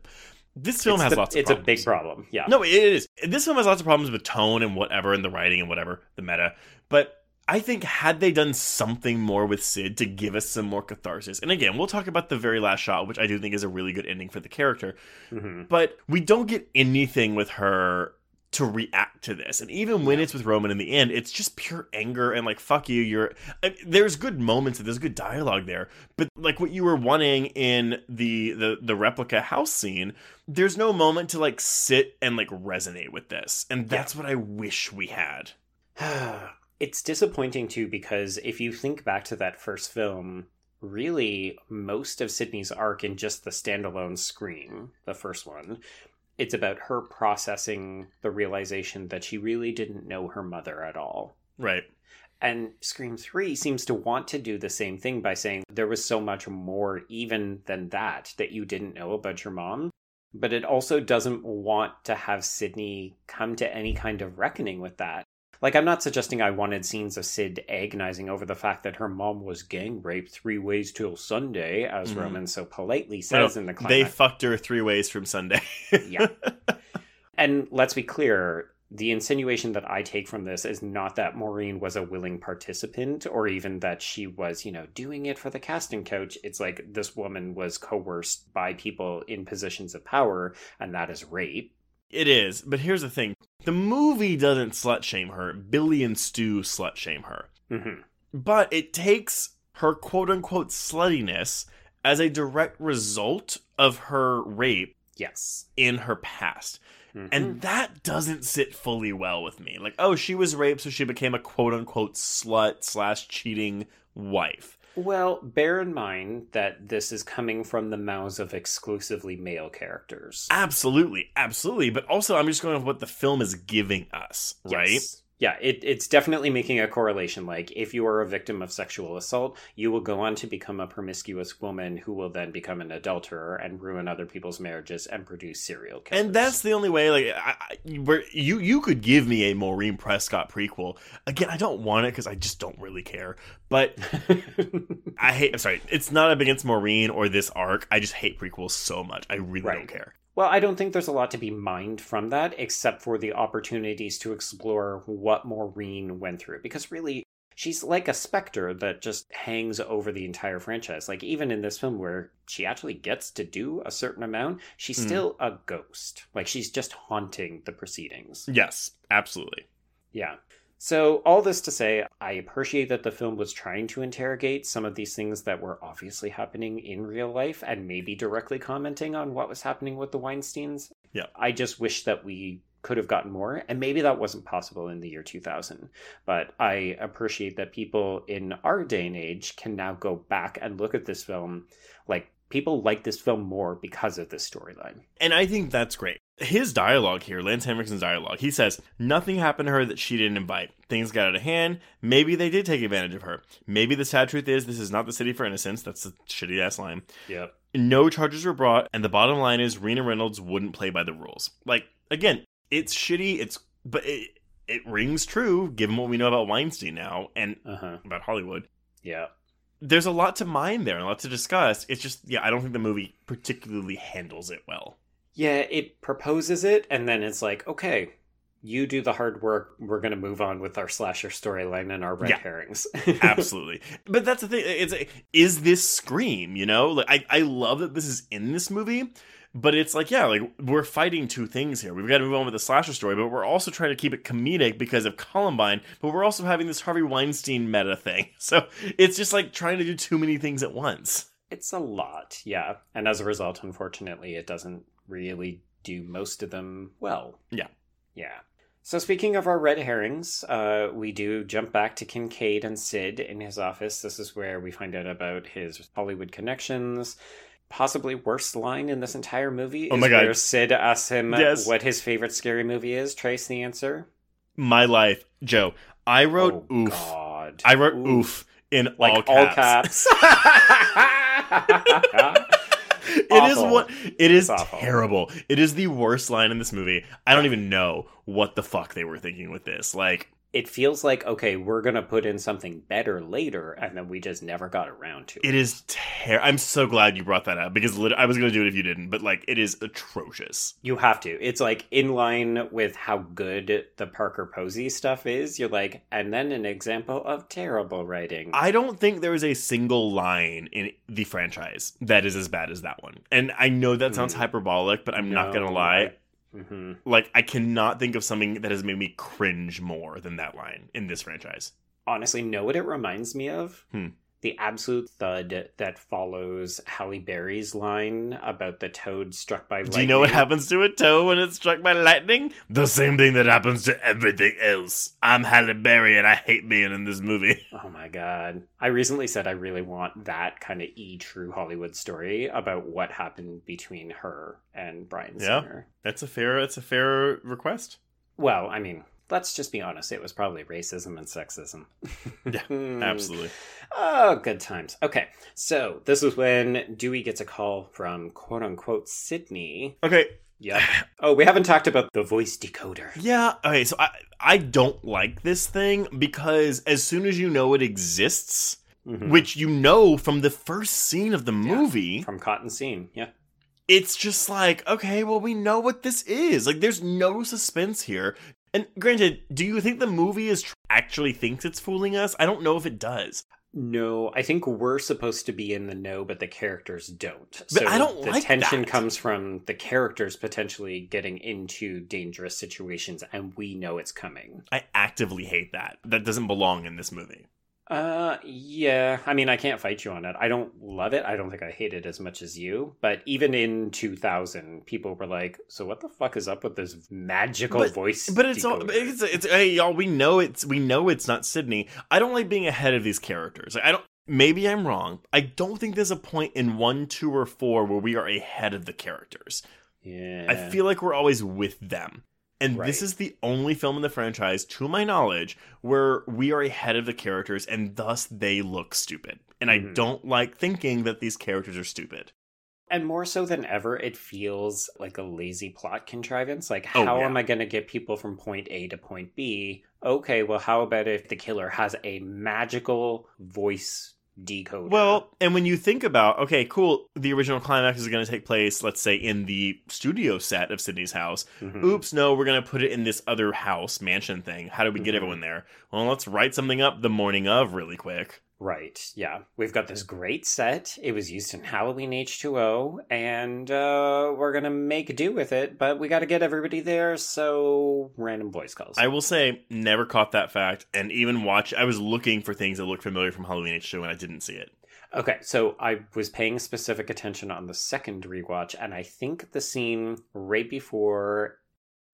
S5: This film
S4: it's
S5: has
S4: the-
S5: lots of.
S4: It's a big problem. Yeah.
S5: No, it is. This film has lots of problems with tone and whatever, and the writing and whatever, the meta. But I think had they done something more with Sid to give us some more catharsis, and again, we'll talk about the very last shot, which I do think is a really good ending for the character.
S4: Mhm.
S5: But we don't get anything with her to react to this, and even when it's with Roman in the end, it's just pure anger and like "fuck you." You're I there's good moments, and there's good dialogue there, but like what you were wanting in the the the replica house scene, there's no moment to like sit and like resonate with this, and that's what I wish we had.
S4: it's disappointing too because if you think back to that first film, really most of Sidney's arc in just the standalone screen, the first one, it's about her processing the realization that she really didn't know her mother at all.
S5: Right.
S4: And Scream 3 seems to want to do the same thing by saying there was so much more even than that that you didn't know about your mom. But it also doesn't want to have Sidney come to any kind of reckoning with that. Like, I'm not suggesting I wanted scenes of Sid agonizing over the fact that her mom was gang raped three ways till Sunday, as
S5: Mhm.
S4: Roman so politely says in the
S5: They fucked her three ways from Sunday.
S4: yeah. And let's be clear the insinuation that I take from this is not that Maureen was a willing participant or even that she was, you know, doing it for the casting couch. It's like this woman was coerced by people in positions of power, and that is rape.
S5: It is, but here's the thing: the movie doesn't slut shame her. Billy and Stu slut shame her,
S4: hmm
S5: but it takes her quote unquote sluttiness as a direct result of her rape
S4: Yes.
S5: in her past.
S4: Mhm.
S5: And that doesn't sit fully well with me. Like, oh, she was raped, so she became a quote unquote slut slash cheating wife.
S4: Well, bear in mind that this is coming from the mouths of exclusively male characters.
S5: Absolutely, absolutely. But also, I'm just going with what the film is giving us, right?
S4: Yes. Yeah, it, it's definitely making a correlation. Like, if you are a victim of sexual assault, you will go on to become a promiscuous woman who will then become an adulterer and ruin other people's marriages and produce serial killers.
S5: And that's the only way. Like, I, I, you you could give me a Maureen Prescott prequel. Again, I don't want it because I just don't really care. But I hate. I'm sorry. It's not up against Maureen or this arc. I just hate prequels so much. I really
S4: Right.
S5: don't care.
S4: Well, I don't think there's a lot to be mined from that, except for the opportunities to explore what Maureen went through. Because really, she's like a specter that just hangs over the entire franchise. Like, even in this film where she actually gets to do a certain amount, she's
S5: Mm.
S4: still a ghost. Like, she's just haunting the proceedings.
S5: Yes, absolutely.
S4: Yeah. So, all this to say, I appreciate that the film was trying to interrogate some of these things that were obviously happening in real life and maybe directly commenting on what was happening with the Weinsteins.
S5: Yeah.
S4: I just wish that we could have gotten more, and maybe that wasn't possible in the year 2000. But I appreciate that people in our day and age can now go back and look at this film. Like, people like this film more because of this storyline.
S5: And I think that's great. His dialogue here, Lance Henriksen's dialogue, he says, Nothing happened to her that she didn't invite. Things got out of hand. Maybe they did take advantage of her. Maybe the sad truth is this is not the city for innocence. That's a shitty ass line.
S4: Yep.
S5: No charges were brought, and the bottom line is Rena Reynolds wouldn't play by the rules. Like, again, it's shitty, it's but it it rings true given what we know about Weinstein now and
S4: Uh huh.
S5: about Hollywood.
S4: Yeah.
S5: There's a lot to mine there and a lot to discuss. It's just yeah, I don't think the movie particularly handles it well.
S4: Yeah, it proposes it, and then it's like, okay, you do the hard work. We're going to move on with our slasher storyline and our red
S5: Yeah.
S4: herrings.
S5: absolutely but that's the thing it's is this scream you know like I, I love that this is in this movie but it's like yeah like we're fighting two things here we've got to move on with the slasher story but we're also trying to keep it comedic because of columbine but we're also having this harvey weinstein meta thing so it's just like trying to do too many things at once
S4: it's a lot, yeah. And as a result, unfortunately, it doesn't really do most of them well.
S5: Yeah.
S4: Yeah. So speaking of our red herrings, uh, we do jump back to Kincaid and Sid in his office. This is where we find out about his Hollywood connections. Possibly worst line in this entire movie
S5: Oh my God.
S4: where Sid asks him
S5: Yes.
S4: what his favorite scary movie is. Trace the answer.
S5: my life joe i wrote
S4: oh,
S5: oof
S4: God.
S5: i wrote oof, in
S4: Like
S5: all
S4: all
S5: caps,
S4: caps.
S5: It is what it is
S4: It's awful.
S5: terrible. It is the worst line in this movie. I don't even know what the fuck they were thinking with this. Like
S4: it feels like okay, we're gonna put in something better later, and then we just never got around to it.
S5: it is terrible. I'm so glad you brought that up because lit- I was to do it if you didn't, but like it is atrocious.
S4: You have to. It's like in line with how good the Parker Posey stuff is. You're like, and then an example of terrible writing.
S5: I don't think there is a single line in the franchise that is as bad as that one. And I know that sounds
S4: Mm.
S5: hyperbolic, but I'm not going to lie.
S4: Hmm
S5: Like I cannot think of something that has made me cringe more than that line in this franchise.
S4: Honestly, know what it reminds me of?
S5: Hmm.
S4: The absolute thud that follows Halle Berry's line about the toad struck by lightning.
S5: Do you know what happens to a toad when it's struck by lightning? The same thing that happens to everything else. I'm Halle Berry and I hate being in this movie.
S4: Oh my god. I recently said I really want that kind of E true Hollywood story about what happened between her and Bryan
S5: Yeah. That's a fair that's a fair request.
S4: Well, I mean, let's just be honest, it was probably racism and sexism.
S5: Yeah, absolutely.
S4: Oh, good times. Okay, so this is when Dewey gets a call from quote unquote Sidney.
S5: Okay,
S4: Yeah. Oh, we haven't talked about the voice decoder.
S5: Yeah, okay, so I I don't like this thing because as soon as you know it exists,
S4: Mhm.
S5: which you know from the first scene of the movie,
S4: From Cotton Scene. Yeah.
S5: it's just like, okay, well we know what this is. Like there's no suspense here. And granted, do you think the movie is tr- actually thinks it's fooling us? I don't know if it does.
S4: No, I think we're supposed to be in the know, but the characters don't.
S5: But I don't
S4: the
S5: like
S4: tension
S5: that.
S4: comes from the characters potentially getting into dangerous situations, and we know it's coming.
S5: I actively hate that. That doesn't belong in this movie.
S4: Uh, yeah. I mean, I can't fight you on it. I don't love it. I don't think I hate it as much as you. But even in 2000, people were like, "So what the fuck is up with this magical
S5: But-
S4: voice?"
S5: But it's all. It's, it's hey y'all we know it's we know it's not Sidney. I don't like being ahead of these characters. I don't maybe I'm wrong. I don't think there's a point in 1, 2 or 4 where we are ahead of the characters.
S4: yeah.
S5: I feel like we're always with them. And this is the only film in the franchise, to my knowledge, where we are ahead of the characters and thus they look stupid. And I
S4: Mhm.
S5: don't like thinking that these characters are stupid.
S4: And more so than ever, it feels like a lazy plot contrivance. Like,
S5: Oh,
S4: how
S5: yeah.
S4: am I going to get people from point A to point B? Okay, well, how about if the killer has a magical voice decoder?
S5: Well, and when you think about, okay, cool, the original climax is going to take place, let's say, in the studio set of Sidney's house.
S4: Mhm.
S5: Oops, no, we're going to put it in this other house, mansion thing. How do we get
S4: Mhm.
S5: everyone there? Well, let's write something up the morning of really quick.
S4: Right, yeah. We've got this great set. It was used in Halloween H2O, and uh, we're going to make do with it, but we got to get everybody there, so random voice calls.
S5: I will say, never caught that fact, and even watch. I was looking for things that looked familiar from Halloween H2O, and I didn't see it.
S4: Okay, so I was paying specific attention on the second rewatch, and I think the scene right before.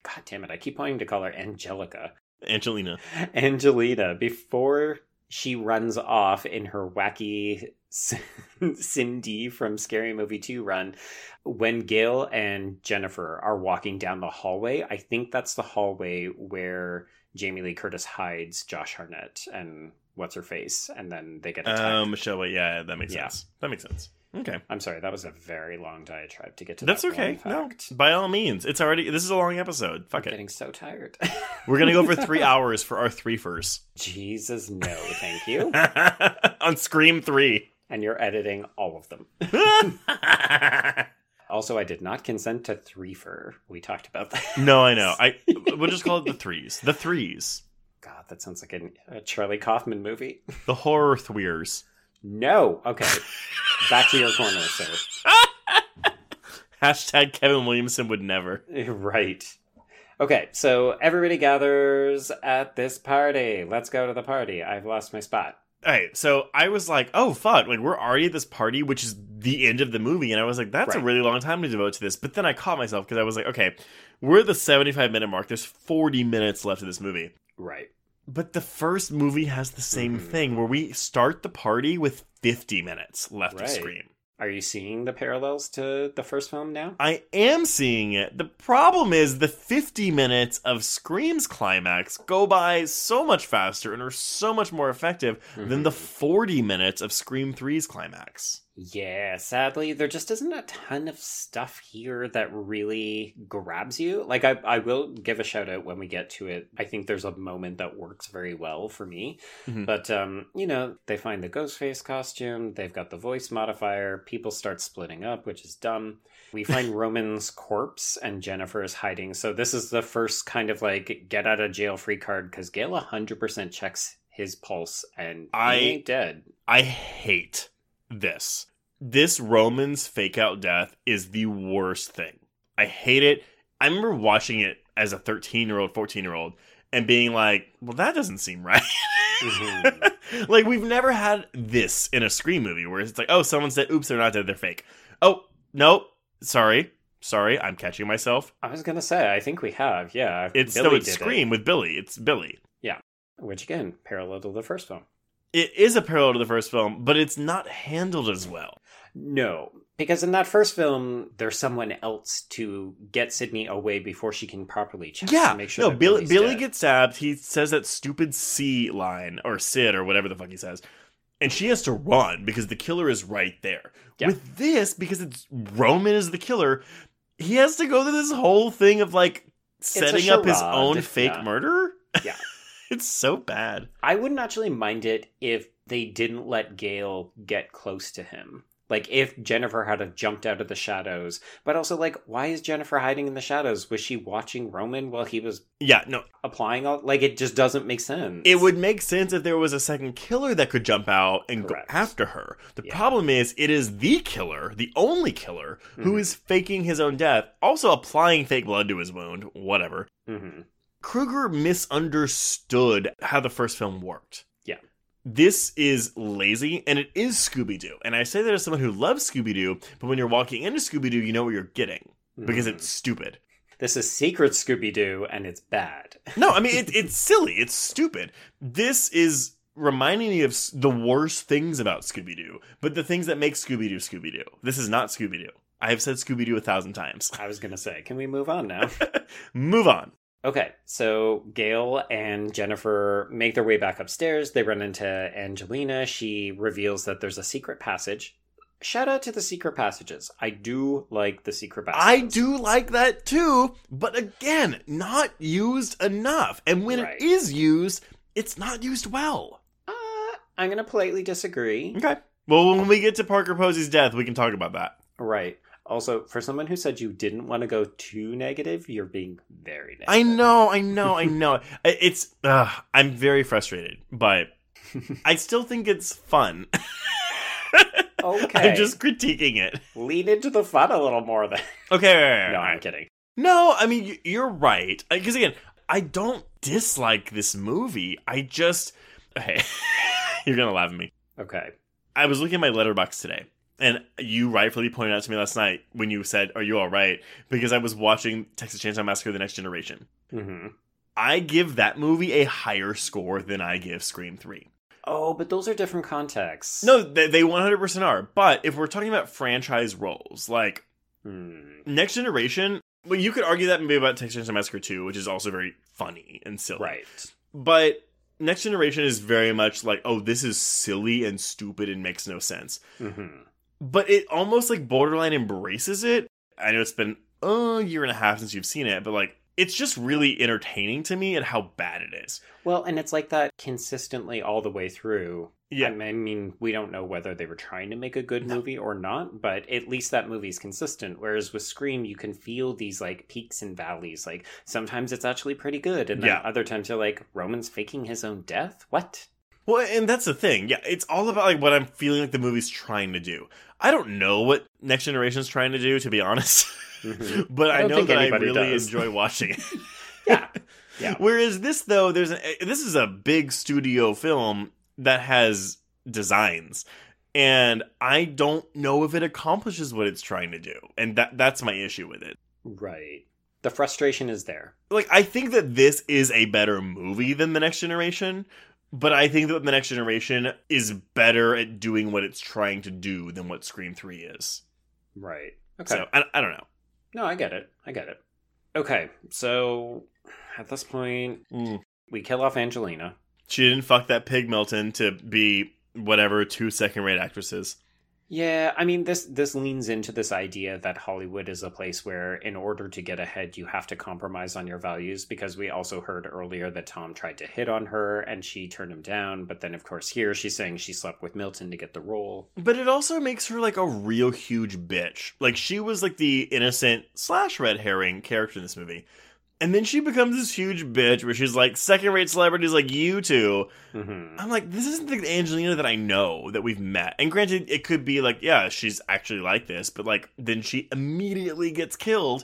S4: God damn it, I keep wanting to call her Angelica.
S5: Angelina.
S4: Angelina, before she runs off in her wacky Cindy from Scary Movie 2 run, when Gail and Jennifer are walking down the hallway, I think that's the hallway where Jamie Lee Curtis hides Josh Hartnett and what's her face, and then they get attacked.
S5: Um, Michelle, yeah, that makes
S4: Yeah.
S5: sense. That makes sense. Okay.
S4: I'm sorry, that was a very long diatribe to get to.
S5: That's
S4: that
S5: okay. No, by all means. It's already, this is a long episode. Fuck
S4: I'm
S5: it.
S4: getting so tired.
S5: We're going to go for three hours for our three first.
S4: Jesus, no, thank you.
S5: On Scream 3.
S4: and you're editing all of them. Also, I did not consent to threefer. We talked about that.
S5: no, I know. I We'll just call it the threes. The threes.
S4: God, that sounds like an, a Charlie Kaufman movie.
S5: The horror thweers.
S4: No. Okay. Back to your corner, sir.
S5: Hashtag Kevin Williamson would never.
S4: Right. Okay, so everybody gathers at this party. Let's go to the party. I've lost my spot.
S5: All right, so I was like, oh, fuck. Like, we're already at this party, which is the end of the movie. And I was like, that's a really long time to devote to this. But then I caught myself because I was like, okay, we're at the 75 minute mark. There's 40 minutes left of this movie.
S4: Right.
S5: But the first movie has the same
S4: Mhm.
S5: thing where we start the party with 50 minutes left
S4: Right.
S5: of Scream.
S4: Are you seeing the parallels to the first film now?
S5: I am seeing it. The problem is the 50 minutes of Scream's climax go by so much faster and are so much more effective than the
S4: Mhm.
S5: 40 minutes of Scream 3's climax.
S4: Yeah, sadly, there just isn't a ton of stuff here that really grabs you. Like, I, I will give a shout out when we get to it. I think there's a moment that works very well for me.
S5: Mhm.
S4: But, um, you know, they find the Ghostface costume, they've got the voice modifier, people start splitting up, which is dumb. We find Roman's corpse and Jennifer is hiding. So, this is the first kind of like get out of jail free card because Gail 100% checks his pulse and
S5: I-
S4: he ain't dead.
S5: I hate this. This Roman's fake out death is the worst thing. I hate it. I remember watching it as a 13 year old, 14 year old, and being like, well, that doesn't seem right.
S4: Mhm.
S5: like, we've never had this in a Scream movie where it's like, oh, someone dead. Oops, they're not dead. They're fake. Oh, no. Sorry. Sorry. I'm catching myself.
S4: I was gonna say, I think we have, yeah.
S5: It's
S4: Billy
S5: no, it's
S4: did it.
S5: Scream with Billy. It's Billy.
S4: Yeah, which again, parallel to the first film.
S5: It is a parallel to the first film, but it's not handled as well.
S4: No, because in that first film, there's someone else to get Sidney away before she can properly check
S5: Yeah,
S4: to make sure.
S5: no,
S4: that
S5: Billy, Billy
S4: dead.
S5: gets stabbed. He says that stupid C line or Sid or whatever the fuck he says, and she has to run because the killer is right there.
S4: Yeah.
S5: With this, because it's Roman is the killer, he has to go through this whole thing of like setting up his own fake
S4: yeah.
S5: murder.
S4: Yeah.
S5: it's so bad.
S4: I wouldn't actually mind it if they didn't let Gail get close to him. Like if Jennifer had have jumped out of the shadows, but also like, why is Jennifer hiding in the shadows? Was she watching Roman while he was
S5: Yeah, no,
S4: applying all? Like it just doesn't make sense.
S5: It would make sense if there was a second killer that could jump out and
S4: Correct.
S5: go after her. The
S4: Yeah.
S5: problem is, it is the killer, the only killer, who
S4: Mhm.
S5: is faking his own death, also applying fake blood to his wound, whatever.
S4: hmm
S5: Kruger misunderstood how the first film worked.
S4: Yeah.
S5: This is lazy and it is Scooby Doo. And I say that as someone who loves Scooby Doo, but when you're walking into Scooby Doo, you know what you're getting because
S4: Mhm.
S5: it's stupid.
S4: this is secret Scooby Doo, and it's bad.
S5: No, I mean it, it's silly. It's stupid. This is reminding me of the worst things about Scooby Doo, but the things that make Scooby Doo Scooby Doo. This is not Scooby Doo. I have said Scooby Doo a thousand times.
S4: I was gonna say, can we move on now?
S5: Move on.
S4: Okay, so Gail and Jennifer make their way back upstairs. They run into Angelina. She reveals that there's a secret passage. Shout out to the secret passages. I do like the secret passages.
S5: I do like that too, but again, not used enough. And when
S4: Right.
S5: it is used, it's not used well.
S4: Uh, I'm going to politely disagree.
S5: Okay. Well, when we get to Parker Posey's death, we can talk about that.
S4: Right. Also, for someone who said you didn't want to go too negative, you're being very negative.
S5: I know, I know, I know. It's uh, I'm very frustrated, but I still think it's fun.
S4: Okay.
S5: I'm just critiquing it.
S4: Lean into the fun a little more then.
S5: Okay, right, right,
S4: no,
S5: right.
S4: I'm kidding.
S5: No, I mean you're right. Because again, I don't dislike this movie. I just okay. you're gonna laugh at me.
S4: Okay.
S5: I was looking at my Letterboxd today, and you rightfully pointed out to me last night when you said, "Are you all right?" Because I was watching Texas Chainsaw Massacre: The Next Generation.
S4: hmm
S5: I give that movie a higher score than I give Scream Three.
S4: Oh, but those are different contexts.
S5: No, they, they 100% are. But if we're talking about franchise roles, like
S4: Hmm.
S5: Next Generation, well, you could argue that maybe about Texas Chainsaw Massacre 2, which is also very funny and silly.
S4: Right.
S5: But Next Generation is very much like, oh, this is silly and stupid and makes no sense.
S4: hmm
S5: But it almost like borderline embraces it. I know it's been a year and a half since you've seen it, but like, it's just really entertaining to me at how bad it is.
S4: Well, and it's like that consistently all the way through.
S5: Yeah.
S4: I mean, we don't know whether they were trying to make a good movie or not, but at least that movie's consistent. Whereas with Scream, you can feel these like peaks and valleys. Like sometimes it's actually pretty good, and then
S5: Yeah.
S4: other times you're like, Roman's faking his own death? What?
S5: Well, and that's the thing. Yeah, it's all about like what I'm feeling like the movie's trying to do. I don't know what Next Generation's trying to do, to be honest.
S4: Mhm.
S5: but
S4: I
S5: I, know that I really
S4: does.
S5: enjoy watching it.
S4: Yeah. Yeah.
S5: Whereas this, though, there's an, this is a big studio film that has designs, and I don't know if it accomplishes what it's trying to do, and that that's my issue with it.
S4: Right. The frustration is there.
S5: Like, I think that this is a better movie than the Next Generation. But I think that the next generation is better at doing what it's trying to do than what Scream 3 is.
S4: Right. Okay.
S5: So I, I don't know.
S4: no, I get it. I get it. Okay. So at this point,
S5: Mm.
S4: we kill off Angelina.
S5: She didn't fuck that pig Milton to be whatever two second rate actresses.
S4: Yeah, I mean this this leans into this idea that Hollywood is a place where in order to get ahead you have to compromise on your values because we also heard earlier that Tom tried to hit on her and she turned him down, but then of course here she's saying she slept with Milton to get the role.
S5: But it also makes her like a real huge bitch. Like she was like the innocent slash red herring character in this movie. And then she becomes this huge bitch where she's like second rate celebrities like you two.
S4: hmm
S5: I'm like, this isn't the Angelina that I know that we've met. And granted, it could be like, yeah, she's actually like this, but like then she immediately gets killed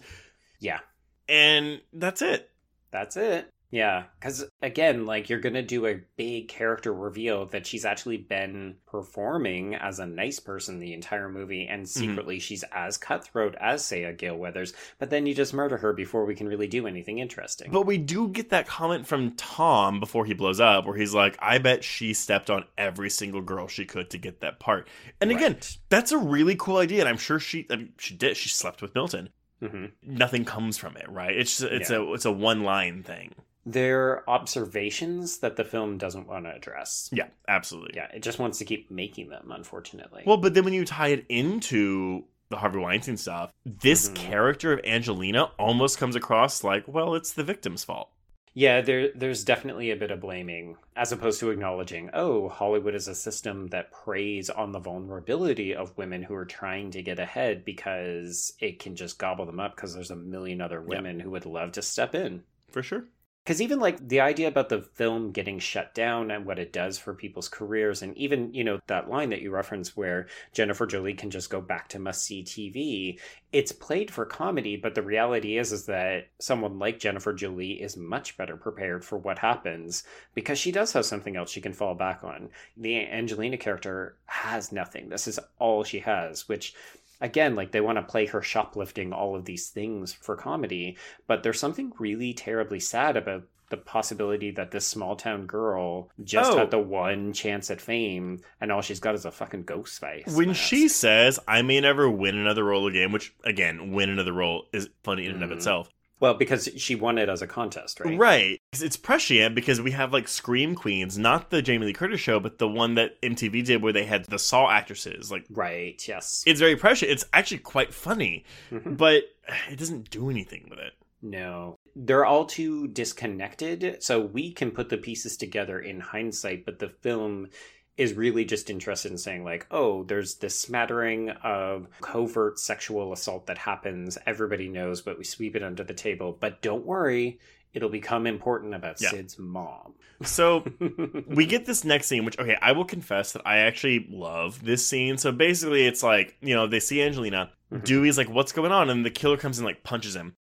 S4: Yeah,
S5: and that's it.
S4: that's it. Yeah, because again, like you're gonna do a big character reveal that she's actually been performing as a nice person the entire movie, and secretly she's as cutthroat as, say, a Gail Weathers. But then you just murder her before we can really do anything interesting.
S5: But we do get that comment from Tom before he blows up, where he's like, I bet she stepped on every single girl she could to get that part. And again,
S4: Right.
S5: that's a really cool idea, and I'm sure she I mean, she did. She slept with Milton.
S4: hmm
S5: Nothing comes from it, right? It's just, it's a it's a one line thing.
S4: They're observations that the film doesn't want to address.
S5: Yeah, absolutely.
S4: Yeah, it just wants to keep making them, unfortunately.
S5: Well, but then when you tie it into the Harvey Weinstein stuff, this
S4: Mhm.
S5: character of Angelina almost comes across like, well, it's the victim's fault.
S4: Yeah, there there's definitely a bit of blaming as opposed to acknowledging, oh, Hollywood is a system that preys on the vulnerability of women who are trying to get ahead because it can just gobble them up because there's a million other women who would love to step in.
S5: For sure.
S4: Because even like the idea about the film getting shut down and what it does for people's careers, and even, you know, that line that you reference where Jennifer Jolie can just go back to must see TV, it's played for comedy, but the reality is is that someone like Jennifer Jolie is much better prepared for what happens because she does have something else she can fall back on. The Angelina character has nothing. This is all she has, which again, like they want to play her shoplifting all of these things for comedy, but there's something really terribly sad about the possibility that this small town girl just
S5: Oh.
S4: had the one chance at fame and all she's got is a fucking ghost face.
S5: When
S4: mask.
S5: she says, I may never win another role again, which, again, win another role is funny in and of
S4: Mhm.
S5: itself.
S4: Well, because she won it as a contest, right?
S5: Right. It's- prescient because we have like Scream Queens, not the Jamie Lee Curtis show, but the one that MTV did where they had the Saw actresses. Like,
S4: Right, yes.
S5: it's very prescient. It's actually quite funny,
S4: Mhm.
S5: but it doesn't do anything with it.
S4: No. They're all too disconnected, so we can put the pieces together in hindsight, but the film is really just interested in saying, like, oh, there's this smattering of covert sexual assault that happens. Everybody knows, but we sweep it under the table. But don't worry, it'll become important about
S5: Yeah.
S4: Sid's mom.
S5: So we get this next scene, which okay, I will confess that I actually love this scene. So basically, it's like you know they see Angelina.
S4: Mhm.
S5: Dewey's like, "What's going on?" And the killer comes and like punches him.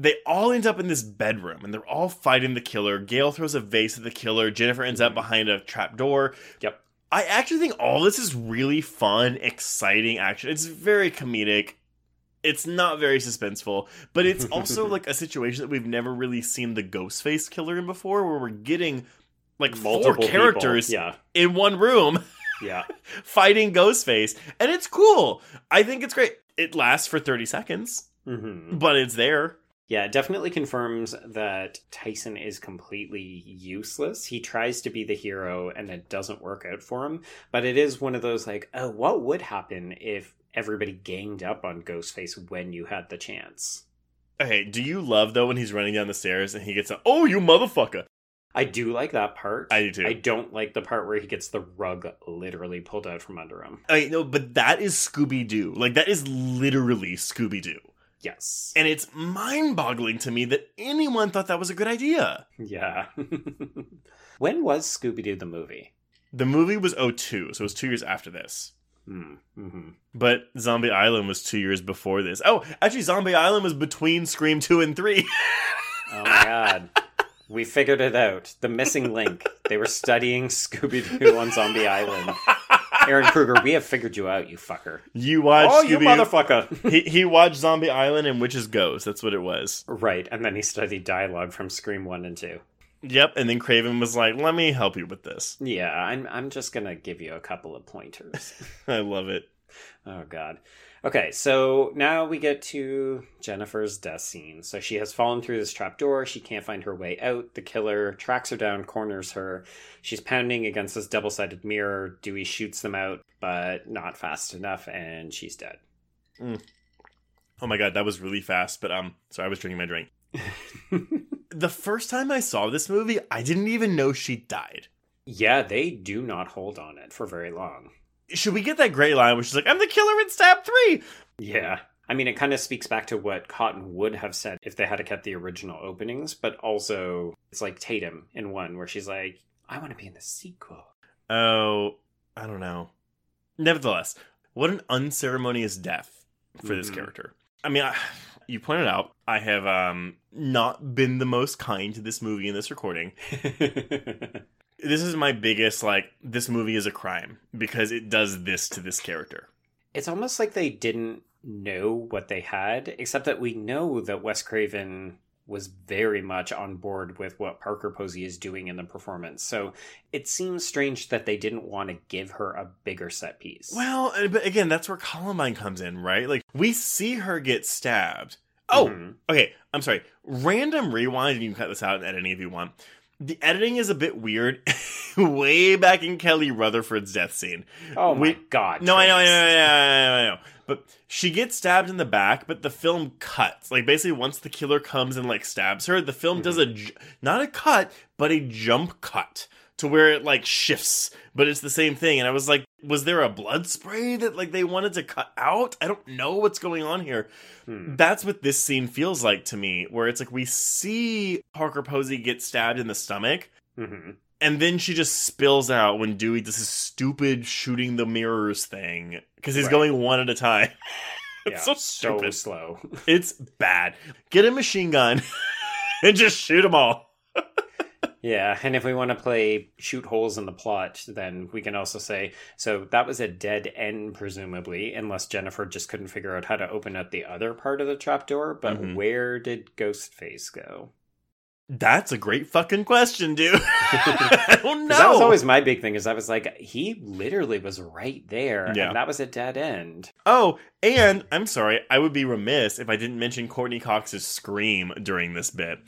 S5: They all end up in this bedroom and they're all fighting the killer. Gale throws a vase at the killer. Jennifer ends up
S4: Mhm.
S5: behind a trap door.
S4: Yep.
S5: I actually think all this is really fun, exciting action. It's very comedic. It's not very suspenseful, but it's also like a situation that we've never really seen the Ghostface killer in before, where we're getting like
S4: Multiple
S5: four
S4: people.
S5: characters
S4: Yeah,
S5: in one room
S4: yeah.
S5: fighting Ghostface, and it's cool. I think it's great. It lasts for 30 seconds,
S4: hmm
S5: but it's there.
S4: Yeah, it definitely confirms that Tyson is completely useless. He tries to be the hero and it doesn't work out for him. But it is one of those like, oh, what would happen if everybody ganged up on Ghostface when you had the chance?
S5: Hey, do you love though when he's running down the stairs and he gets a oh you motherfucker?
S4: I do like that part.
S5: I do too.
S4: I don't like the part where he gets the rug literally pulled out from under him.
S5: I no, but that is Scooby Doo. Like that is literally Scooby Doo,
S4: Yes.
S5: and it's mind boggling to me that anyone thought that was a good idea.
S4: yeah. when was Scooby Doo the movie?
S5: The movie was 02, so it was two years after this.
S4: Hmm. Mm-hmm.
S5: But Zombie Island was two years before this. Oh, actually, Zombie Island was between Scream 2 and 3.
S4: Oh my god. We figured it out. The missing link. They were studying Scooby Doo on Zombie Island. Ehren Kruger, we have figured you out, you fucker.
S5: you watched
S4: oh, you motherfucker.
S5: he, he watched Zombie Island and Witch's Ghost. That's what it was.
S4: right, and then he studied dialogue from Scream 1 and 2.
S5: Yep, and then Craven was like, let me help you with this.
S4: Yeah, I'm, I'm just gonna give you a couple of pointers.
S5: I love it.
S4: Oh god. Okay, so now we get to Jennifer's death scene. So she has fallen through this trap door. She can't find her way out. The killer tracks her down, corners her. She's pounding against this double sided mirror. Dewey shoots them out, but not fast enough, and she's dead.
S5: Oh my god, that was really fast, but um, sorry, I was drinking my drink. The first time I saw this movie, I didn't even know she died.
S4: yeah, they do not hold on it for very long.
S5: Should we get that great line where she's like, I'm the killer in stab three?
S4: Yeah. I mean, it kind of speaks back to what Cotton would have said if they had kept the original openings, but also it's like Tatum in one where she's like, I want to be in the sequel.
S5: Oh, I don't know. Nevertheless, what an unceremonious death for this
S4: Mhm.
S5: character. I mean, I, you pointed out, I have um not been the most kind to this movie in this recording. this is my biggest like this movie is a crime because it does this to this character.
S4: it's almost like they didn't know what they had, except that we know that Wes Craven was very much on board with what Parker Posey is doing in the performance. So it seems strange that they didn't want to give her a bigger set piece.
S5: Well, but again, that's where Columbine comes in, right? Like we see her get stabbed. Oh,
S4: Mhm.
S5: okay. I'm sorry. Random rewind, and you can cut this out and edit any if you want. The editing is a bit weird. Way back in Kelly Rutherford's death scene.
S4: Oh my
S5: We-
S4: god.
S5: No, I know, I know, I know, I know, I know. But she gets stabbed in the back, but the film cuts. Like basically, once the killer comes and like stabs her, the film mm-hmm. does a not a cut, but a jump cut to where it like shifts, but it's the same thing. And I was like, was there a blood spray that like they wanted to cut out? I don't know what's going on here.
S4: Hmm.
S5: That's what this scene feels like to me, where it's like we see Parker Posey get stabbed in the stomach,
S4: Mhm.
S5: and then she just spills out when Dewey does his stupid shooting the mirrors thing because he's
S4: Right.
S5: going one at a time. it's
S4: Yeah,
S5: so
S4: so
S5: stupid.
S4: slow.
S5: It's bad. Get a machine gun and just shoot them all.
S4: Yeah, and if we want to play shoot holes in the plot, then we can also say so that was a dead end, presumably, unless Jennifer just couldn't figure out how to open up the other part of the trapdoor. But
S5: Mhm.
S4: where did Ghostface go?
S5: That's a great fucking question, dude. I don't know.
S4: That was always my big thing. Is I was like, he literally was right there,
S5: Yeah.
S4: and that was a dead end.
S5: Oh, and I'm sorry, I would be remiss if I didn't mention Courteney Cox's scream during this bit.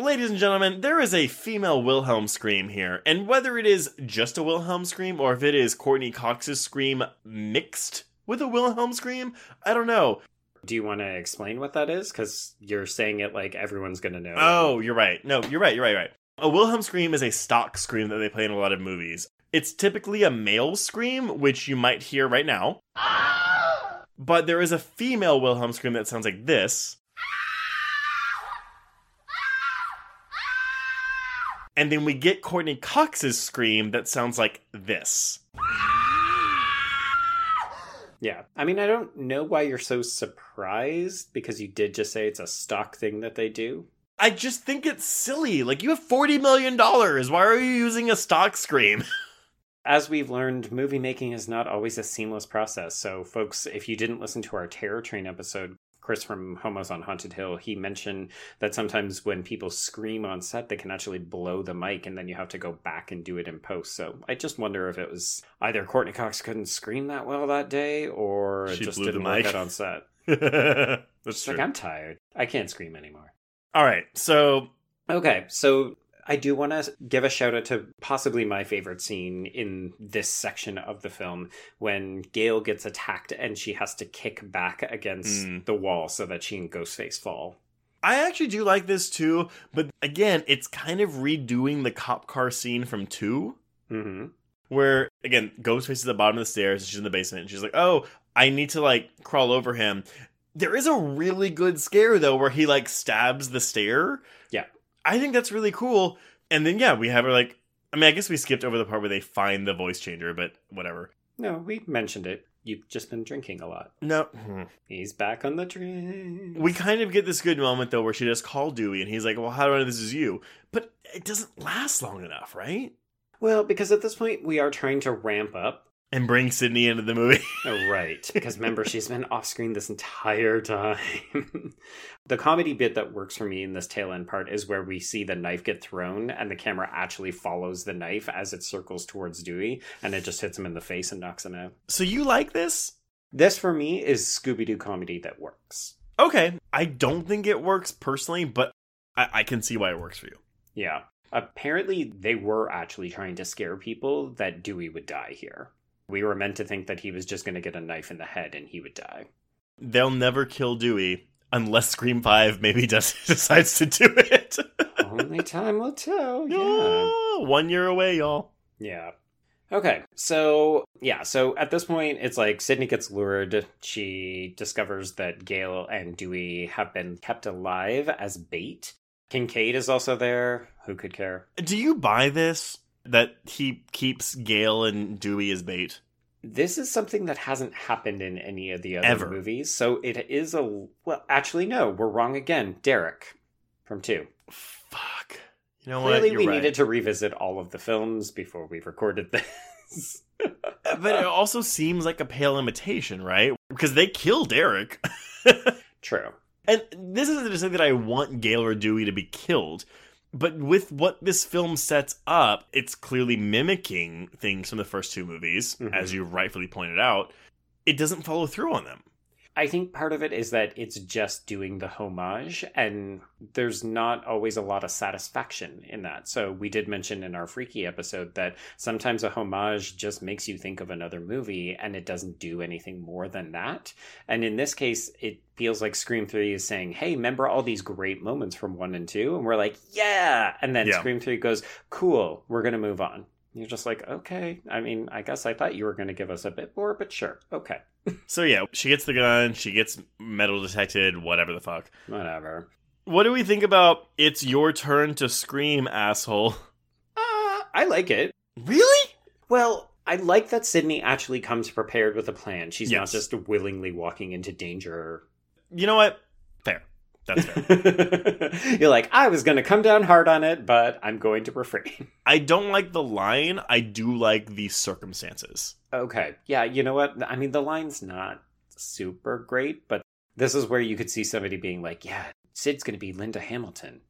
S5: Ladies and gentlemen, there is a female Wilhelm scream here, and whether it is just a Wilhelm scream or if it is Courteney Cox's scream mixed with a Wilhelm scream, I don't know.
S4: Do you want to explain what that is? Because you're saying it like everyone's going to know.
S5: Oh, you're right. No, you're right. You're right. You're right. A Wilhelm scream is a stock scream that they play in a lot of movies. It's typically a male scream, which you might hear right now. But there is a female Wilhelm scream that sounds like this. And then we get Courteney Cox's scream that sounds like this.
S4: Yeah. I mean, I don't know why you're so surprised because you did just say it's a stock thing that they do.
S5: I just think it's silly. Like, you have $40 million. Why are you using a stock scream?
S4: As we've learned, movie making is not always a seamless process. So, folks, if you didn't listen to our Terror Train episode, Chris from Homos on Haunted Hill, he mentioned that sometimes when people scream on set, they can actually blow the mic and then you have to go back and do it in post. So, I just wonder if it was either Courteney Cox couldn't scream that well that day or it
S5: She
S4: just
S5: blew the
S4: didn't work out on set.
S5: That's
S4: It's
S5: true.
S4: like, I'm tired. I can't scream anymore.
S5: All right. So,
S4: Okay, so I do want to give a shout out to possibly my favorite scene in this section of the film when Gale gets attacked and she has to kick back against
S5: Mm.
S4: the wall so that she and Ghostface fall.
S5: I actually do like this too, but again, it's kind of redoing the cop car scene from 2,
S4: hmm
S5: where again, Ghostface is at the bottom of the stairs, she's in the basement, and she's like, "Oh, I need to like crawl over him." There is a really good scare though where he like stabs the stair.
S4: Yeah.
S5: I think that's really cool. And then yeah, we have her like I mean, I guess we skipped over the part where they find the voice changer, but whatever.
S4: No, we mentioned it. You've just been drinking a lot.
S5: No. hmm.
S4: He's back on the drink.
S5: We kind of get this good moment though where she does call Dewey and he's like, "Well, how do I know this is you?" But it doesn't last long enough, right?
S4: Well, because at this point we are trying to ramp up.
S5: And bring Sidney into the movie.
S4: Oh, right. Because remember, she's been off screen this entire time. the comedy bit that works for me in this tail end part is where we see the knife get thrown and the camera actually follows the knife as it circles towards Dewey and it just hits him in the face and knocks him out.
S5: so you like this?
S4: This, for me, is Scooby Doo comedy that works.
S5: Okay. I don't think it works personally, but I, I can see why it works for you.
S4: Yeah. Apparently, they were actually trying to scare people that Dewey would die here. We were meant to think that he was just going to get a knife in the head and he would die.
S5: They'll never kill Dewey unless Scream 5 maybe does, decides to do it.
S4: Only time will tell. Yeah.
S5: Oh, One year away, y'all.
S4: Yeah. Okay. So, yeah. So at this point, it's like Sidney gets lured. She discovers that Gale and Dewey have been kept alive as bait. Kincaid is also there. Who could care?
S5: Do you buy this? That he keeps Gale and Dewey as bait?
S4: this is something that hasn't happened in any of the other
S5: Ever.
S4: movies. So it is a well, actually, no, we're wrong again. Derek from two.
S5: Fuck. You know
S4: Clearly,
S5: what? You're
S4: we
S5: right.
S4: needed to revisit all of the films before we recorded this.
S5: Uh, but it also seems like a pale imitation, right? Because they kill Derek.
S4: True.
S5: And this isn't to say that I want Gale or Dewey to be killed, but with what this film sets up, it's clearly mimicking things from the first two movies,
S4: Mhm.
S5: as you rightfully pointed out. It doesn't follow through on them.
S4: I think part of it is that it's just doing the homage, and there's not always a lot of satisfaction in that. So, we did mention in our Freaky episode that sometimes a homage just makes you think of another movie and it doesn't do anything more than that. And in this case, it feels like Scream 3 is saying, Hey, remember all these great moments from 1 and 2? And we're like, Yeah. And then
S5: Yeah.
S4: Scream 3 goes, Cool, we're going to move on. You're just like, Okay. I mean, I guess I thought you were going to give us a bit more, but sure. Okay.
S5: So yeah, she gets the gun, she gets metal detected, whatever the fuck.
S4: Whatever.
S5: What do we think about it's your turn to scream, asshole?
S4: Uh, I like it.
S5: Really?
S4: Well, I like that Sidney actually comes prepared with a plan. She's not just willingly walking into danger.
S5: You know what? That's fair.
S4: You're like, I was going to come down hard on it, but I'm going to refrain.
S5: I don't like the line. I do like the circumstances.
S4: okay. Yeah, you know what? I mean, the line's not super great, but this is where you could see somebody being like, yeah, Sid's going to be Linda Hamilton.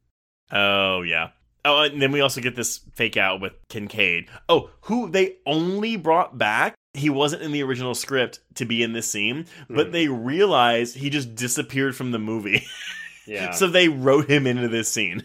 S5: Oh yeah. Oh, and then we also get this fake out with Kincaid. Oh, who they only brought back. He wasn't in the original script to be in this scene, but
S4: Hmm.
S5: they realized he just disappeared from the movie.
S4: Yeah.
S5: so they wrote him into this scene.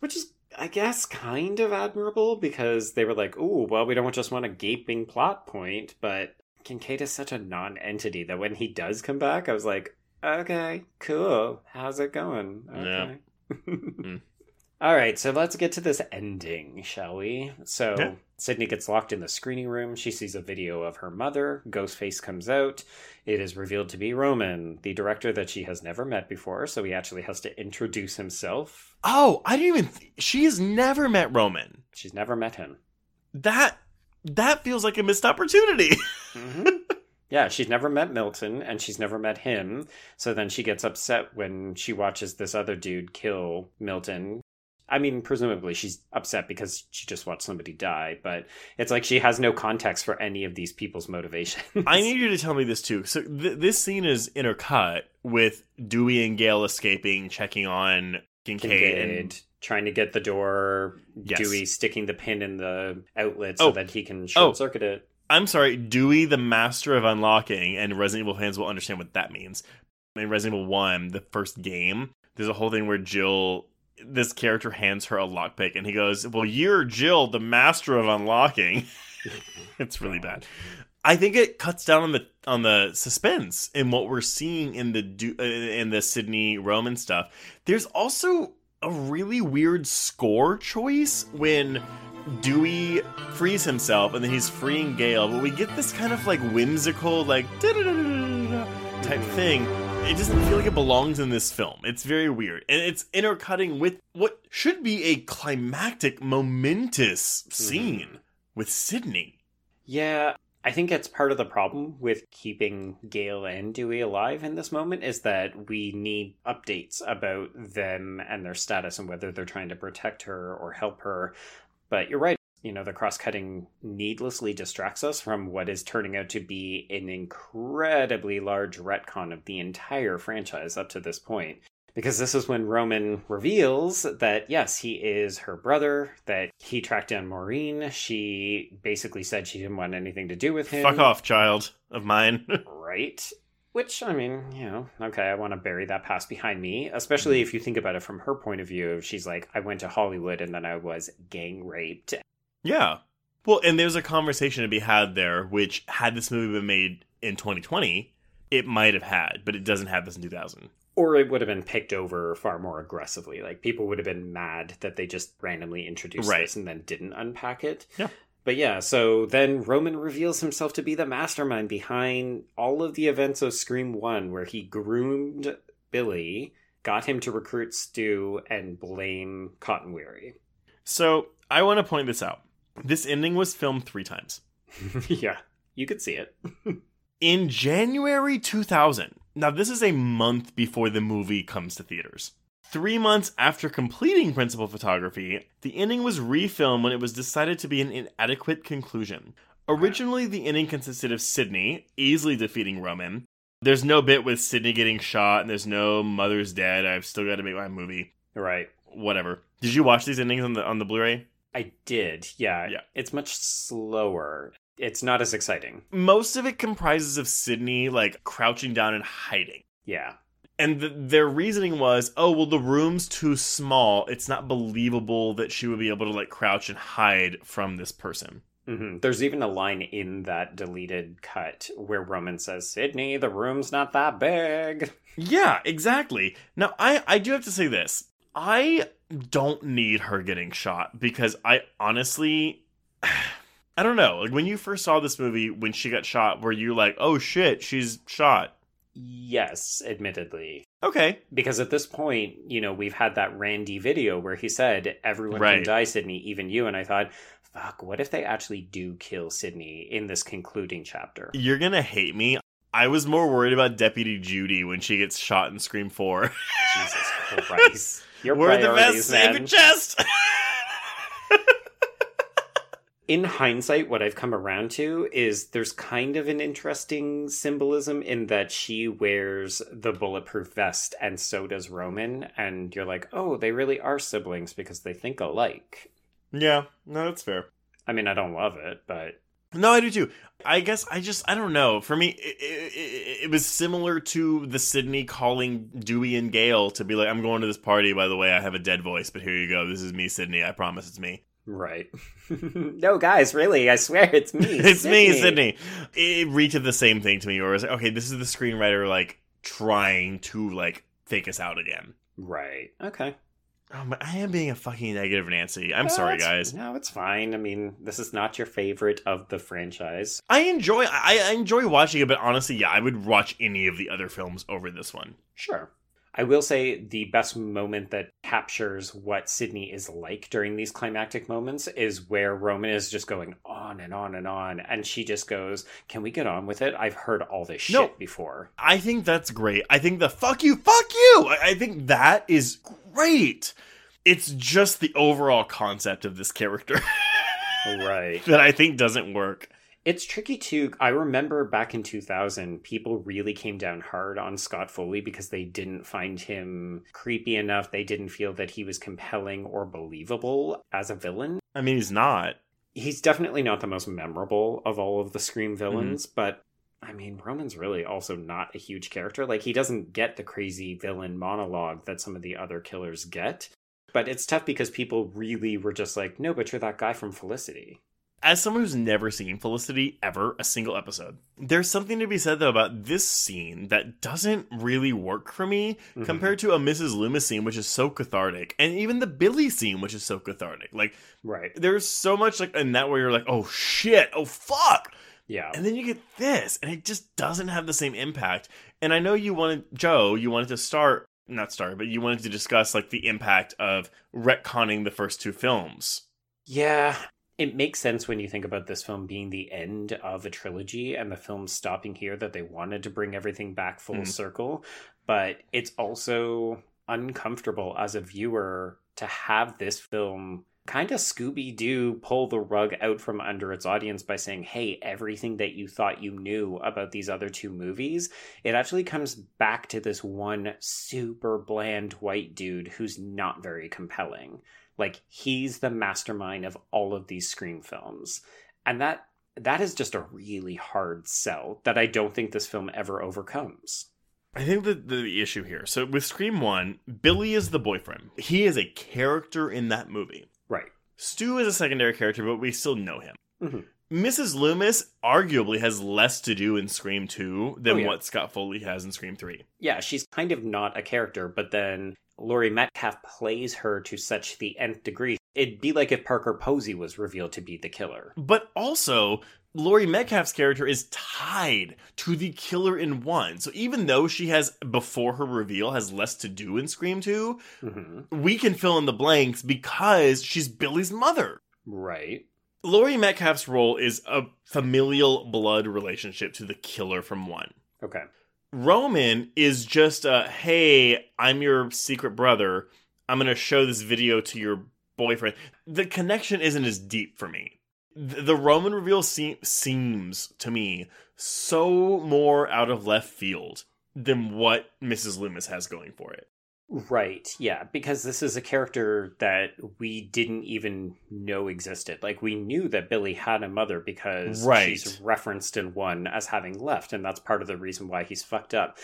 S4: Which is, I guess, kind of admirable because they were like, "Oh, well, we don't just want a gaping plot point." But Kincaid is such a non-entity that when he does come back, I was like, "Okay, cool. How's it going?" Okay.
S5: Mm.
S4: All right, so let's get to this ending, shall we? So
S5: Yeah.
S4: Sidney gets locked in the screening room. She sees a video of her mother. Ghostface comes out. It is revealed to be Roman, the director that she has never met before. So he actually has to introduce himself.
S5: Oh, I didn't even. Th- she has never met Roman.
S4: She's never met him.
S5: That that feels like a missed opportunity.
S4: Mhm. yeah, she's never met Milton and she's never met him. So then she gets upset when she watches this other dude kill Milton. I mean, presumably she's upset because she just watched somebody die, but it's like she has no context for any of these people's motivations.
S5: I need you to tell me this too. So th- this scene is intercut with Dewey and Gale escaping, checking on Kincaid.
S4: Kincaid
S5: and-
S4: trying to get the door,
S5: Yes.
S4: Dewey sticking the pin in the outlet so
S5: Oh.
S4: that he can short
S5: Oh.
S4: circuit it.
S5: I'm sorry, Dewey, the master of unlocking, and Resident Evil fans will understand what that means. In Resident Evil 1, the first game, there's a whole thing where Jill, this character hands her a lockpick, and he goes, Well, you're Jill, the master of unlocking. it's really bad. I think it cuts down on the on the suspense in what we're seeing in the uh, in the Sidney Roman stuff. There's also a really weird score choice when Dewey frees himself and then he's freeing Gale, but we get this kind of like whimsical, like type thing. It doesn't feel like it belongs in this film. It's very weird. And it's intercutting with what should be a climactic, momentous mm-hmm. scene with Sidney.
S4: Yeah, I think that's part of the problem with keeping Gale and Dewey alive in this moment is that we need updates about them and their status and whether they're trying to protect her or help her. But you're right. You know, the cross cutting needlessly distracts us from what is turning out to be an incredibly large retcon of the entire franchise up to this point. Because this is when Roman reveals that, yes, he is her brother, that he tracked down Maureen. She basically said she didn't want anything to do with him.
S5: Fuck off, child of mine.
S4: Right. Which, I mean, you know, okay, I want to bury that past behind me, especially mm. if you think about it from her point of view. She's like, I went to Hollywood and then I was gang raped.
S5: Yeah. Well, and there's a conversation to be had there, which had this movie been made in 2020, it might have had, but it doesn't have this in 2000.
S4: Or it would have been picked over far more aggressively. Like, people would have been mad that they just randomly introduced
S5: Right.
S4: this and then didn't unpack it.
S5: Yeah.
S4: But yeah, so then Roman reveals himself to be the mastermind behind all of the events of Scream 1, where he groomed Billy, got him to recruit Stu, and blame Cotton Weary.
S5: So I want to point this out. This ending was filmed three times.
S4: yeah. You could see it.
S5: In January 2000, now this is a month before the movie comes to theaters. Three months after completing principal photography, the ending was refilmed when it was decided to be an inadequate conclusion. Originally, the ending consisted of Sidney easily defeating Roman. There's no bit with Sidney getting shot, and there's no mother's dead. I've still got to make my movie.
S4: Right.
S5: Whatever. Did you watch these endings on the on the Blu-ray?
S4: I did. Yeah.
S5: Yeah.
S4: It's much slower. It's not as exciting.
S5: Most of it comprises of Sidney like crouching down and hiding.
S4: Yeah.
S5: And th- their reasoning was, oh, well, the room's too small. It's not believable that she would be able to like crouch and hide from this person.
S4: hmm There's even a line in that deleted cut where Roman says, Sidney, the room's not that big.
S5: Yeah, exactly. Now, I I do have to say this. I don't need her getting shot because I honestly I don't know. Like when you first saw this movie when she got shot, were you like, "Oh shit, she's shot."
S4: Yes, admittedly.
S5: Okay.
S4: Because at this point, you know, we've had that Randy video where he said, Everyone
S5: Right.
S4: can die, Sidney, even you. And I thought, fuck, what if they actually do kill Sidney in this concluding chapter?
S5: You're going to hate me. I was more worried about Deputy Judy when she gets shot in Scream 4.
S4: Jesus Christ. Your
S5: We're the best
S4: man.
S5: chest.
S4: in hindsight, what I've come around to is there's kind of an interesting symbolism in that she wears the bulletproof vest and so does Roman. And you're like, oh, they really are siblings because they think alike.
S5: yeah, no, that's fair.
S4: I mean, I don't love it, but
S5: No, I do too. I guess I just I don't know. For me, it, it, it, it was similar to the Sidney calling Dewey and Gale to be like, "I'm going to this party. By the way, I have a dead voice, but here you go. This is me, Sidney. I promise it's me.
S4: right. no, guys, really, I swear it's me.
S5: it's me, Sidney." It reached the same thing to me, where it was like, "Okay, this is the screenwriter like trying to like fake us out again."
S4: Right. Okay.
S5: Oh, but I am being a fucking negative Nancy. I'm
S4: No,
S5: sorry, guys.
S4: No, it's fine. I mean, this is not your favorite of the franchise.
S5: I enjoy I, I enjoy watching it, but honestly, yeah, I would watch any of the other films over this one.
S4: Sure. I will say the best moment that captures what Sidney is like during these climactic moments is where Roman is just going on and on and on, and she just goes, Can we get on with it? I've heard all this shit
S5: No.
S4: before.
S5: I think that's great. I think the fuck you, fuck you. I, I think that is great. It's just the overall concept of this character
S4: Right.
S5: that I think doesn't work.
S4: It's tricky too. I remember back in 2000, people really came down hard on Scott Foley because they didn't find him creepy enough. They didn't feel that he was compelling or believable as a villain.
S5: I mean, he's not.
S4: He's definitely not the most memorable of all of the Scream mm-hmm. villains, but I mean, Roman's really also not a huge character. Like, he doesn't get the crazy villain monologue that some of the other killers get. But it's tough because people really were just like, no, but you're that guy from Felicity.
S5: As someone who's never seen Felicity ever, a single episode, there's something to be said though about this scene that doesn't really work for me
S4: Mhm.
S5: compared to a Mrs. Loomis scene, which is so cathartic, and even the Billy scene, which is so cathartic. Like,
S4: Right.
S5: there's so much like in that where you're like, oh shit, oh fuck.
S4: Yeah.
S5: And then you get this, and it just doesn't have the same impact. And I know you wanted, Joe, you wanted to start, not start, but you wanted to discuss like the impact of retconning the first two films.
S4: Yeah, it makes sense when you think about this film being the end of a trilogy and the film stopping here that they wanted to bring everything back full
S5: Mhm.
S4: circle. But it's also uncomfortable as a viewer to have this film kind of Scooby Doo pull the rug out from under its audience by saying, hey, everything that you thought you knew about these other two movies, it actually comes back to this one super bland white dude who's not very compelling. Like he's the mastermind of all of these Scream films. And that that is just a really hard sell that I don't think this film ever overcomes.
S5: I think that the issue here, so with Scream 1, Billy is the boyfriend. He is a character in that movie.
S4: Right.
S5: Stu is a secondary character, but we still know him.
S4: Mhm.
S5: Mrs. Loomis arguably has less to do in Scream 2 than
S4: Oh, yeah.
S5: what Scott Foley has in Scream 3.
S4: Yeah, she's kind of not a character, but then Laurie Metcalf plays her to such the nth degree. It'd be like if Parker Posey was revealed to be the killer.
S5: But also, Laurie Metcalf's character is tied to the killer in 1. So even though she has, before her reveal, has less to do in Scream 2,
S4: hmm
S5: we can fill in the blanks because she's Billy's mother.
S4: Right.
S5: Laurie Metcalf's role is a familial blood relationship to the killer from one.
S4: Okay.
S5: Roman is just a hey, I'm your secret brother. I'm going to show this video to your boyfriend. The connection isn't as deep for me. The, Roman reveal se- seems to me so more out of left field than what Mrs. Loomis has going for it.
S4: Right. Yeah, because this is a character that we didn't even know existed. Like we knew that Billy had a mother because
S5: Right.
S4: she's referenced in one as having left, and that's part of the reason why he's fucked up.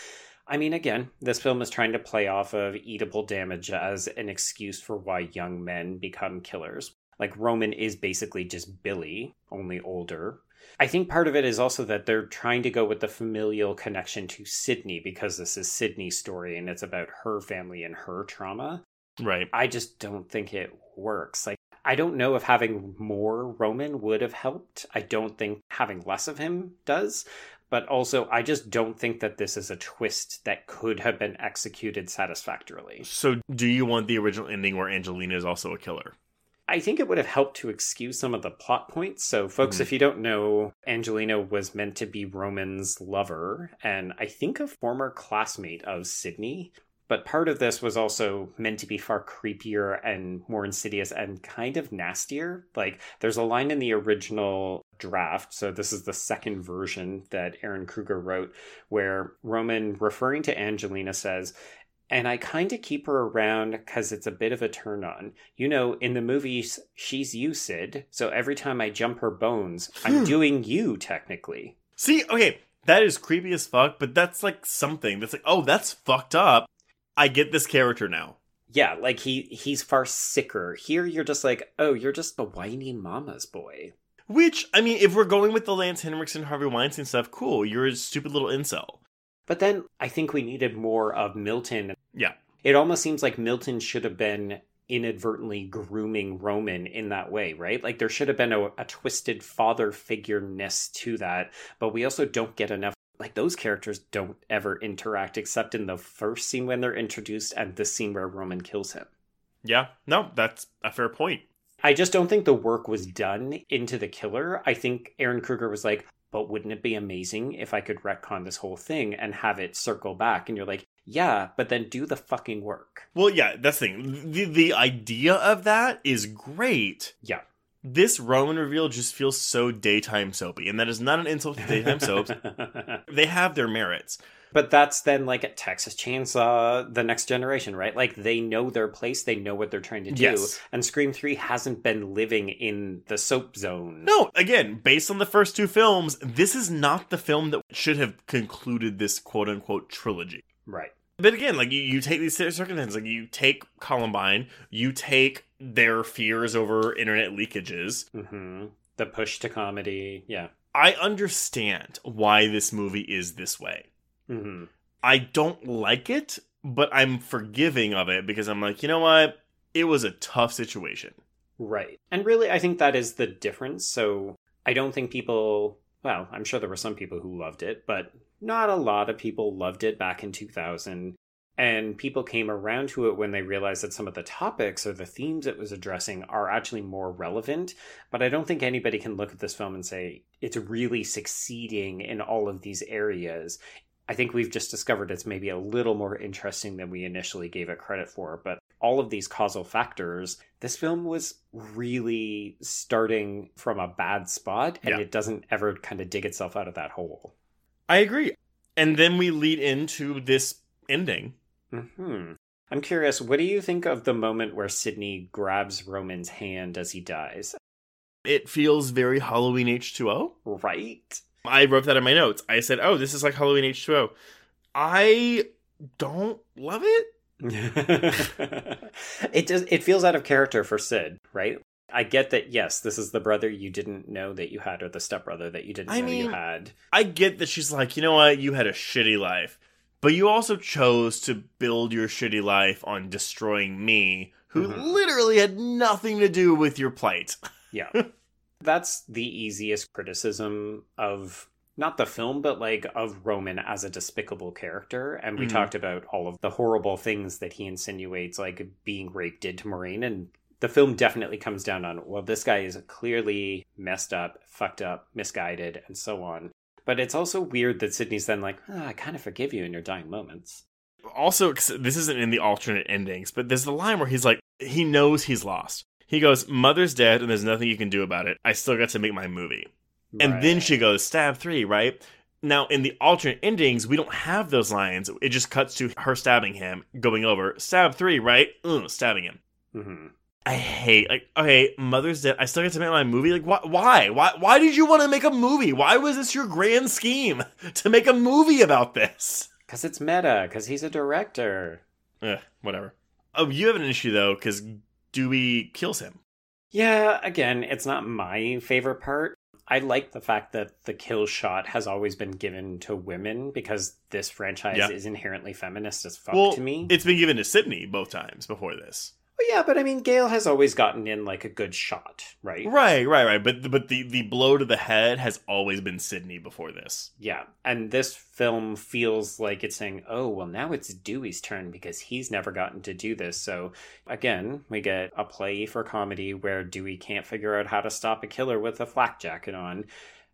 S4: I mean, again, this film is trying to play off of Oedipal damage as an excuse for why young men become killers. Like Roman is basically just Billy, only older. I think part of it is also that they're trying to go with the familial connection to Sidney because this is Sidney's story and it's about her family and her trauma.
S5: Right.
S4: I just don't think it works. Like, I don't know if having more Roman would have helped. I don't think having less of him does. But also, I just don't think that this is a twist that could have been executed satisfactorily.
S5: So, do you want the original ending where Angelina is also a killer?
S4: I think it would have helped to excuse some of the plot points. So, folks,
S5: Mhm.
S4: if you don't know, Angelina was meant to be Roman's lover, and I think a former classmate of Sidney. But part of this was also meant to be far creepier and more insidious and kind of nastier. Like, there's a line in the original draft, so this is the second version that Ehren Kruger wrote, where Roman, referring to Angelina, says, and I kind of keep her around because it's a bit of a turn on. You know, in the movies, she's you, Sid. So every time I jump her bones, I'm hmm. doing you, technically.
S5: See, okay, that is creepy as fuck, but that's like something that's like, oh, that's fucked up. I get this character now.
S4: Yeah, like he he's far sicker. Here, you're just like, oh, you're just a whiny mama's boy.
S5: Which, I mean, if we're going with the Lance Henriksen, Harvey Weinstein stuff, cool. You're a stupid little incel.
S4: But then I think we needed more of Milton.
S5: Yeah.
S4: It almost seems like Milton should have been inadvertently grooming Roman in that way, right? Like there should have been a, a twisted father figure ness to that, but we also don't get enough. Like those characters don't ever interact except in the first scene when they're introduced and the scene where Roman kills him.
S5: Yeah, no, that's a fair point.
S4: I just don't think the work was done into the killer. I think Ehren Kruger was like, but wouldn't it be amazing if I could retcon this whole thing and have it circle back? And you're like, yeah, but then do the fucking work.
S5: Well, yeah, that's the thing. The, the idea of that is great.
S4: Yeah.
S5: This Roman reveal just feels so daytime soapy, and that is not an insult to daytime soaps. They have their merits.
S4: But that's then like a Texas Chainsaw, the next generation, right? Like they know their place, they know what they're trying to do.
S5: Yes.
S4: And Scream 3 hasn't been living in the soap zone.
S5: No, again, based on the first two films, this is not the film that should have concluded this quote unquote trilogy.
S4: Right.
S5: But again, like you, you take these circumstances, like you take Columbine, you take their fears over internet leakages.
S4: hmm The push to comedy. Yeah.
S5: I understand why this movie is this way.
S4: Hmm
S5: I don't like it, but I'm forgiving of it because I'm like, you know what? It was a tough situation.
S4: Right. And really, I think that is the difference. So I don't think people, well, I'm sure there were some people who loved it, but not a lot of people loved it back in 2000. And people came around to it when they realized that some of the topics or the themes it was addressing are actually more relevant. But I don't think anybody can look at this film and say it's really succeeding in all of these areas. I think we've just discovered it's maybe a little more interesting than we initially gave it credit for. But all of these causal factors, this film was really starting from a bad spot and
S5: Yeah.
S4: it doesn't ever kind of dig itself out of that hole.
S5: I agree. And then we lead into this ending.
S4: Hmm. I'm curious, what do you think of the moment where Sidney grabs Roman's hand as he dies?
S5: It feels very Halloween H2O.
S4: Right?
S5: I wrote that in my notes. I said, oh, this is like Halloween H2O. I don't love it.
S4: it does it feels out of character for Sid, right? I get that yes, this is the brother you didn't know that you had or the stepbrother that you didn't
S5: I
S4: know you had.
S5: I get that she's like, you know what, you had a shitty life, but you also chose to build your shitty life on destroying me, who
S4: Mhm.
S5: literally had nothing to do with your plight.
S4: Yeah. That's the easiest criticism of not the film, but like of Roman as a despicable character. And we
S5: Mhm.
S4: talked about all of the horrible things that he insinuates, like being raped did to Maureen. And the film definitely comes down on well, this guy is clearly messed up, fucked up, misguided, and so on. But it's also weird that Sidney's then like, oh, I kind of forgive you in your dying moments.
S5: Also, this isn't in the alternate endings, but there's the line where he's like, he knows he's lost. He goes, Mother's dead and there's nothing you can do about it. I still got to make my movie. And then she goes, stab three, right? Now, in the alternate endings, we don't have those lines. It just cuts to her stabbing him, going over, stab three, right? Ugh, stabbing him.
S4: hmm
S5: I hate like okay, Mother's Dead. I still get to make my movie. Like wh- why? Why? Why did you want to make a movie? Why was this your grand scheme to make a movie about this?
S4: Because it's meta. Because he's a director.
S5: Eh, whatever. Oh, you have an issue though, because Dewey kills him.
S4: Yeah, again, it's not my favorite part. I like the fact that the kill shot has always been given to women because this franchise
S5: Yeah.
S4: is inherently feminist as fuck
S5: well,
S4: to me.
S5: it's been given to Sidney both times before this.
S4: Well, yeah, but I mean, Gale has always gotten in like a good shot, right?
S5: Right, right, right. But but the the blow to the head has always been Sidney before this.
S4: Yeah, and this film feels like it's saying, "Oh, well, now it's Dewey's turn because he's never gotten to do this." So again, we get a play for comedy where Dewey can't figure out how to stop a killer with a flak jacket on,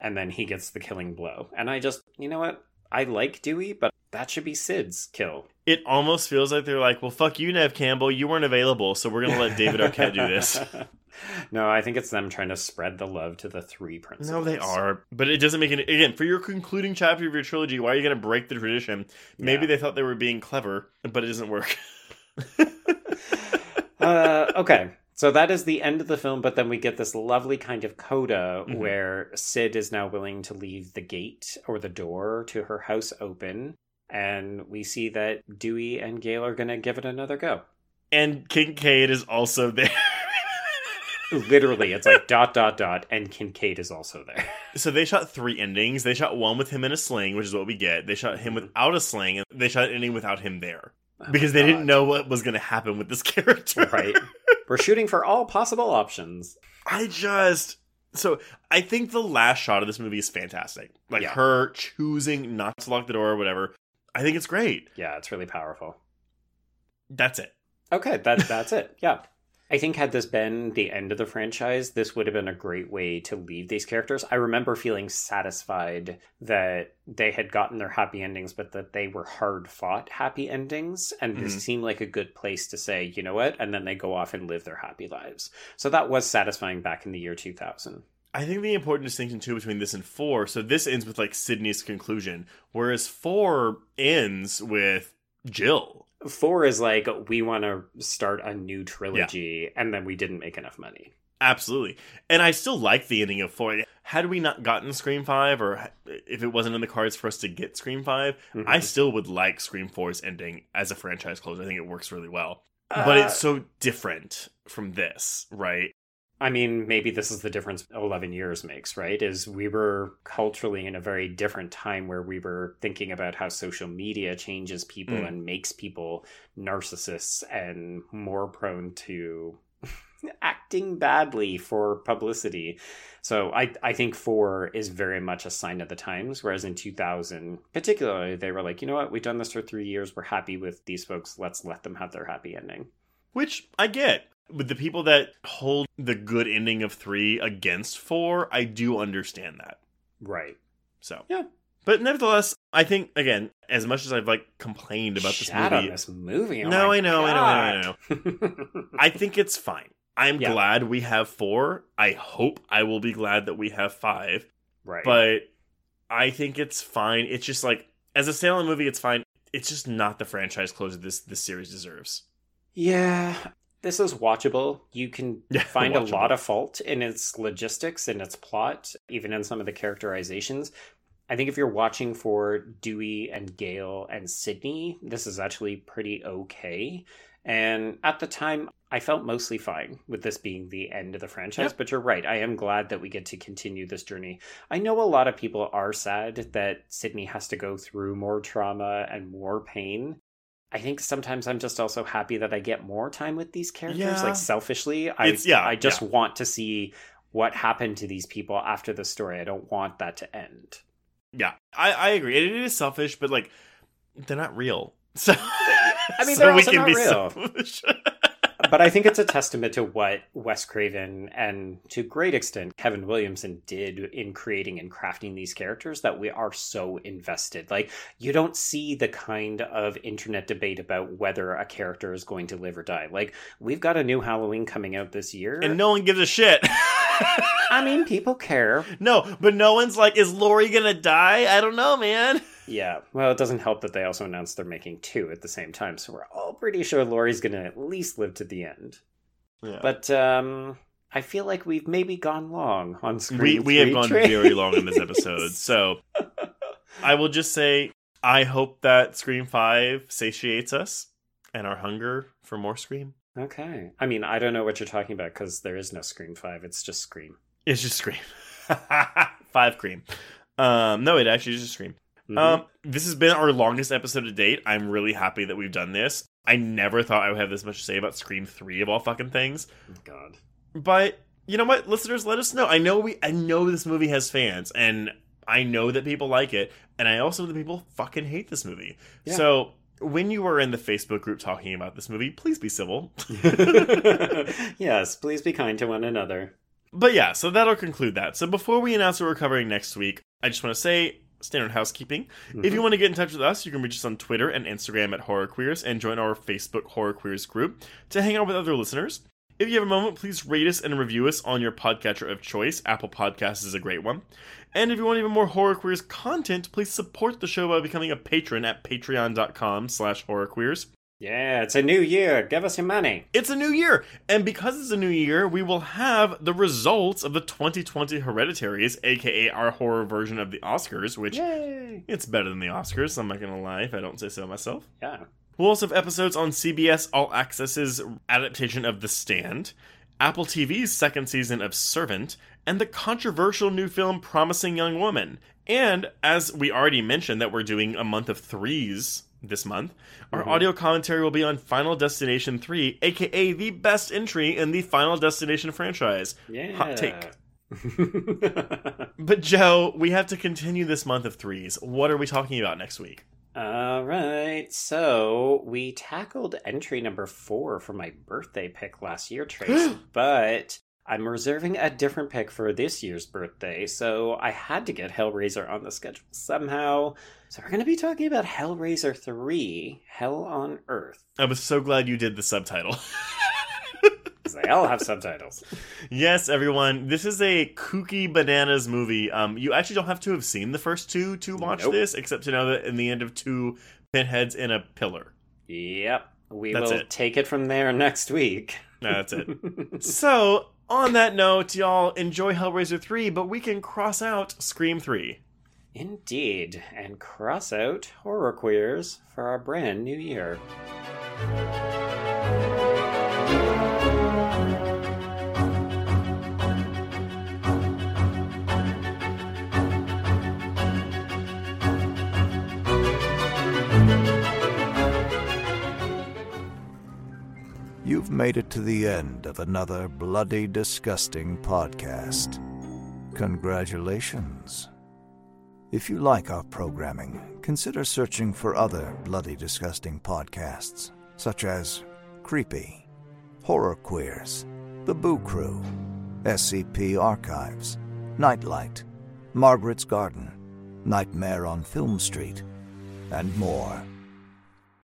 S4: and then he gets the killing blow. And I just, you know what? I like Dewey, but that should be Sid's kill.
S5: It almost feels like they're like, well, fuck you, Neve Campbell. You weren't available, so we're gonna let David Arquette do this.
S4: no, I think it's them trying to spread the love to the three princes.
S5: No, they are, but it doesn't make any. Again, for your concluding chapter of your trilogy, why are you going to break the tradition? Maybe
S4: Yeah.
S5: they thought they were being clever, but it doesn't work.
S4: uh, okay. So that is the end of the film, but then we get this lovely kind of coda
S5: Mhm.
S4: where Sid is now willing to leave the gate or the door to her house open. And we see that Dewey and Gale are going to give it another go.
S5: and Kincaid is also there.
S4: Literally, it's like dot, dot, dot, and Kincaid is also there.
S5: so they shot three endings. They shot one with him in a sling, which is what we get. They shot him without a sling, and they shot an ending without him there
S4: Oh
S5: because they didn't know what was going to happen with this character.
S4: Right. We're shooting for all possible options.
S5: I just so I think the last shot of this movie is fantastic. Like
S4: Yeah.
S5: her choosing not to lock the door or whatever. I think it's great.
S4: Yeah, it's really powerful.
S5: That's it.
S4: Okay, that that's it. Yeah. I think had this been the end of the franchise, this would have been a great way to leave these characters. I remember feeling satisfied that they had gotten their happy endings, but that they were hard fought happy endings. And this
S5: Mhm.
S4: seemed like a good place to say, you know what? And then they go off and live their happy lives. So that was satisfying back in the year 2000.
S5: I think the important distinction too between this and four. So this ends with like Sidney's conclusion, whereas four ends with Jill.
S4: Four is like, we want to start a new trilogy, and then we didn't make enough money.
S5: Absolutely, and I still like the ending of four. Had we not gotten Scream Five, or if it wasn't in the cards for us to get Scream 5
S4: Mhm.
S5: I still would like Scream 4's ending as a franchise close. I think it works really well, but
S4: Uh,
S5: it's so different from this, right?
S4: I mean, maybe this is the difference 11 years makes, right? Is we were culturally in a very different time where we were thinking about how social media changes people
S5: Mm.
S4: and makes people narcissists and more prone to acting badly for publicity. So I, I think four is very much a sign of the times, whereas in 2000, particularly, they were like, you know what, we've done this for three years, we're happy with these folks, let's let them have their happy ending.
S5: Which I get. With the people that hold the good ending of three against four, I do understand that.
S4: Right.
S5: So
S4: Yeah.
S5: But nevertheless, I think again, as much as I've like complained about this movie,
S4: this movie. Oh
S5: No, I know, I know, I know,
S4: God.
S5: I think it's fine. I'm
S4: Yeah.
S5: glad we have four. I hope I will be glad that we have five.
S4: right.
S5: But I think it's fine. It's just like as a standalone movie, it's fine. It's just not the franchise closure this this series deserves.
S4: yeah, this is watchable. You can
S5: Yeah,
S4: find a lot of fault in its logistics and its plot, even in some of the characterizations. I think if you're watching for Dewey and Gale and Sidney, this is actually pretty okay. And at the time, I felt mostly fine with this being the end of the franchise.
S5: Yeah.
S4: But you're right. I am glad that we get to continue this journey. I know a lot of people are sad that Sidney has to go through more trauma and more pain. I think sometimes I'm just also happy that I get more time with these characters.
S5: Yeah.
S4: Like selfishly, I
S5: It's- yeah,
S4: I just
S5: yeah.
S4: want to see what happened to these people after the story. I don't want that to end.
S5: Yeah, I, I agree. It is selfish, but like they're not real. So
S4: I mean,
S5: so
S4: they're
S5: we can
S4: not
S5: be
S4: real.
S5: selfish.
S4: but I think it's a testament to what Wes Craven and to great extent Kevin Williamson did in creating and crafting these characters that we are so invested. Like you don't see the kind of internet debate about whether a character is going to live or die. Like we've got a new Halloween coming out this year.
S5: And no one gives a shit.
S4: I mean, people care.
S5: No, but no one's like, is Laurie gonna die? I don't know, man.
S4: Yeah, well, it doesn't help that they also announced they're making two at the same time, so we're all pretty sure Laurie's going to at least live to the end.
S5: Yeah.
S4: But um, I feel like we've maybe gone long on screen.
S5: we we have gone
S4: trains.
S5: very long in this episode, so I will just say I hope that Scream Five satiates us and our hunger for more Scream.
S4: Okay. I mean, I don't know what you're talking about because there is no Scream 5. It's just Scream.
S5: It's just Scream. Five Cream. Um, no, it actually is just Scream.
S4: Mhm.
S5: Um, this has been our longest episode to date. I'm really happy that we've done this. I never thought I would have this much to say about Scream 3 of all fucking things.
S4: God.
S5: But you know what, listeners, let us know. I know we I know this movie has fans and I know that people like it, and I also know that people fucking hate this movie.
S4: Yeah.
S5: So when you are in the Facebook group talking about this movie, please be civil.
S4: yes, please be kind to one another.
S5: But yeah, so that'll conclude that. So before we announce what we're covering next week, I just want to say standard housekeeping. If you mm-hmm. want to get in touch with us, you can reach us on Twitter and Instagram at Horror Queers and join our Facebook Horror Queers group to hang out with other listeners. If you have a moment, please rate us and review us on your podcatcher of choice. Apple Podcasts is a great one. And if you want even more Horror Queers content, please support the show by becoming a patron at patreon.com slash horrorqueers.
S4: Yeah, it's a new year. Give us your money.
S5: It's a new year, and because it's a new year, we will have the results of the 2020 Hereditaries, aka our horror version of the Oscars, which
S4: Yay!
S5: it's better than the Oscars. I'm not gonna lie if I don't say so myself.
S4: Yeah.
S5: We'll also have episodes on CBS All Access's adaptation of The Stand, Apple TV's second season of Servant, and the controversial new film Promising Young Woman. And as we already mentioned, that we're doing a month of threes this month, our mm-hmm. audio commentary will be on Final Destination 3, aka the best entry in the Final Destination franchise.
S4: Yeah.
S5: Hot take. But Joe, we have to continue this month of threes. What are we talking about next week?
S4: All right. So we tackled entry number four for my birthday pick last year, Trace, but I'm reserving a different pick for this year's birthday. So I had to get Hellraiser on the schedule somehow. So we're going to be talking about Hellraiser 3 Hell on Earth.
S5: I was so glad you did the subtitle.
S4: they all have subtitles.
S5: Yes, everyone. This is a kooky bananas movie. Um, you actually don't have to have seen the first two to watch
S4: Nope.
S5: this, except to know that in the end of two Pinhead's in a pillar.
S4: Yep. We
S5: That's
S4: will
S5: it.
S4: take it from there next week.
S5: No, that's it. so, on that note, y'all enjoy Hellraiser 3, but we can cross out Scream 3.
S4: Indeed, and cross out horror queers for our brand new year.
S1: You've made it to the end of another bloody disgusting podcast. Congratulations. If you like our programming, consider searching for other bloody disgusting podcasts, such as Creepy, Horror Queers, The Boo Crew, SCP Archives, Nightlight, Margaret's Garden, Nightmare on Film Street, and more.